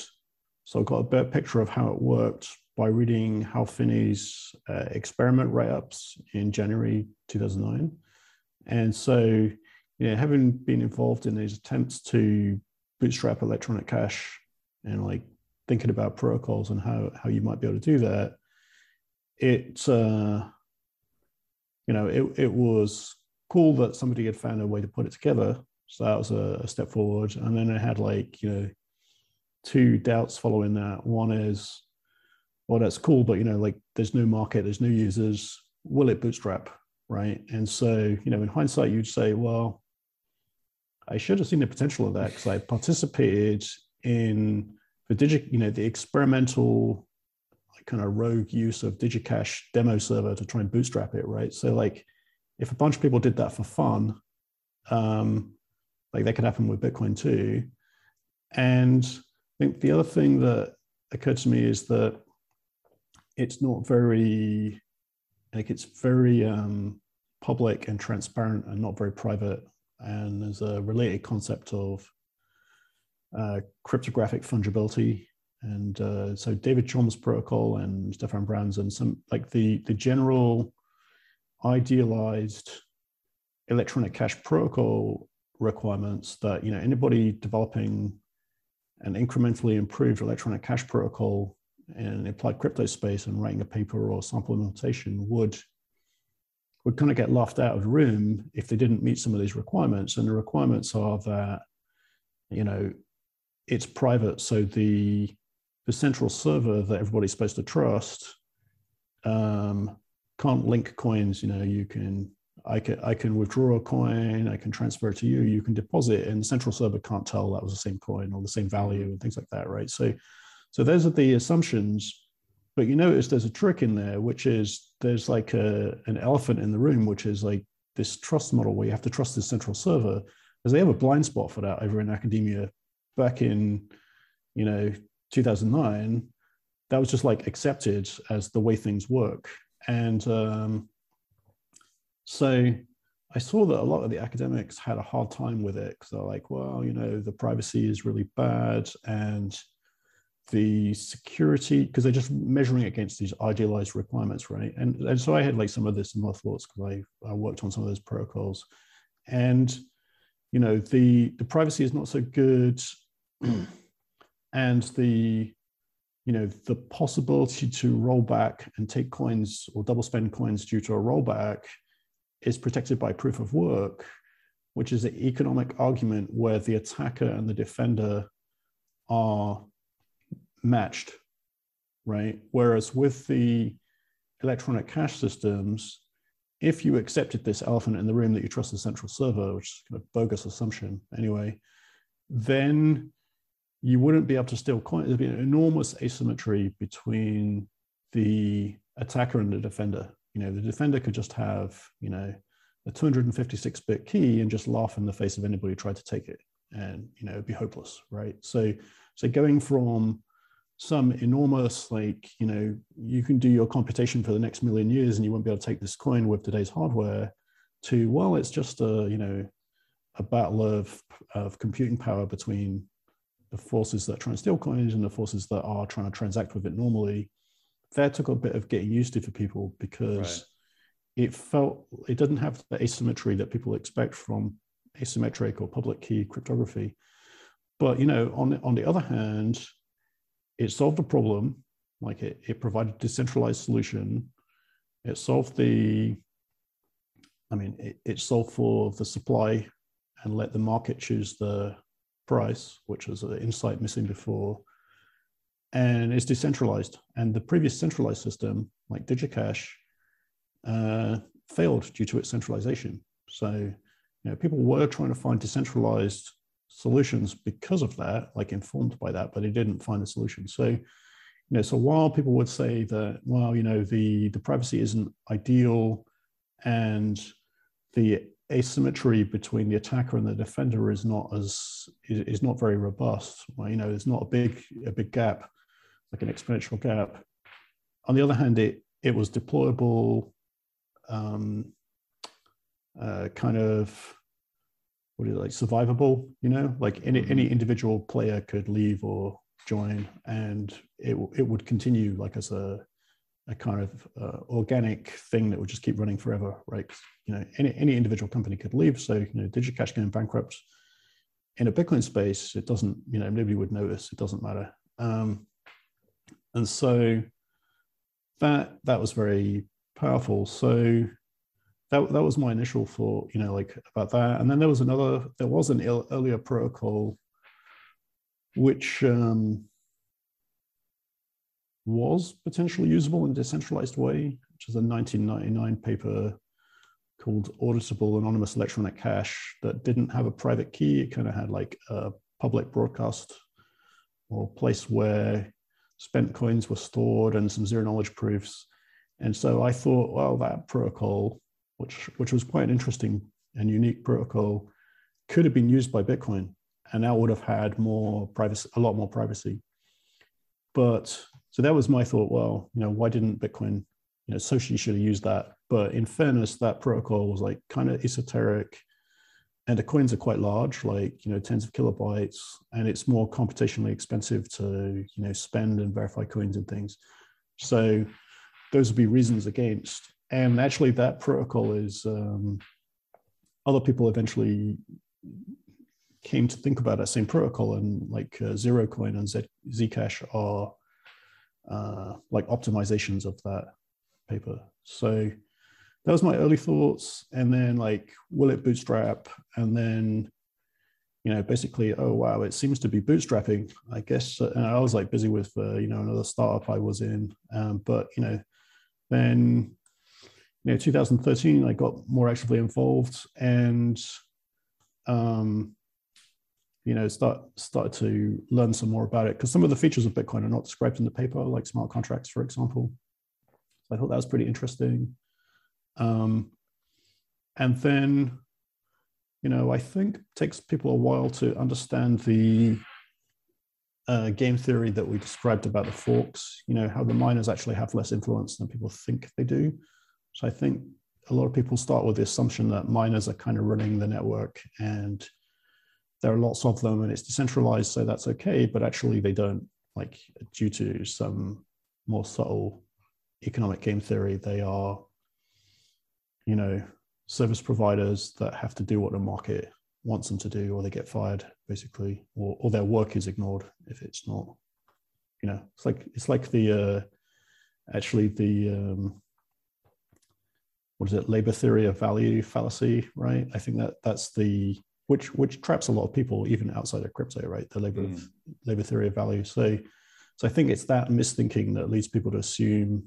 so I got a better picture of how it worked by reading Hal Finney's uh, experiment write-ups in January 2009. And so, you know, having been involved in these attempts to bootstrap electronic cash and like thinking about protocols and how how you might be able to do that, it uh, you know it it was cool that somebody had found a way to put it together. So that was a, a step forward. And then I had like, you know, two doubts following that. One is, well, that's cool, but you know, like there's no market, there's no users. Will it bootstrap? Right. And so, you know, in hindsight, you'd say, well, I should have seen the potential of that because I participated in the digit, you know, the experimental like, kind of rogue use of DigiCash demo server to try and bootstrap it, right? So like if a bunch of people did that for fun, um, like that could happen with Bitcoin too. And I think the other thing that occurred to me is that it's not very, like it's very um, public and transparent and not very private. And there's a related concept of uh, cryptographic fungibility. And uh, so David Chaum's protocol and Stefan Brands' and some like the the general idealized electronic cash protocol requirements that you know anybody developing an incrementally improved electronic cash protocol in applied crypto space and writing a paper or sample implementation would would kind of get laughed out of the room if they didn't meet some of these requirements and the requirements are that you know it's private so the the central server that everybody's supposed to trust um, can't link coins. You know, you can I can I can withdraw a coin, I can transfer it to you, you can deposit, and the central server can't tell that was the same coin or the same value and things like that, right? So, so those are the assumptions. But you notice there's a trick in there, which is there's like a an elephant in the room, which is like this trust model where you have to trust the central server, because they have a blind spot for that over in academia. Back in, you know, 2009, that was just like accepted as the way things work and um, so I saw that a lot of the academics had a hard time with it because they're like, well, you know, the privacy is really bad and the security, because they're just measuring against these idealized requirements, right? And, and so I had like some of this in my thoughts because I, I worked on some of those protocols. And, you know, the, the privacy is not so good. and the you know, the possibility to roll back and take coins or double spend coins due to a rollback is protected by proof of work, which is an economic argument where the attacker and the defender are matched, right? Whereas with the electronic cash systems, if you accepted this elephant in the room that you trust the central server, which is kind of bogus assumption anyway, then you wouldn't be able to steal coins. There'd be an enormous asymmetry between the attacker and the defender. You know, the defender could just have, you know, a 256 bit key and just laugh in the face of anybody who tried to take it. And, you know, it'd be hopeless, right? So, so going from some enormous, like, you know, you can do your computation for the next million years and you won't be able to take this coin with today's hardware to, well, it's just a, you know, a battle of, of computing power between the forces that try and steal coins and the forces that are trying to transact with it normally. That took a bit of getting used to for people because right. it felt it doesn't have the asymmetry that people expect from asymmetric or public key cryptography. But you know, on on the other hand, it solved the problem, Like it, it provided decentralized solution. It solved the, I mean, it, it solved for the supply and let the market choose the price, which was an insight missing before. And it's decentralized. And the previous centralized system, like DigiCash, uh, failed due to its centralization. So, you know, people were trying to find decentralized solutions because of that, like informed by that, but he didn't find a solution. So, you know, so while people would say that, well, you know, the the privacy isn't ideal, and the asymmetry between the attacker and the defender is not as is, not very robust. Well, you know, there's not a big a big gap, like an exponential gap. On the other hand, it it was deployable, um, uh, kind of what is it like survivable you know? Like any mm-hmm. any individual player could leave or join and it, it would continue like as a a kind of uh, organic thing that would just keep running forever right? You know any, any individual company could leave. So you know digicash going bankrupt in a bitcoin space it doesn't you know nobody would notice it doesn't matter. Um, and so that that was very powerful. So that, that was my initial thought, you know, like about that. And then there was another, there was an earlier protocol which um, was potentially usable in a decentralized way, which is a 1999 paper called Auditable Anonymous Electronic Cash that didn't have a private key. It kind of had like a public broadcast or place where spent coins were stored and some zero knowledge proofs. And so I thought, well, that protocol which which was quite an interesting and unique protocol, could have been used by Bitcoin, and that would have had more privacy, a lot more privacy. But so that was my thought. Well, you know, why didn't Bitcoin? You know, socially should have used that. But in fairness, that protocol was like kind of esoteric, and the coins are quite large, like you know, tens of kilobytes, and it's more computationally expensive to you know spend and verify coins and things. So those would be reasons against and actually that protocol is um, other people eventually came to think about that same protocol and like uh, zerocoin and zcash are uh, like optimizations of that paper. So that was my early thoughts. And then like will it bootstrap? And then you know basically oh wow it seems to be bootstrapping i guess. And i was like busy with uh, you know another startup i was in. Um, but you know then you know 2013 i got more actively involved and um, you know start started to learn some more about it. Because some of the features of bitcoin are not described in the paper like smart contracts for example. So i thought that was pretty interesting. Um, and then you know i think takes people a while to understand the uh, game theory that we described about the forks you know how the miners actually have less influence than people think they do so I think a lot of people start with the assumption that miners are kind of running the network and there are lots of them and it's decentralized, so that's okay. But actually, they don't, like, due to some more subtle economic game theory, they are, you know, service providers that have to do what the market wants them to do, or they get fired, basically, or, or their work is ignored if it's not, you know, it's like, it's like the, uh, actually, the, um, what is it labor theory of value fallacy right? I think that that's the which which traps a lot of people even outside of crypto right? The labor mm. of, labor theory of value. So so i think it's that misthinking that leads people to assume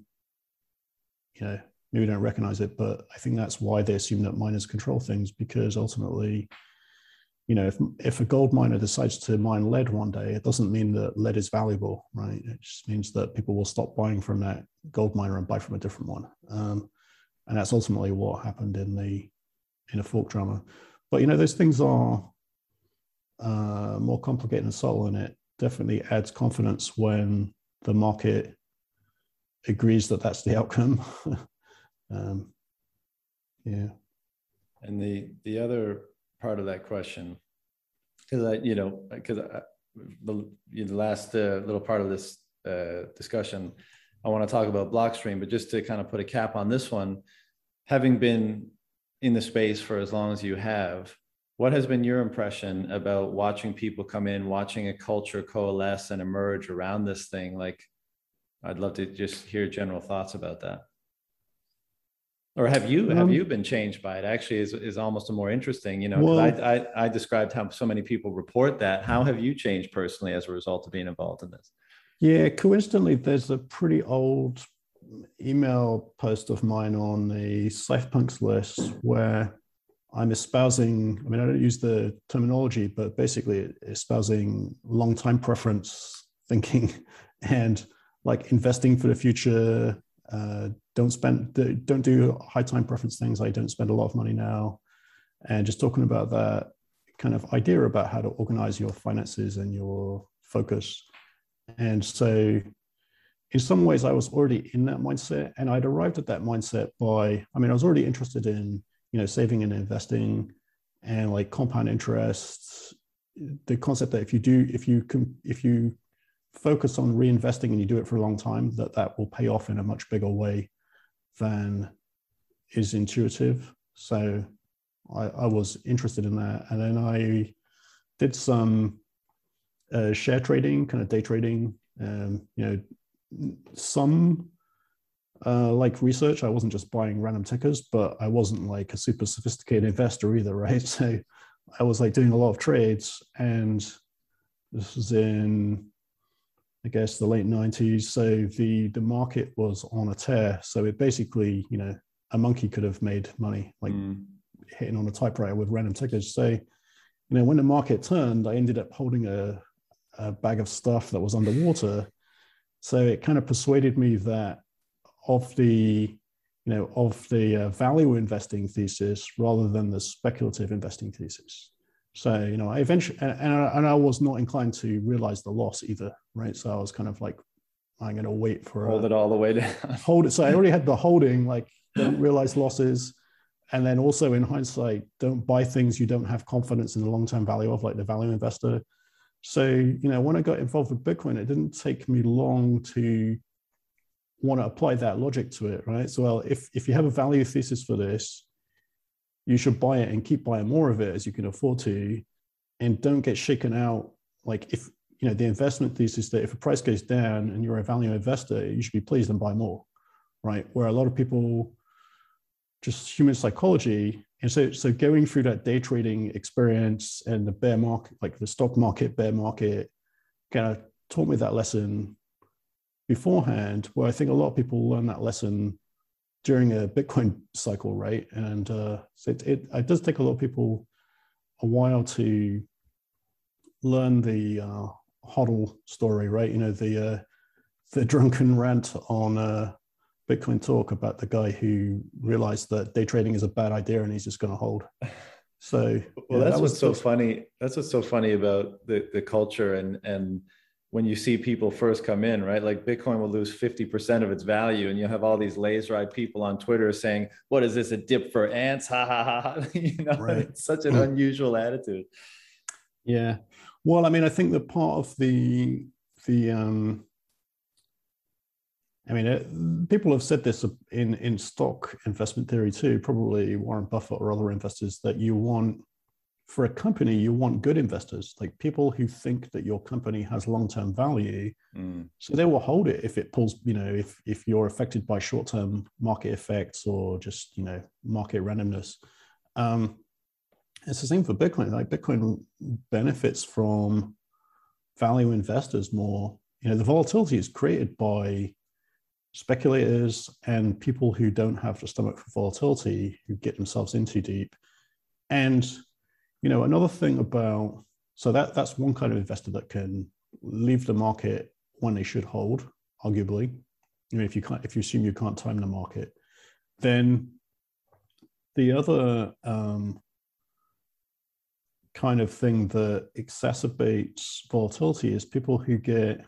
you know maybe don't recognize it but i think that's why they assume that miners control things because ultimately you know if if a gold miner decides to mine lead one day it doesn't mean that lead is valuable right? It just means that people will stop buying from that gold miner and buy from a different one. Um, and that's ultimately what happened in the in a fork drama. But you know, those things are uh, more complicated and subtle, and it definitely adds confidence when the market agrees that that's the outcome. um, yeah. And the the other part of that question, because I, you know, because the, the last uh, little part of this uh, discussion I want to talk about Blockstream, but just to kind of put a cap on this one, having been in the space for as long as you have, what has been your impression about watching people come in, watching a culture coalesce and emerge around this thing? Like, I'd love to just hear general thoughts about that. Or have you have um, you been changed by it? Actually, is is almost a more interesting. You know, well, I, I I described how so many people report that. How have you changed personally as a result of being involved in this? Yeah, coincidentally, there's a pretty old email post of mine on the Cypherpunks list where I'm espousing, I mean, I don't use the terminology, but basically espousing long time preference thinking and like investing for the future. Uh, don't spend, don't do high time preference things. I don't spend a lot of money now. And just talking about that kind of idea about how to organize your finances and your focus. And so in some ways I was already in that mindset and I'd arrived at that mindset by, I mean, I was already interested in, you know, saving and investing and like compound interest, the concept that if you do, if you can, if you focus on reinvesting and you do it for a long time, that that will pay off in a much bigger way than is intuitive. So I, I was interested in that. And then I did some uh, share trading, kind of day trading, um, you know, some uh, like research. I wasn't just buying random tickers, but I wasn't like a super sophisticated investor either, right? So I was like doing a lot of trades, and this was in, I guess, the late '90s. So the the market was on a tear. So it basically, you know, a monkey could have made money like mm. hitting on a typewriter with random tickers. So, you know, when the market turned, I ended up holding a, a bag of stuff that was underwater so it kind of persuaded me that of the you know of the uh, value investing thesis rather than the speculative investing thesis. So you know, I eventually and, and I, and I was not inclined to realize the loss either, right? So I was kind of like, I'm going to wait for hold a, it all the way down. hold it. So I already had the holding, like don't realize losses, and then also in hindsight, don't buy things you don't have confidence in the long term value of, like the value investor. So, you know, when I got involved with Bitcoin, it didn't take me long to want to apply that logic to it, right? So, well, if, if you have a value thesis for this, you should buy it and keep buying more of it as you can afford to, and don't get shaken out. Like if you know the investment thesis that if a price goes down and you're a value investor, you should be pleased and buy more, right? Where a lot of people, just human psychology, and so so going through that day trading experience and the bear market like the stock market bear market kind of taught me that lesson beforehand where i think a lot of people learn that lesson during a bitcoin cycle right? And uh, so it, it, it, does take a lot of people a while to learn the uh, hodl story right? You know the uh, the drunken rant on uh, Bitcoin talk about the guy who realized that day trading is a bad idea and he's just going to hold. So, well, yeah, that's that what's so funny. That's what's so funny about the, the culture and, and when you see people first come in, right? Like Bitcoin will lose 50% of its value. And you have all these laser eyed people on Twitter saying, what is this, a dip for ants? Ha ha ha. ha. you know, right. it's such an unusual attitude. Yeah. Well, I mean, I think that part of the, the, um, I mean, it, people have said this in, in stock investment theory too, probably Warren Buffett or other investors, that you want, for a company, you want good investors, like people who think that your company has long term value. Mm. So they will hold it if it pulls, you know, if, if you're affected by short term market effects or just, you know, market randomness. Um, it's the same for Bitcoin. Like Bitcoin benefits from value investors more. You know, the volatility is created by speculators and people who don't have the stomach for volatility who get themselves in too deep. And you know another thing about so that that's one kind of investor that can leave the market when they should hold arguably. You know if you can't if you assume you can't time the market. Then the other um, kind of thing that exacerbates volatility is people who get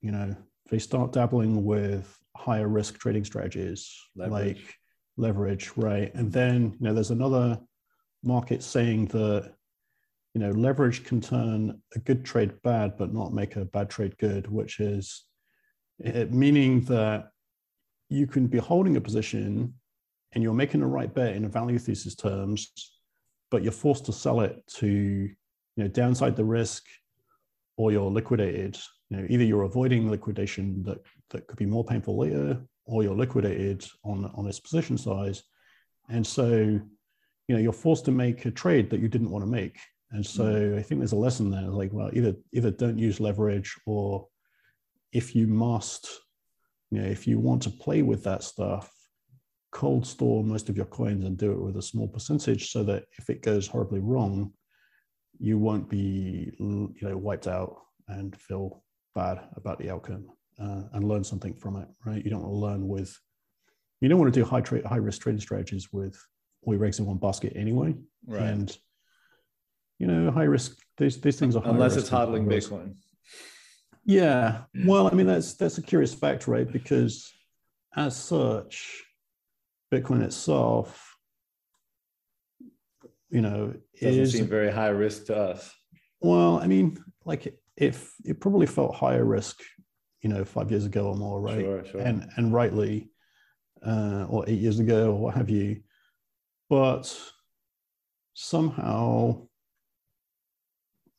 you know they start dabbling with higher risk trading strategies leverage. like leverage, right? And then you know there's another market saying that you know leverage can turn a good trade bad, but not make a bad trade good, which is it, meaning that you can be holding a position and you're making the right bet in a value thesis terms, but you're forced to sell it to you know downside the risk or you're liquidated you know either you're avoiding liquidation that that could be more painful later, or you're liquidated on on its position size, and so you know you're forced to make a trade that you didn't want to make. And so mm. I think there's a lesson there, like well, either either don't use leverage, or if you must, you know, if you want to play with that stuff, cold store most of your coins and do it with a small percentage, so that if it goes horribly wrong, you won't be you know wiped out and feel bad about the outcome uh, and learn something from it right? You don't want to learn with you don't want to do high trade high risk trading strategies with all your eggs in one basket anyway. Right. and you know high risk these, these things are unless it's hodling bitcoin. Yeah. Well i mean that's that's a curious fact right? Because as such bitcoin itself you know, doesn't is, seem very high risk to us. Well, I mean, like if it probably felt higher risk, you know, five years ago or more, right? Sure, sure. And and rightly, uh, or eight years ago, or what have you. But somehow,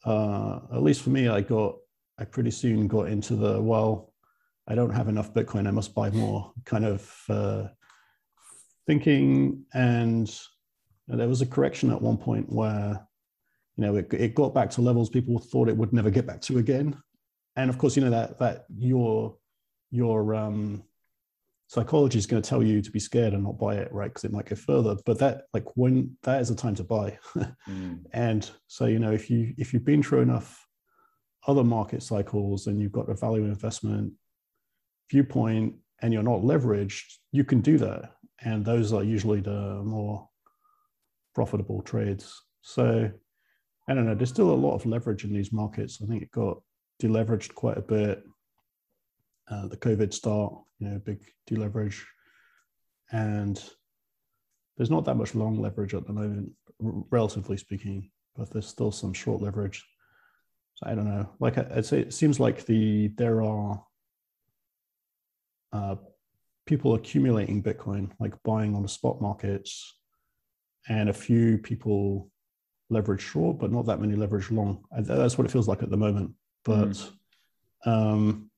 uh, at least for me, I got I pretty soon got into the well, I don't have enough Bitcoin, I must buy more kind of uh, thinking and there was a correction at one point where, you know, it, it got back to levels people thought it would never get back to again. And of course, you know that that your your um, psychology is going to tell you to be scared and not buy it, right? Because it might go further. But that like when that is a time to buy. mm. And so you know, if you if you've been through enough other market cycles and you've got a value investment viewpoint and you're not leveraged, you can do that. And those are usually the more profitable trades. So I don't know. There's still a lot of leverage in these markets. I think it got deleveraged quite a bit. Uh, the COVID start, you know, big deleverage, and there's not that much long leverage at the moment, relatively speaking. But there's still some short leverage. So I don't know. Like I'd say, it seems like the there are uh, people accumulating Bitcoin, like buying on the spot markets and a few people leverage short, but not that many leverage long. That's what it feels like at the moment. But mm. um,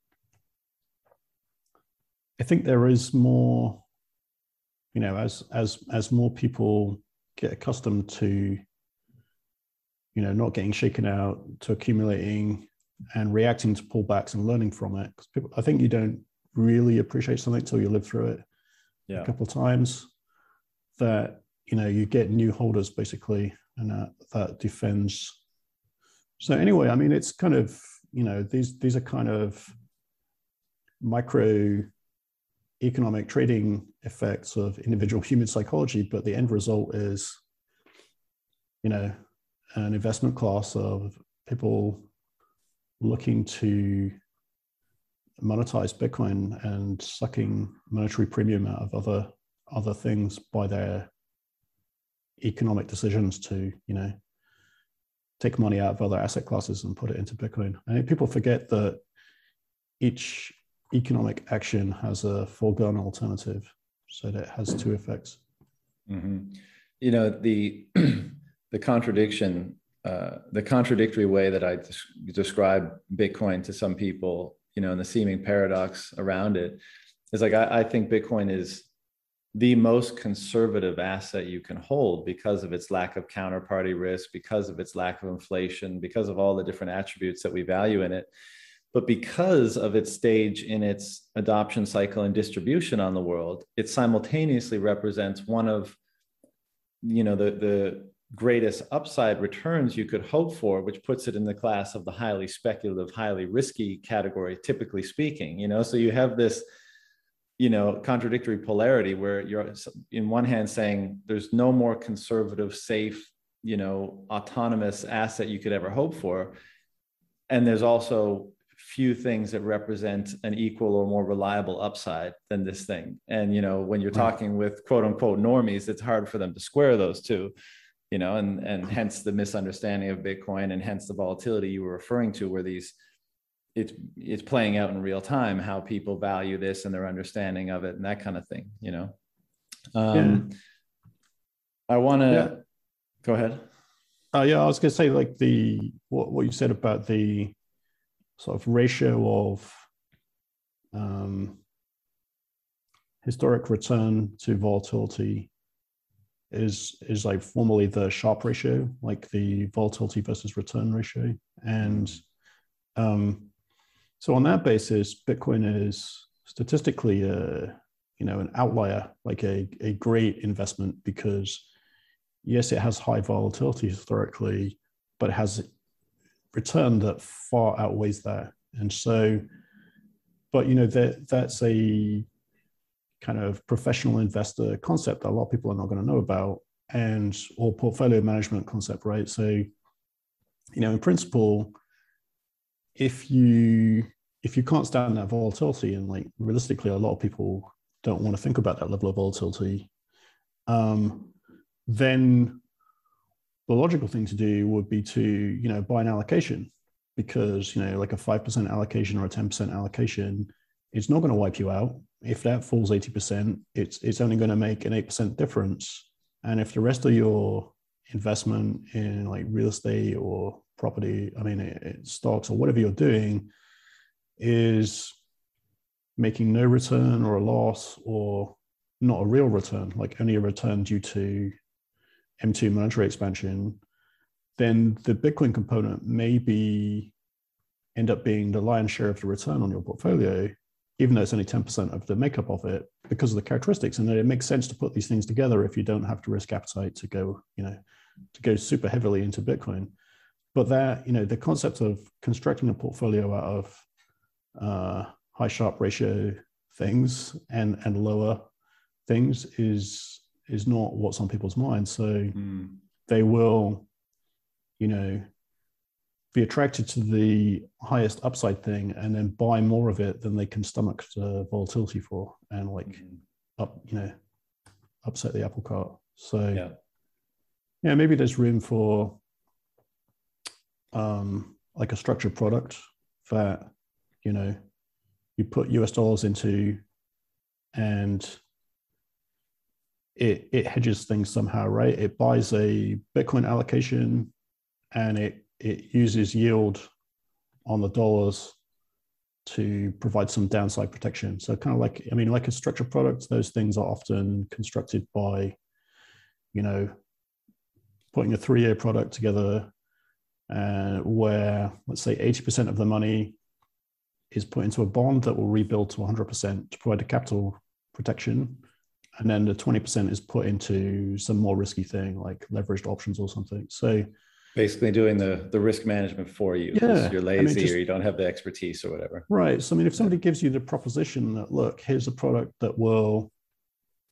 I think there is more, you know, as as as more people get accustomed to, you know, not getting shaken out, to accumulating and reacting to pullbacks and learning from it. Because people, I think you don't really appreciate something until you live through it yeah. a couple of times. That you know you get new holders basically and that, that defends. So anyway i mean it's kind of you know these these are kind of micro economic trading effects of individual human psychology but the end result is you know an investment class of people looking to monetize bitcoin and sucking monetary premium out of other other things by their economic decisions to you know take money out of other asset classes and put it into bitcoin i think people forget that each economic action has a foregone alternative so that it has two effects mm-hmm. you know the the contradiction uh, the contradictory way that I des- describe Bitcoin to some people, you know, and the seeming paradox around it is like I, I think Bitcoin is the most conservative asset you can hold because of its lack of counterparty risk, because of its lack of inflation, because of all the different attributes that we value in it. But because of its stage in its adoption cycle and distribution on the world, it simultaneously represents one of you know the, the greatest upside returns you could hope for, which puts it in the class of the highly speculative, highly risky category, typically speaking. You know, so you have this you know contradictory polarity where you're in one hand saying there's no more conservative safe you know autonomous asset you could ever hope for. And there's also few things that represent an equal or more reliable upside than this thing. And you know when you're talking with quote unquote normies it's hard for them to square those two you know and and hence the misunderstanding of bitcoin and hence the volatility you were referring to where these it's it's playing out in real time how people value this and their understanding of it and that kind of thing you know um yeah. i want to yeah. go ahead uh, yeah i was going to say like the what, what you said about the sort of ratio of um, historic return to volatility is is like formally the Sharpe ratio, like the volatility versus return ratio, and um, so on that basis, Bitcoin is statistically a you know an outlier, like a a great investment because yes, it has high volatility historically, but it has return that far outweighs that, and so, but you know that that's a kind of professional investor concept that a lot of people are not going to know about and or portfolio management concept right? So you know in principle if you if you can't stand that volatility and like realistically a lot of people don't want to think about that level of volatility um, then the logical thing to do would be to you know buy an allocation because you know like a 5% allocation or a 10% allocation it's not going to wipe you out if that falls 80%, it's it's only going to make an 8% difference. And if the rest of your investment in like real estate or property, I mean, it, it stocks or whatever you're doing is making no return or a loss or not a real return, like only a return due to M2 monetary expansion, then the Bitcoin component may be end up being the lion's share of the return on your portfolio even though it's only 10% of the makeup of it because of the characteristics. And it makes sense to put these things together if you don't have to risk appetite to go you know to go super heavily into bitcoin but that you know the concept of constructing a portfolio out of uh, high Sharpe ratio things and and lower things is is not what's on people's minds so mm. they will you know be attracted to the highest upside thing and then buy more of it than they can stomach the volatility for and like mm-hmm. up you know upset the apple cart so yeah yeah maybe there's room for um like a structured product that you know you put us dollars into and it it hedges things somehow right it buys a bitcoin allocation and it it uses yield on the dollars to provide some downside protection. So kind of like, I mean, like a structured product, those things are often constructed by, you know, putting a three-year product together uh, where let's say 80% of the money is put into a bond that will rebuild to 100% to provide a capital protection. And then the 20% is put into some more risky thing like leveraged options or something. So basically doing the the risk management for you yeah. you're lazy I mean, just, or you don't have the expertise or whatever right so i mean if somebody gives you the proposition that look here's a product that will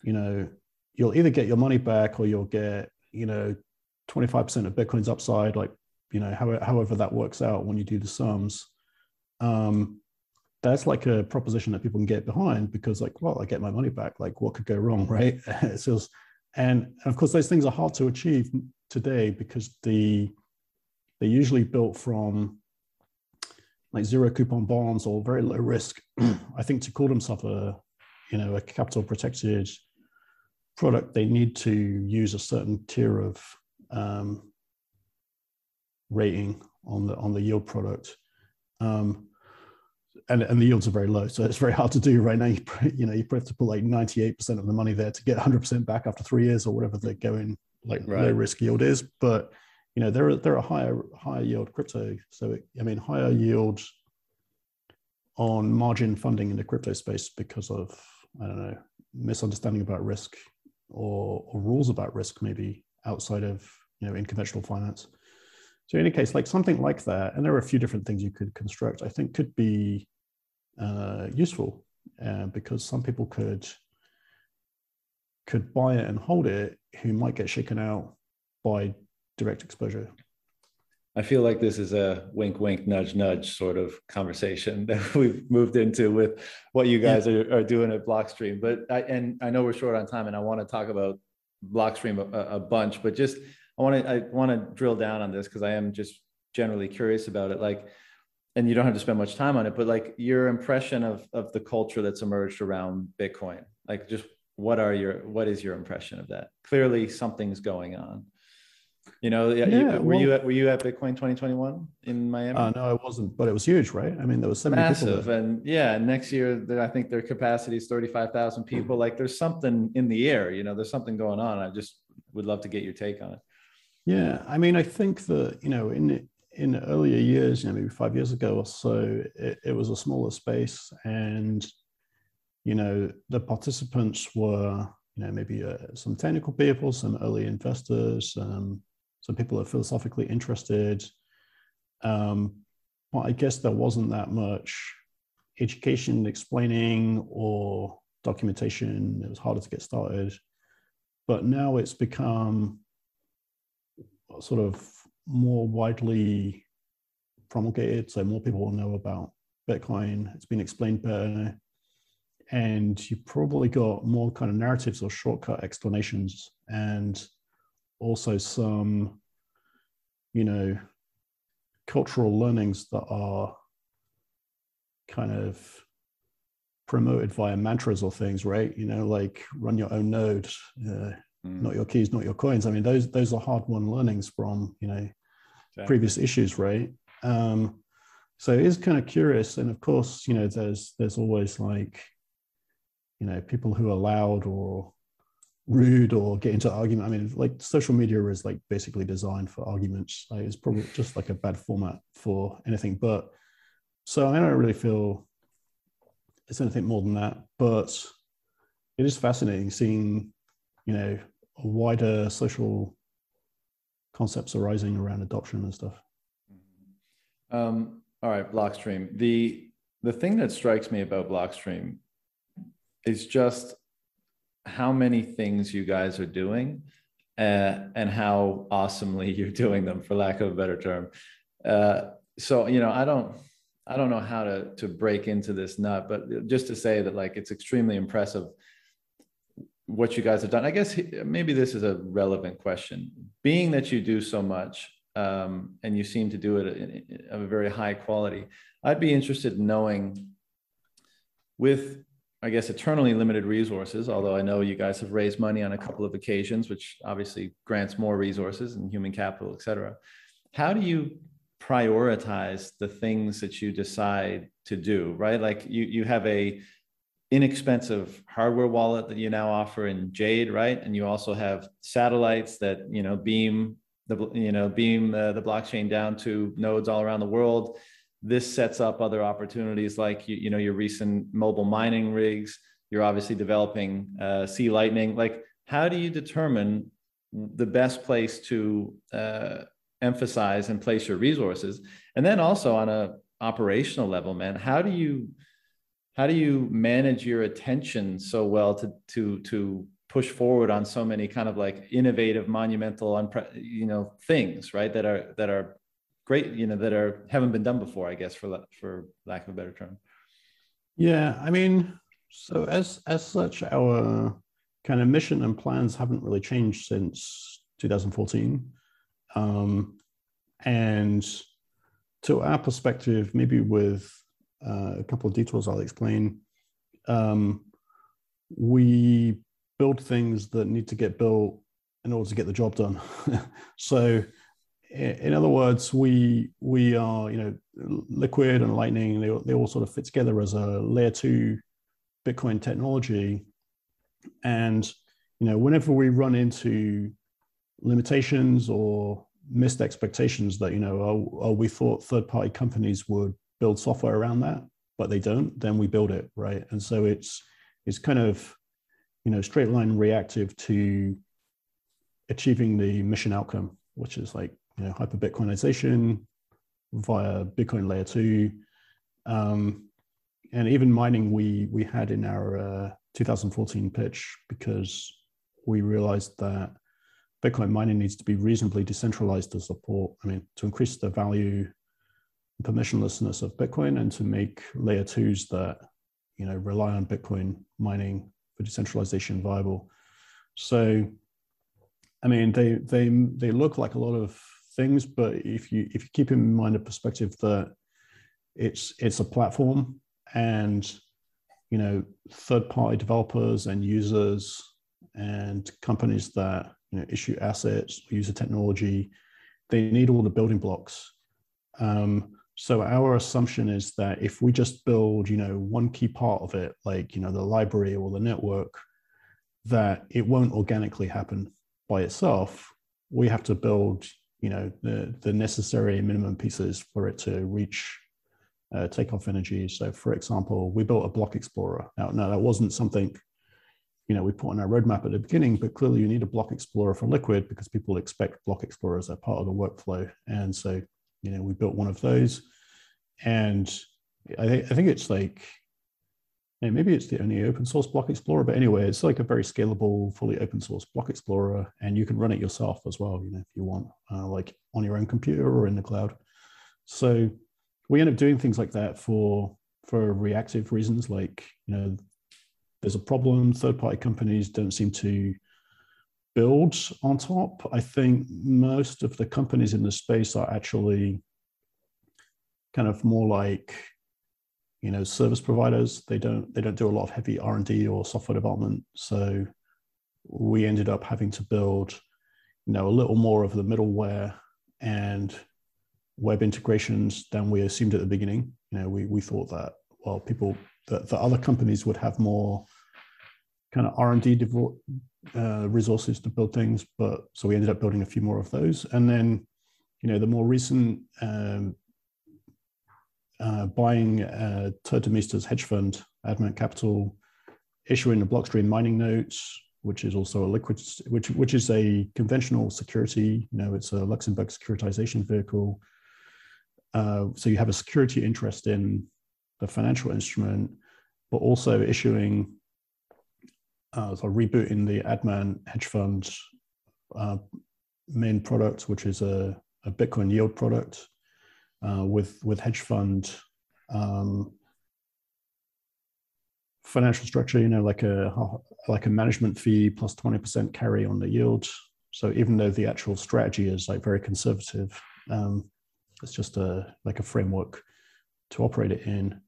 you know you'll either get your money back or you'll get you know 25% of bitcoin's upside like you know however, however that works out when you do the sums um that's like a proposition that people can get behind because like well i get my money back like what could go wrong right so and of course those things are hard to achieve today because the they're usually built from like zero coupon bonds or very low risk. I think to call themselves a you know a capital protected product, they need to use a certain tier of um, rating on the on the yield product. Um, and, and the yields are very low, so it's very hard to do right now. You, you know, you have to put like ninety eight percent of the money there to get one hundred percent back after three years or whatever they're going like right. low risk yield is. But you know, there are there are higher higher yield crypto. So it, I mean, higher yield on margin funding in the crypto space because of I don't know misunderstanding about risk or, or rules about risk maybe outside of you know in conventional finance. So in any case, like something like that, and there are a few different things you could construct. I think could be uh, useful uh, because some people could could buy it and hold it who might get shaken out by direct exposure. I feel like this is a wink, wink, nudge, nudge sort of conversation that we've moved into with what you guys yeah. are, are doing at Blockstream. But I, and I know we're short on time, and I want to talk about Blockstream a, a bunch. But just I want to I want to drill down on this because I am just generally curious about it. Like, and you don't have to spend much time on it, but like your impression of of the culture that's emerged around Bitcoin. Like, just what are your what is your impression of that? Clearly, something's going on. You know, yeah, you, were well, you at were you at Bitcoin 2021 in Miami? Uh, no, I wasn't, but it was huge, right? I mean, there was so many massive, and yeah, next year I think their capacity is 35,000 people. Like, there's something in the air. You know, there's something going on. I just would love to get your take on it. Yeah, I mean, I think that you know, in in earlier years, you know, maybe five years ago or so, it, it was a smaller space, and you know, the participants were you know maybe uh, some technical people, some early investors, um, some people are philosophically interested. Um, but I guess there wasn't that much education explaining or documentation. It was harder to get started. But now it's become sort of more widely promulgated. So more people will know about Bitcoin. It's been explained better. And you probably got more kind of narratives or shortcut explanations and also some, you know, cultural learnings that are kind of promoted via mantras or things, right? You know, like run your own node, uh, mm. not your keys, not your coins. I mean, those those are hard won learnings from you know exactly. previous issues, right? Um, so it is kind of curious, and of course, you know, there's there's always like, you know, people who are loud or rude or get into argument. I mean, like social media is like basically designed for arguments. Like, it's probably just like a bad format for anything. But so I don't really feel it's anything more than that. But it is fascinating seeing, you know, wider social concepts arising around adoption and stuff. Um, all right, Blockstream. The the thing that strikes me about Blockstream is just how many things you guys are doing uh, and how awesomely you're doing them, for lack of a better term. Uh, so you know, I don't. I don't know how to to break into this nut, but just to say that like it's extremely impressive what you guys have done. I guess maybe this is a relevant question. Being that you do so much um, and you seem to do it of a very high quality, I'd be interested in knowing with, I guess, eternally limited resources, although I know you guys have raised money on a couple of occasions, which obviously grants more resources and human capital, et cetera. How do you prioritize the things that you decide to do, right? Like you, you have a inexpensive hardware wallet that you now offer in Jade, right? And you also have satellites that you know beam the you know beam uh, the blockchain down to nodes all around the world. This sets up other opportunities like you, you know your recent mobile mining rigs. You're obviously developing uh, c-lightning. Like, how do you determine the best place to uh, emphasize and place your resources? And then also on a operational level, man, how do you how do you manage your attention so well to to to push forward on so many kind of like innovative monumental you know things right that are that are great you know that are haven't been done before i guess for for lack of a better term? Yeah i mean so as as such our kind of mission and plans haven't really changed since 2014 um, and to our perspective maybe with uh, a couple of details I'll explain. Um, we build things that need to get built in order to get the job done. so, in other words, we we are you know liquid and lightning. They they all sort of fit together as a layer two Bitcoin technology, and you know whenever we run into limitations or missed expectations that you know oh, we thought third party companies would build software around that, but they don't, then we build it, right? And so it's it's kind of you know straight line reactive to achieving the mission outcome, which is like you know hyper Bitcoinization via Bitcoin layer two. Um, and even mining we we had in our uh, 2014 pitch because we realized that Bitcoin mining needs to be reasonably decentralized to support, I mean, to increase the value permissionlessness of Bitcoin and to make layer twos that you know rely on Bitcoin mining for decentralization viable. So, I mean, they they they look like a lot of things, but if you if you keep in mind a perspective that it's it's a platform and you know third party developers and users and companies that you know, issue assets, use the technology. They need all the building blocks. Um, so our assumption is that if we just build, you know, one key part of it, like you know, the library or the network, that it won't organically happen by itself. We have to build, you know, the the necessary minimum pieces for it to reach uh, takeoff energy. So, for example, we built a block explorer. Now, now that wasn't something you know we put on our roadmap at the beginning, but clearly you need a block explorer for Liquid because people expect block explorers as part of the workflow. And so, you know, we built one of those, and I, th- I think it's like maybe it's the only open source block explorer, but anyway, it's like a very scalable, fully open source block explorer, and you can run it yourself as well, you know, if you want, uh, like on your own computer or in the cloud. So we end up doing things like that for for reactive reasons, like you know there's a problem. Third party companies don't seem to build on top. I think most of the companies in the space are actually kind of more like you know service providers. They don't they don't do a lot of heavy r&d or software development. So we ended up having to build you know a little more of the middleware and web integrations than we assumed at the beginning. You know we, we thought that well people that the other companies would have more kind of R&D uh, resources to build things, but so we ended up building a few more of those. And then, you know, the more recent um, uh, buying uh, hedge fund, Adamant Capital, issuing the Blockstream mining notes, which is also a liquid, which which is a conventional security. You know, it's a Luxembourg securitization vehicle. Uh, so you have a security interest in the financial instrument, but also issuing uh, so rebooting the Adamant hedge fund uh, main product, which is a, a Bitcoin yield product uh, with with hedge fund um, financial structure. You know, like a like a management fee plus twenty percent carry on the yield. So even though the actual strategy is like very conservative, um, it's just a like a framework to operate it in.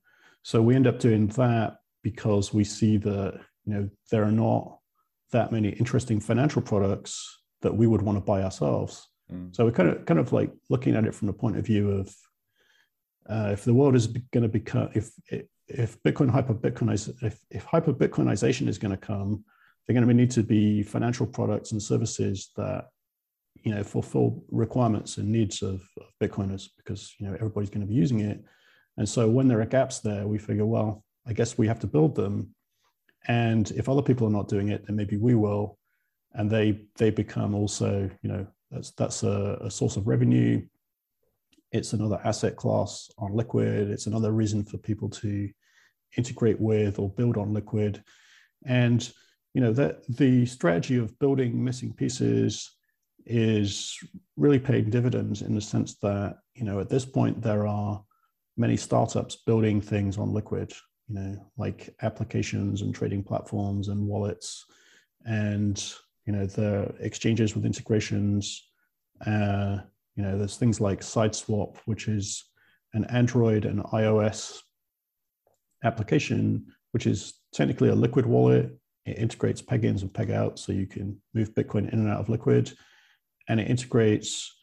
So we end up doing that because we see that you know there are not that many interesting financial products that we would want to buy ourselves. Mm. So we're kind of kind of like looking at it from the point of view of uh, if the world is going to become if if Bitcoin hyper Bitcoinize if, if hyper Bitcoinization is going to come, they're going to need to be financial products and services that you know fulfill requirements and needs of, of Bitcoiners because you know everybody's going to be using it. And so when there are gaps there, we figure, well, I guess we have to build them and if other people are not doing it then maybe we will. And they they become also you know that's that's a, a source of revenue. It's another asset class on liquid. It's another reason for people to integrate with or build on liquid. And you know that the strategy of building missing pieces is really paying dividends in the sense that you know at this point there are many startups building things on liquid you know, like applications and trading platforms and wallets, and you know the exchanges with integrations. Uh, you know, there's things like SideSwap, which is an Android and iOS application, which is technically a Liquid wallet. It integrates peg-ins and peg-outs, so you can move Bitcoin in and out of Liquid, and it integrates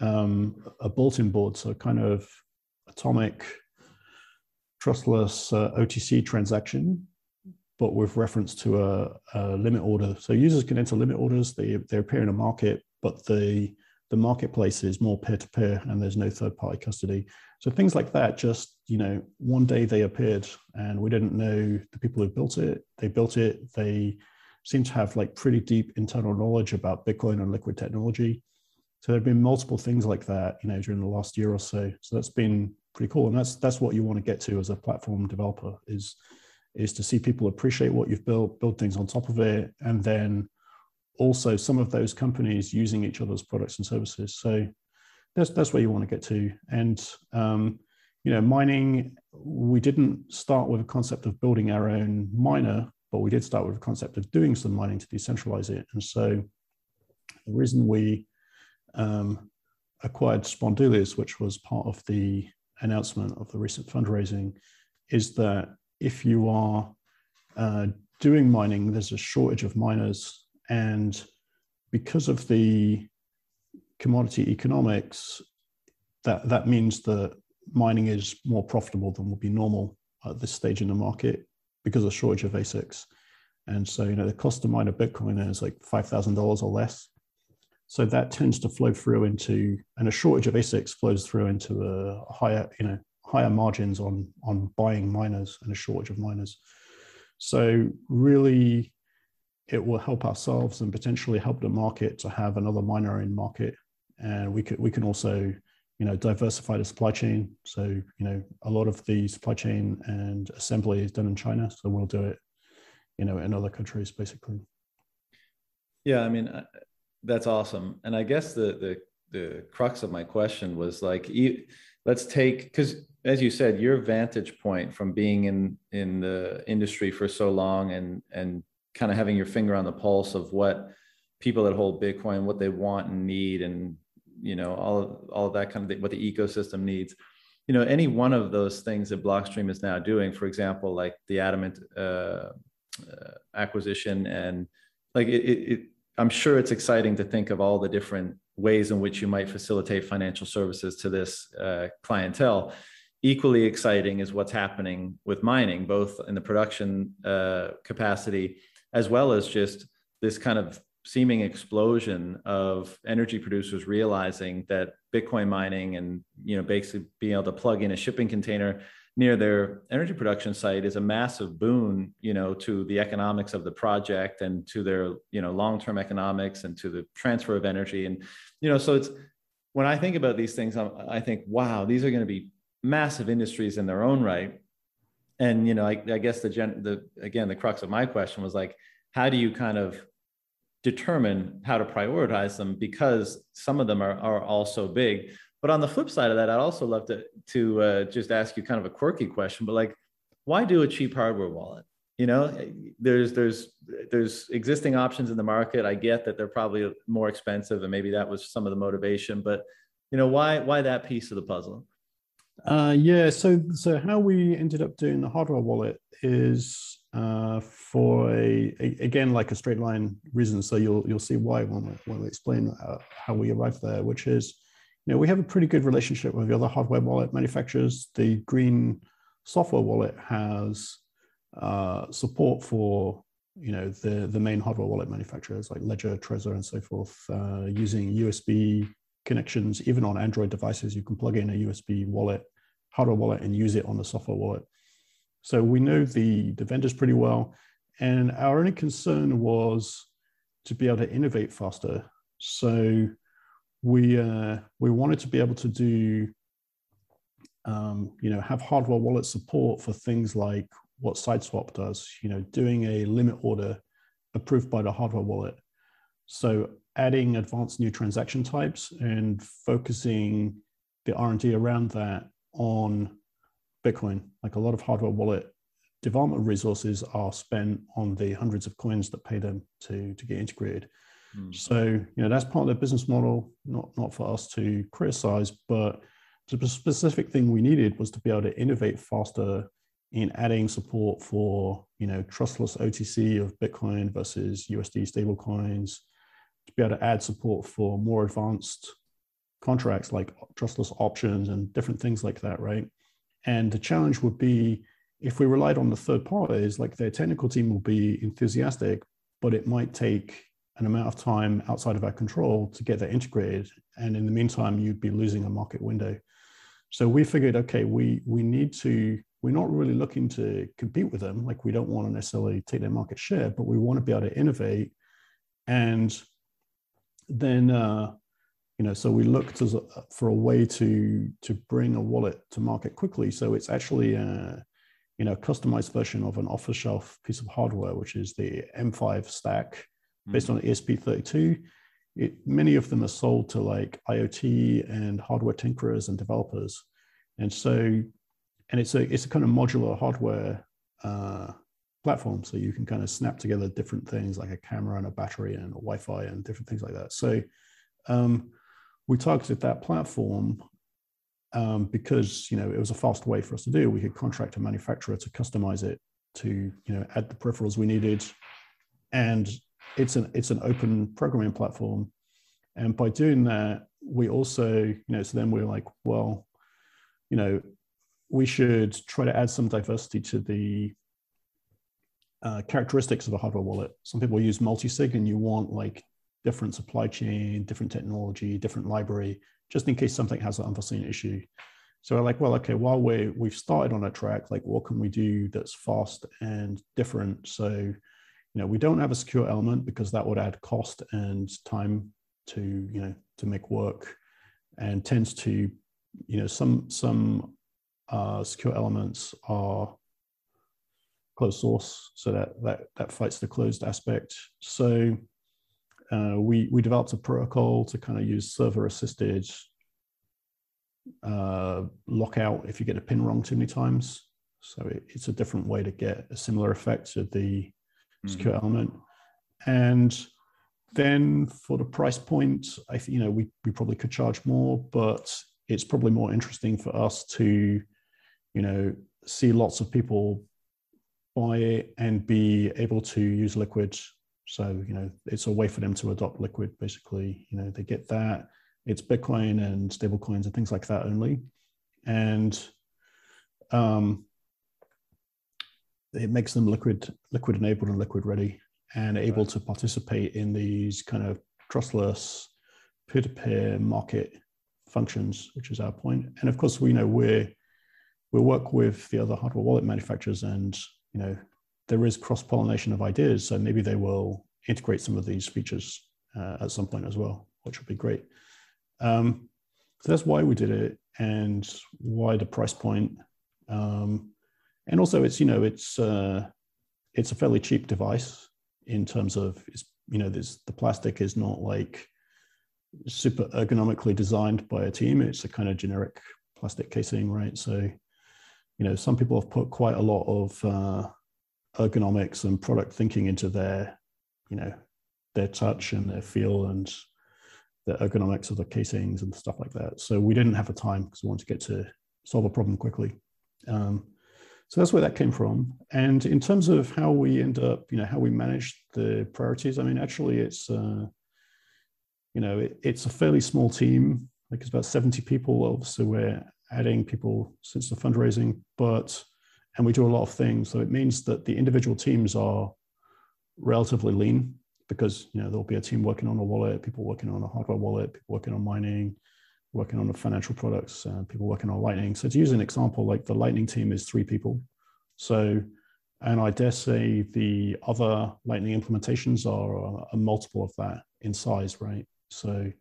um, a bulletin board, so kind of atomic trustless uh, OTC transaction, but with reference to a, a, limit order. So users can enter limit orders. They they appear in a market, but the the marketplace is more peer to peer, and there's no third party custody. So things like that. Just you know, one day they appeared, and we didn't know the people who built it. They built it. They seem to have like pretty deep internal knowledge about Bitcoin and liquid technology. So there have been multiple things like that, you know, during the last year or so. So that's been pretty cool. And that's that's what you want to get to as a platform developer is is to see people appreciate what you've built build things on top of it and then also some of those companies using each other's products and services. So that's that's where you want to get to. And um, you know mining we didn't start with a concept of building our own miner but we did start with a concept of doing some mining to decentralize it. And so the reason we um, acquired Spondoolies, which was part of the announcement of the recent fundraising is that if you are uh, doing mining, there's a shortage of miners, and because of the commodity economics, that that means that mining is more profitable than would be normal at this stage in the market because of shortage of ASICs. And so, you know, the cost to mine a Bitcoin is like $5,000 or less. So that tends to flow through into, and a shortage of ASICs flows through into a higher, you know, higher margins on, on buying miners and a shortage of miners. So really, it will help ourselves and potentially help the market to have another miner in market. And we could, we can also, you know, diversify the supply chain. So, you know, a lot of the supply chain and assembly is done in China. So we'll do it you know in other countries basically yeah i mean uh, that's awesome. And i guess the the the crux of my question was like let's take because as you said your vantage point from being in in the industry for so long and and kind of having your finger on the pulse of what people that hold bitcoin what they want and need and you know all of, all of that kind of thing, what the ecosystem needs. You know any one of those things that blockstream is now doing for example like the adamant uh, uh, acquisition and like it, it, it, i'm sure it's exciting to think of all the different ways in which you might facilitate financial services to this uh, clientele. Equally exciting is what's happening with mining both in the production uh, capacity as well as just this kind of seeming explosion of energy producers realizing that bitcoin mining and you know basically being able to plug in a shipping container near their energy production site is a massive boon, you know, to the economics of the project and to their, you know, long-term economics and to the transfer of energy. And, you know, so it's when I think about these things, I'm, i think, wow, these are going to be massive industries in their own right. And, you know, I, I guess the, gen, the, again, the crux of my question was like, how do you kind of determine how to prioritize them because some of them are, are all so big but on the flip side of that, I'd also love to to uh, just ask you kind of a quirky question, but like, why do a cheap hardware wallet? You know, there's there's there's existing options in the market. I get that they're probably more expensive, and maybe that was some of the motivation. But you know, why why that piece of the puzzle? Uh, yeah, so so how we ended up doing the hardware wallet is uh, for a, a, again like a straight line reason. So you'll you'll see why when we, when we explain uh, how we arrived there, which is know, we have a pretty good relationship with the other hardware wallet manufacturers. The Green software wallet has uh, support for you know the the main hardware wallet manufacturers like Ledger, Trezor, and so forth, uh, using USB connections. Even on Android devices, you can plug in a USB wallet, hardware wallet, and use it on the software wallet. So we know the the vendors pretty well, and our only concern was to be able to innovate faster. So we uh, we wanted to be able to do um, you know have hardware wallet support for things like what sideswap does you know doing a limit order approved by the hardware wallet. So adding advanced new transaction types and focusing the r&d around that on bitcoin. Like a lot of hardware wallet development resources are spent on the hundreds of coins that pay them to to get integrated Mm. So, you know, that's part of their business model, not, not for us to criticize, but the specific thing we needed was to be able to innovate faster in adding support for, you know, trustless OTC of Bitcoin versus USD stablecoins, to be able to add support for more advanced contracts like trustless options and different things like that, right? And the challenge would be if we relied on the third parties, like their technical team will be enthusiastic, but it might take an amount of time outside of our control to get that integrated. And in the meantime, you'd be losing a market window. So we figured, okay, we we need to. We're not really looking to compete with them. Like we don't want to necessarily take their market share, but we want to be able to innovate. And then, uh, you know, so we looked as a, for a way to to bring a wallet to market quickly. So it's actually a, you know, customized version of an off-the-shelf piece of hardware, which is the M5Stack based on ESP32. It, many of them are sold to like IoT and hardware tinkerers and developers. And so, and it's a, it's a kind of modular hardware uh, platform. So you can kind of snap together different things like a camera and a battery and a Wi-Fi and different things like that. So um, we targeted that platform um, because you know it was a fast way for us to do. We could contract a manufacturer to customize it to you know add the peripherals we needed, and it's an it's an open programming platform, and by doing that, we also you know so then we're like, well, you know, we should try to add some diversity to the uh, characteristics of a hardware wallet. Some people use multi-sig, and you want like different supply chain, different technology, different library, just in case something has an unforeseen issue. So we're like, well, okay, while we we've started on a track, like what can we do that's fast and different? So, you know, we don't have a secure element because that would add cost and time to, you know, to make work and tends to, you know, some some uh, secure elements are closed source, so that that that fights the closed aspect. So uh, we we developed a protocol to kind of use server assisted uh, lockout if you get a pin wrong too many times. So it, it's a different way to get a similar effect to the mm-hmm. secure element. And then for the price point, I think you know we we probably could charge more, but it's probably more interesting for us to, you know, see lots of people buy it and be able to use liquid. So you know, it's a way for them to adopt liquid. Basically, you know, they get that it's Bitcoin and stablecoins and things like that only. And um, it makes them liquid, liquid enabled and liquid ready and able to participate in these kind of trustless peer-to-peer market functions, which is our point. And of course, we know we're we work with the other hardware wallet manufacturers, and you know there is cross-pollination of ideas. So maybe they will integrate some of these features uh, at some point as well, which would be great. Um, so that's why we did it and why the price point. Um, and also it's, you know, it's, uh, it's a fairly cheap device in terms of, it's, you know, this, the plastic is not like super ergonomically designed by a team. It's a kind of generic plastic casing, right? So, you know, some people have put quite a lot of uh, ergonomics and product thinking into their, you know, their touch and their feel and the ergonomics of the casings and stuff like that. So we didn't have the time because we wanted to get to solve a problem quickly. Um, so that's where that came from. And in terms of how we end up, you know, how we manage the priorities, I mean, actually, it's uh, you know, it, it's a fairly small team. Like it's about 70 people. Obviously, we're adding people since the fundraising, but and we do a lot of things. So it means that the individual teams are relatively lean because you know there'll be a team working on a wallet, people working on a hardware wallet, people working on mining, working on the financial products, uh, people working on Lightning. So to use an example, like the Lightning team is three people. So, and I dare say the other Lightning implementations are a, a multiple of that in size, right? So, you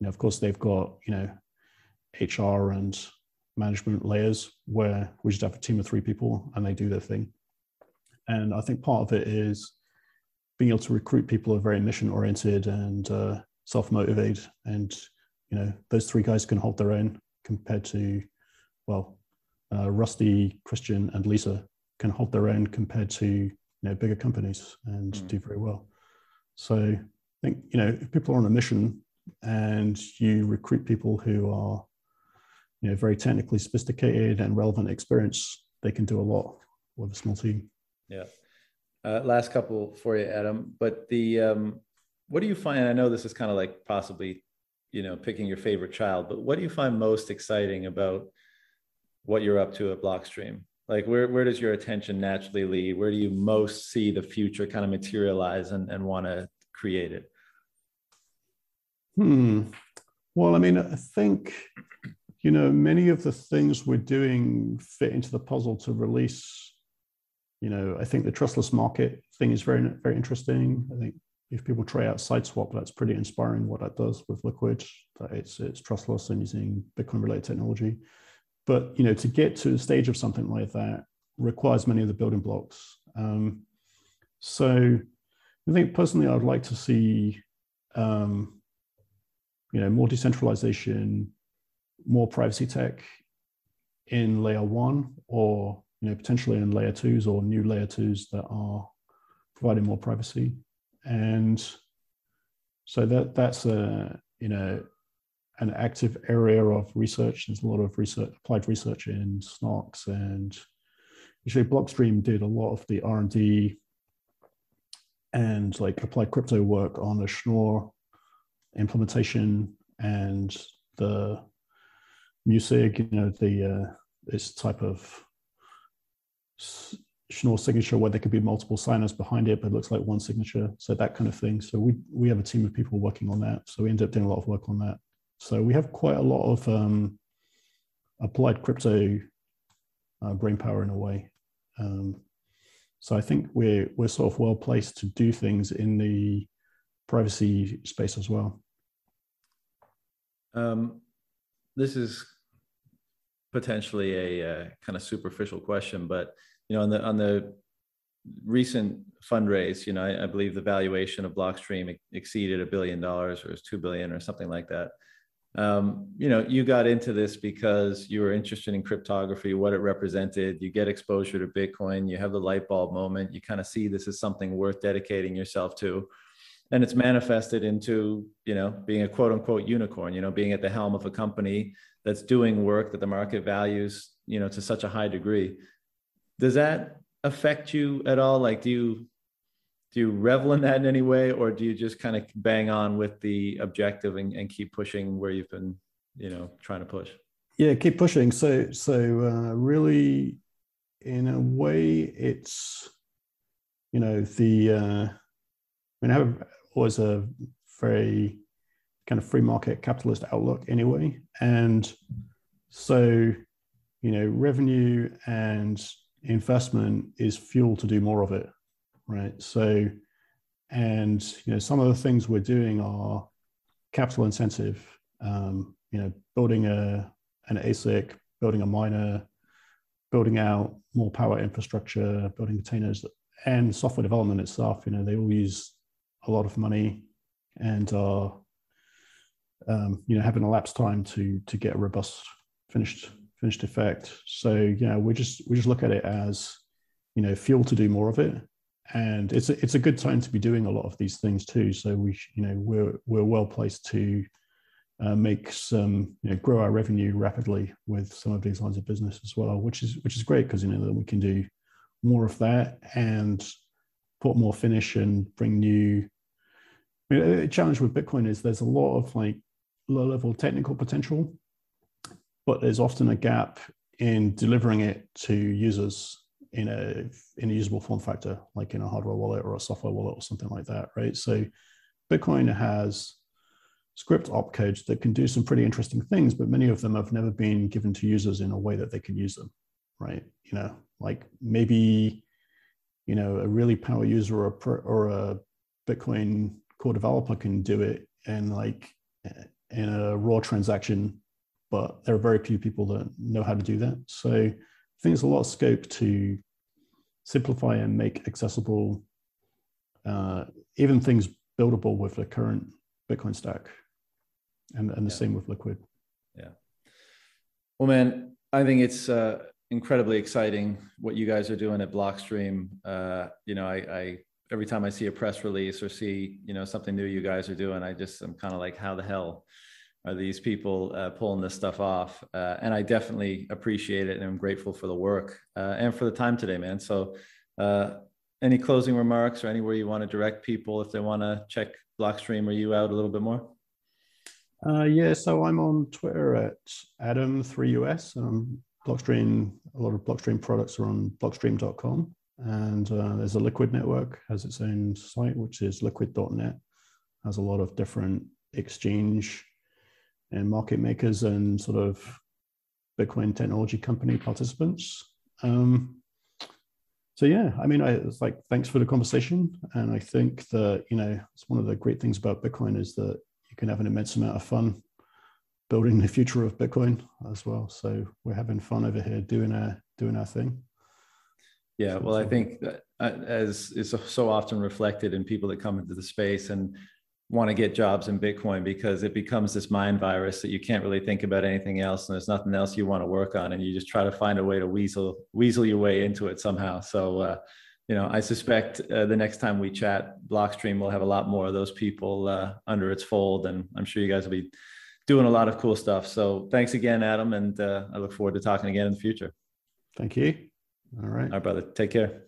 know, of course, they've got you know HR and management layers where we just have a team of three people and they do their thing. And I think part of it is being able to recruit people who are very mission oriented and uh, self motivated, and you know those three guys can hold their own compared to, well, uh, Rusty, Christian, and Lisa can hold their own compared to you know bigger companies and mm. do very well. So I think you know if people are on a mission and you recruit people who are you know very technically sophisticated and relevant experience, they can do a lot with a small team. Yeah. Uh, last couple for you, Adam. But the um, what do you find? I know this is kind of like possibly, you know, picking your favorite child. But what do you find most exciting about what you're up to at Blockstream? Like, where where does your attention naturally lead? Where do you most see the future kind of materialize and and want to create it? Hmm. Well, I mean, I think you know many of the things we're doing fit into the puzzle to release you know, I think the trustless market thing is very, very interesting. I think if people try out SideSwap, that's pretty inspiring what that does with Liquid, that it's, it's trustless and using Bitcoin related technology. But, you know, to get to the stage of something like that requires many of the building blocks. Um, so I think personally, I'd like to see, um, you know, more decentralization, more privacy tech in layer one or you know, potentially in layer twos or new layer twos that are providing more privacy. And so that that's a you know an active area of research. There's a lot of research, applied research in Snox, and actually Blockstream did a lot of the R and D and like applied crypto work on the Schnorr implementation and the Musig, you know, the uh, this type of Schnorr signature where there could be multiple signers behind it, but it looks like one signature. So that kind of thing. So we we have a team of people working on that. So we end up doing a lot of work on that. So we have quite a lot of um, applied crypto uh, brain power in a way. Um, so I think we're we're sort of well placed to do things in the privacy space as well. Um, this is potentially a, a uh, kind of superficial question, but you know, on the on the recent fundraise, you know, I, I believe the valuation of Blockstream exceeded a billion dollars, or was two billion, or something like that. Um, you know, you got into this because you were interested in cryptography, what it represented. You get exposure to Bitcoin, you have the light bulb moment. You kind of see this as something worth dedicating yourself to and it's manifested into you know being a quote unquote unicorn you know being at the helm of a company that's doing work that the market values you know to such a high degree does that affect you at all? Like do you do you revel in that in any way or do you just kind of bang on with the objective and, and keep pushing where you've been you know trying to push? Yeah keep pushing. So so uh, really in a way it's you know the uh I mean, I have always a very kind of free market capitalist outlook anyway. And so, you know, revenue and investment is fuel to do more of it, right? So, and, you know, some of the things we're doing are capital intensive, um, you know, building a, an ASIC, building a miner, building out more power infrastructure, building containers, and software development itself, you know, they all use a lot of money and are um, you know having elapsed time to to get a robust finished finished effect. So yeah, we just we just look at it as you know fuel to do more of it, and it's a, it's a good time to be doing a lot of these things too. So we you know we're we're well placed to uh, make some you know grow our revenue rapidly with some of these lines of business as well, which is which is great because you know we can do more of that and put more finish and bring new I mean, challenge with Bitcoin is there's a lot of like low level technical potential, but there's often a gap in delivering it to users in a in a usable form factor, like in a hardware wallet or a software wallet or something like that, right? So Bitcoin has script opcodes that can do some pretty interesting things, but many of them have never been given to users in a way that they can use them, right? You know, like maybe you know a really power user or a, or a Bitcoin core developer can do it in like in a raw transaction, but there are very few people that know how to do that. So I think there's a lot of scope to simplify and make accessible uh, even things buildable with the current Bitcoin stack, and and the yeah. same with Liquid. Yeah. Well, man, I think it's uh, incredibly exciting what you guys are doing at Blockstream. Uh, you know, I, I every time I see a press release or see you know something new you guys are doing, I just I'm kind of like, how the hell are these people uh, pulling this stuff off? Uh, and I definitely appreciate it, and I'm grateful for the work uh, and for the time today, man. So, uh, any closing remarks or anywhere you want to direct people if they want to check Blockstream or you out a little bit more? Uh, yeah, so I'm on Twitter at Adam3US. Um, Blockstream, a lot of Blockstream products are on blockstream.com. And uh, there's a Liquid network, has its own site, which is liquid.net, has a lot of different exchange and market makers and sort of Bitcoin technology company participants. Um, so yeah, I mean, I, it's like thanks for the conversation, and I think that you know it's one of the great things about Bitcoin is that you can have an immense amount of fun building the future of Bitcoin as well. So we're having fun over here doing our doing our thing. Yeah, well, I think that uh, as is so often reflected in people that come into the space and want to get jobs in Bitcoin because it becomes this mind virus that you can't really think about anything else and there's nothing else you want to work on and you just try to find a way to weasel weasel your way into it somehow. So, uh, you know, I suspect uh, the next time we chat, Blockstream will have a lot more of those people uh, under its fold, and I'm sure you guys will be doing a lot of cool stuff. So, thanks again, Adam, and uh, I look forward to talking again in the future. Thank you. All right. All right, brother. Take care.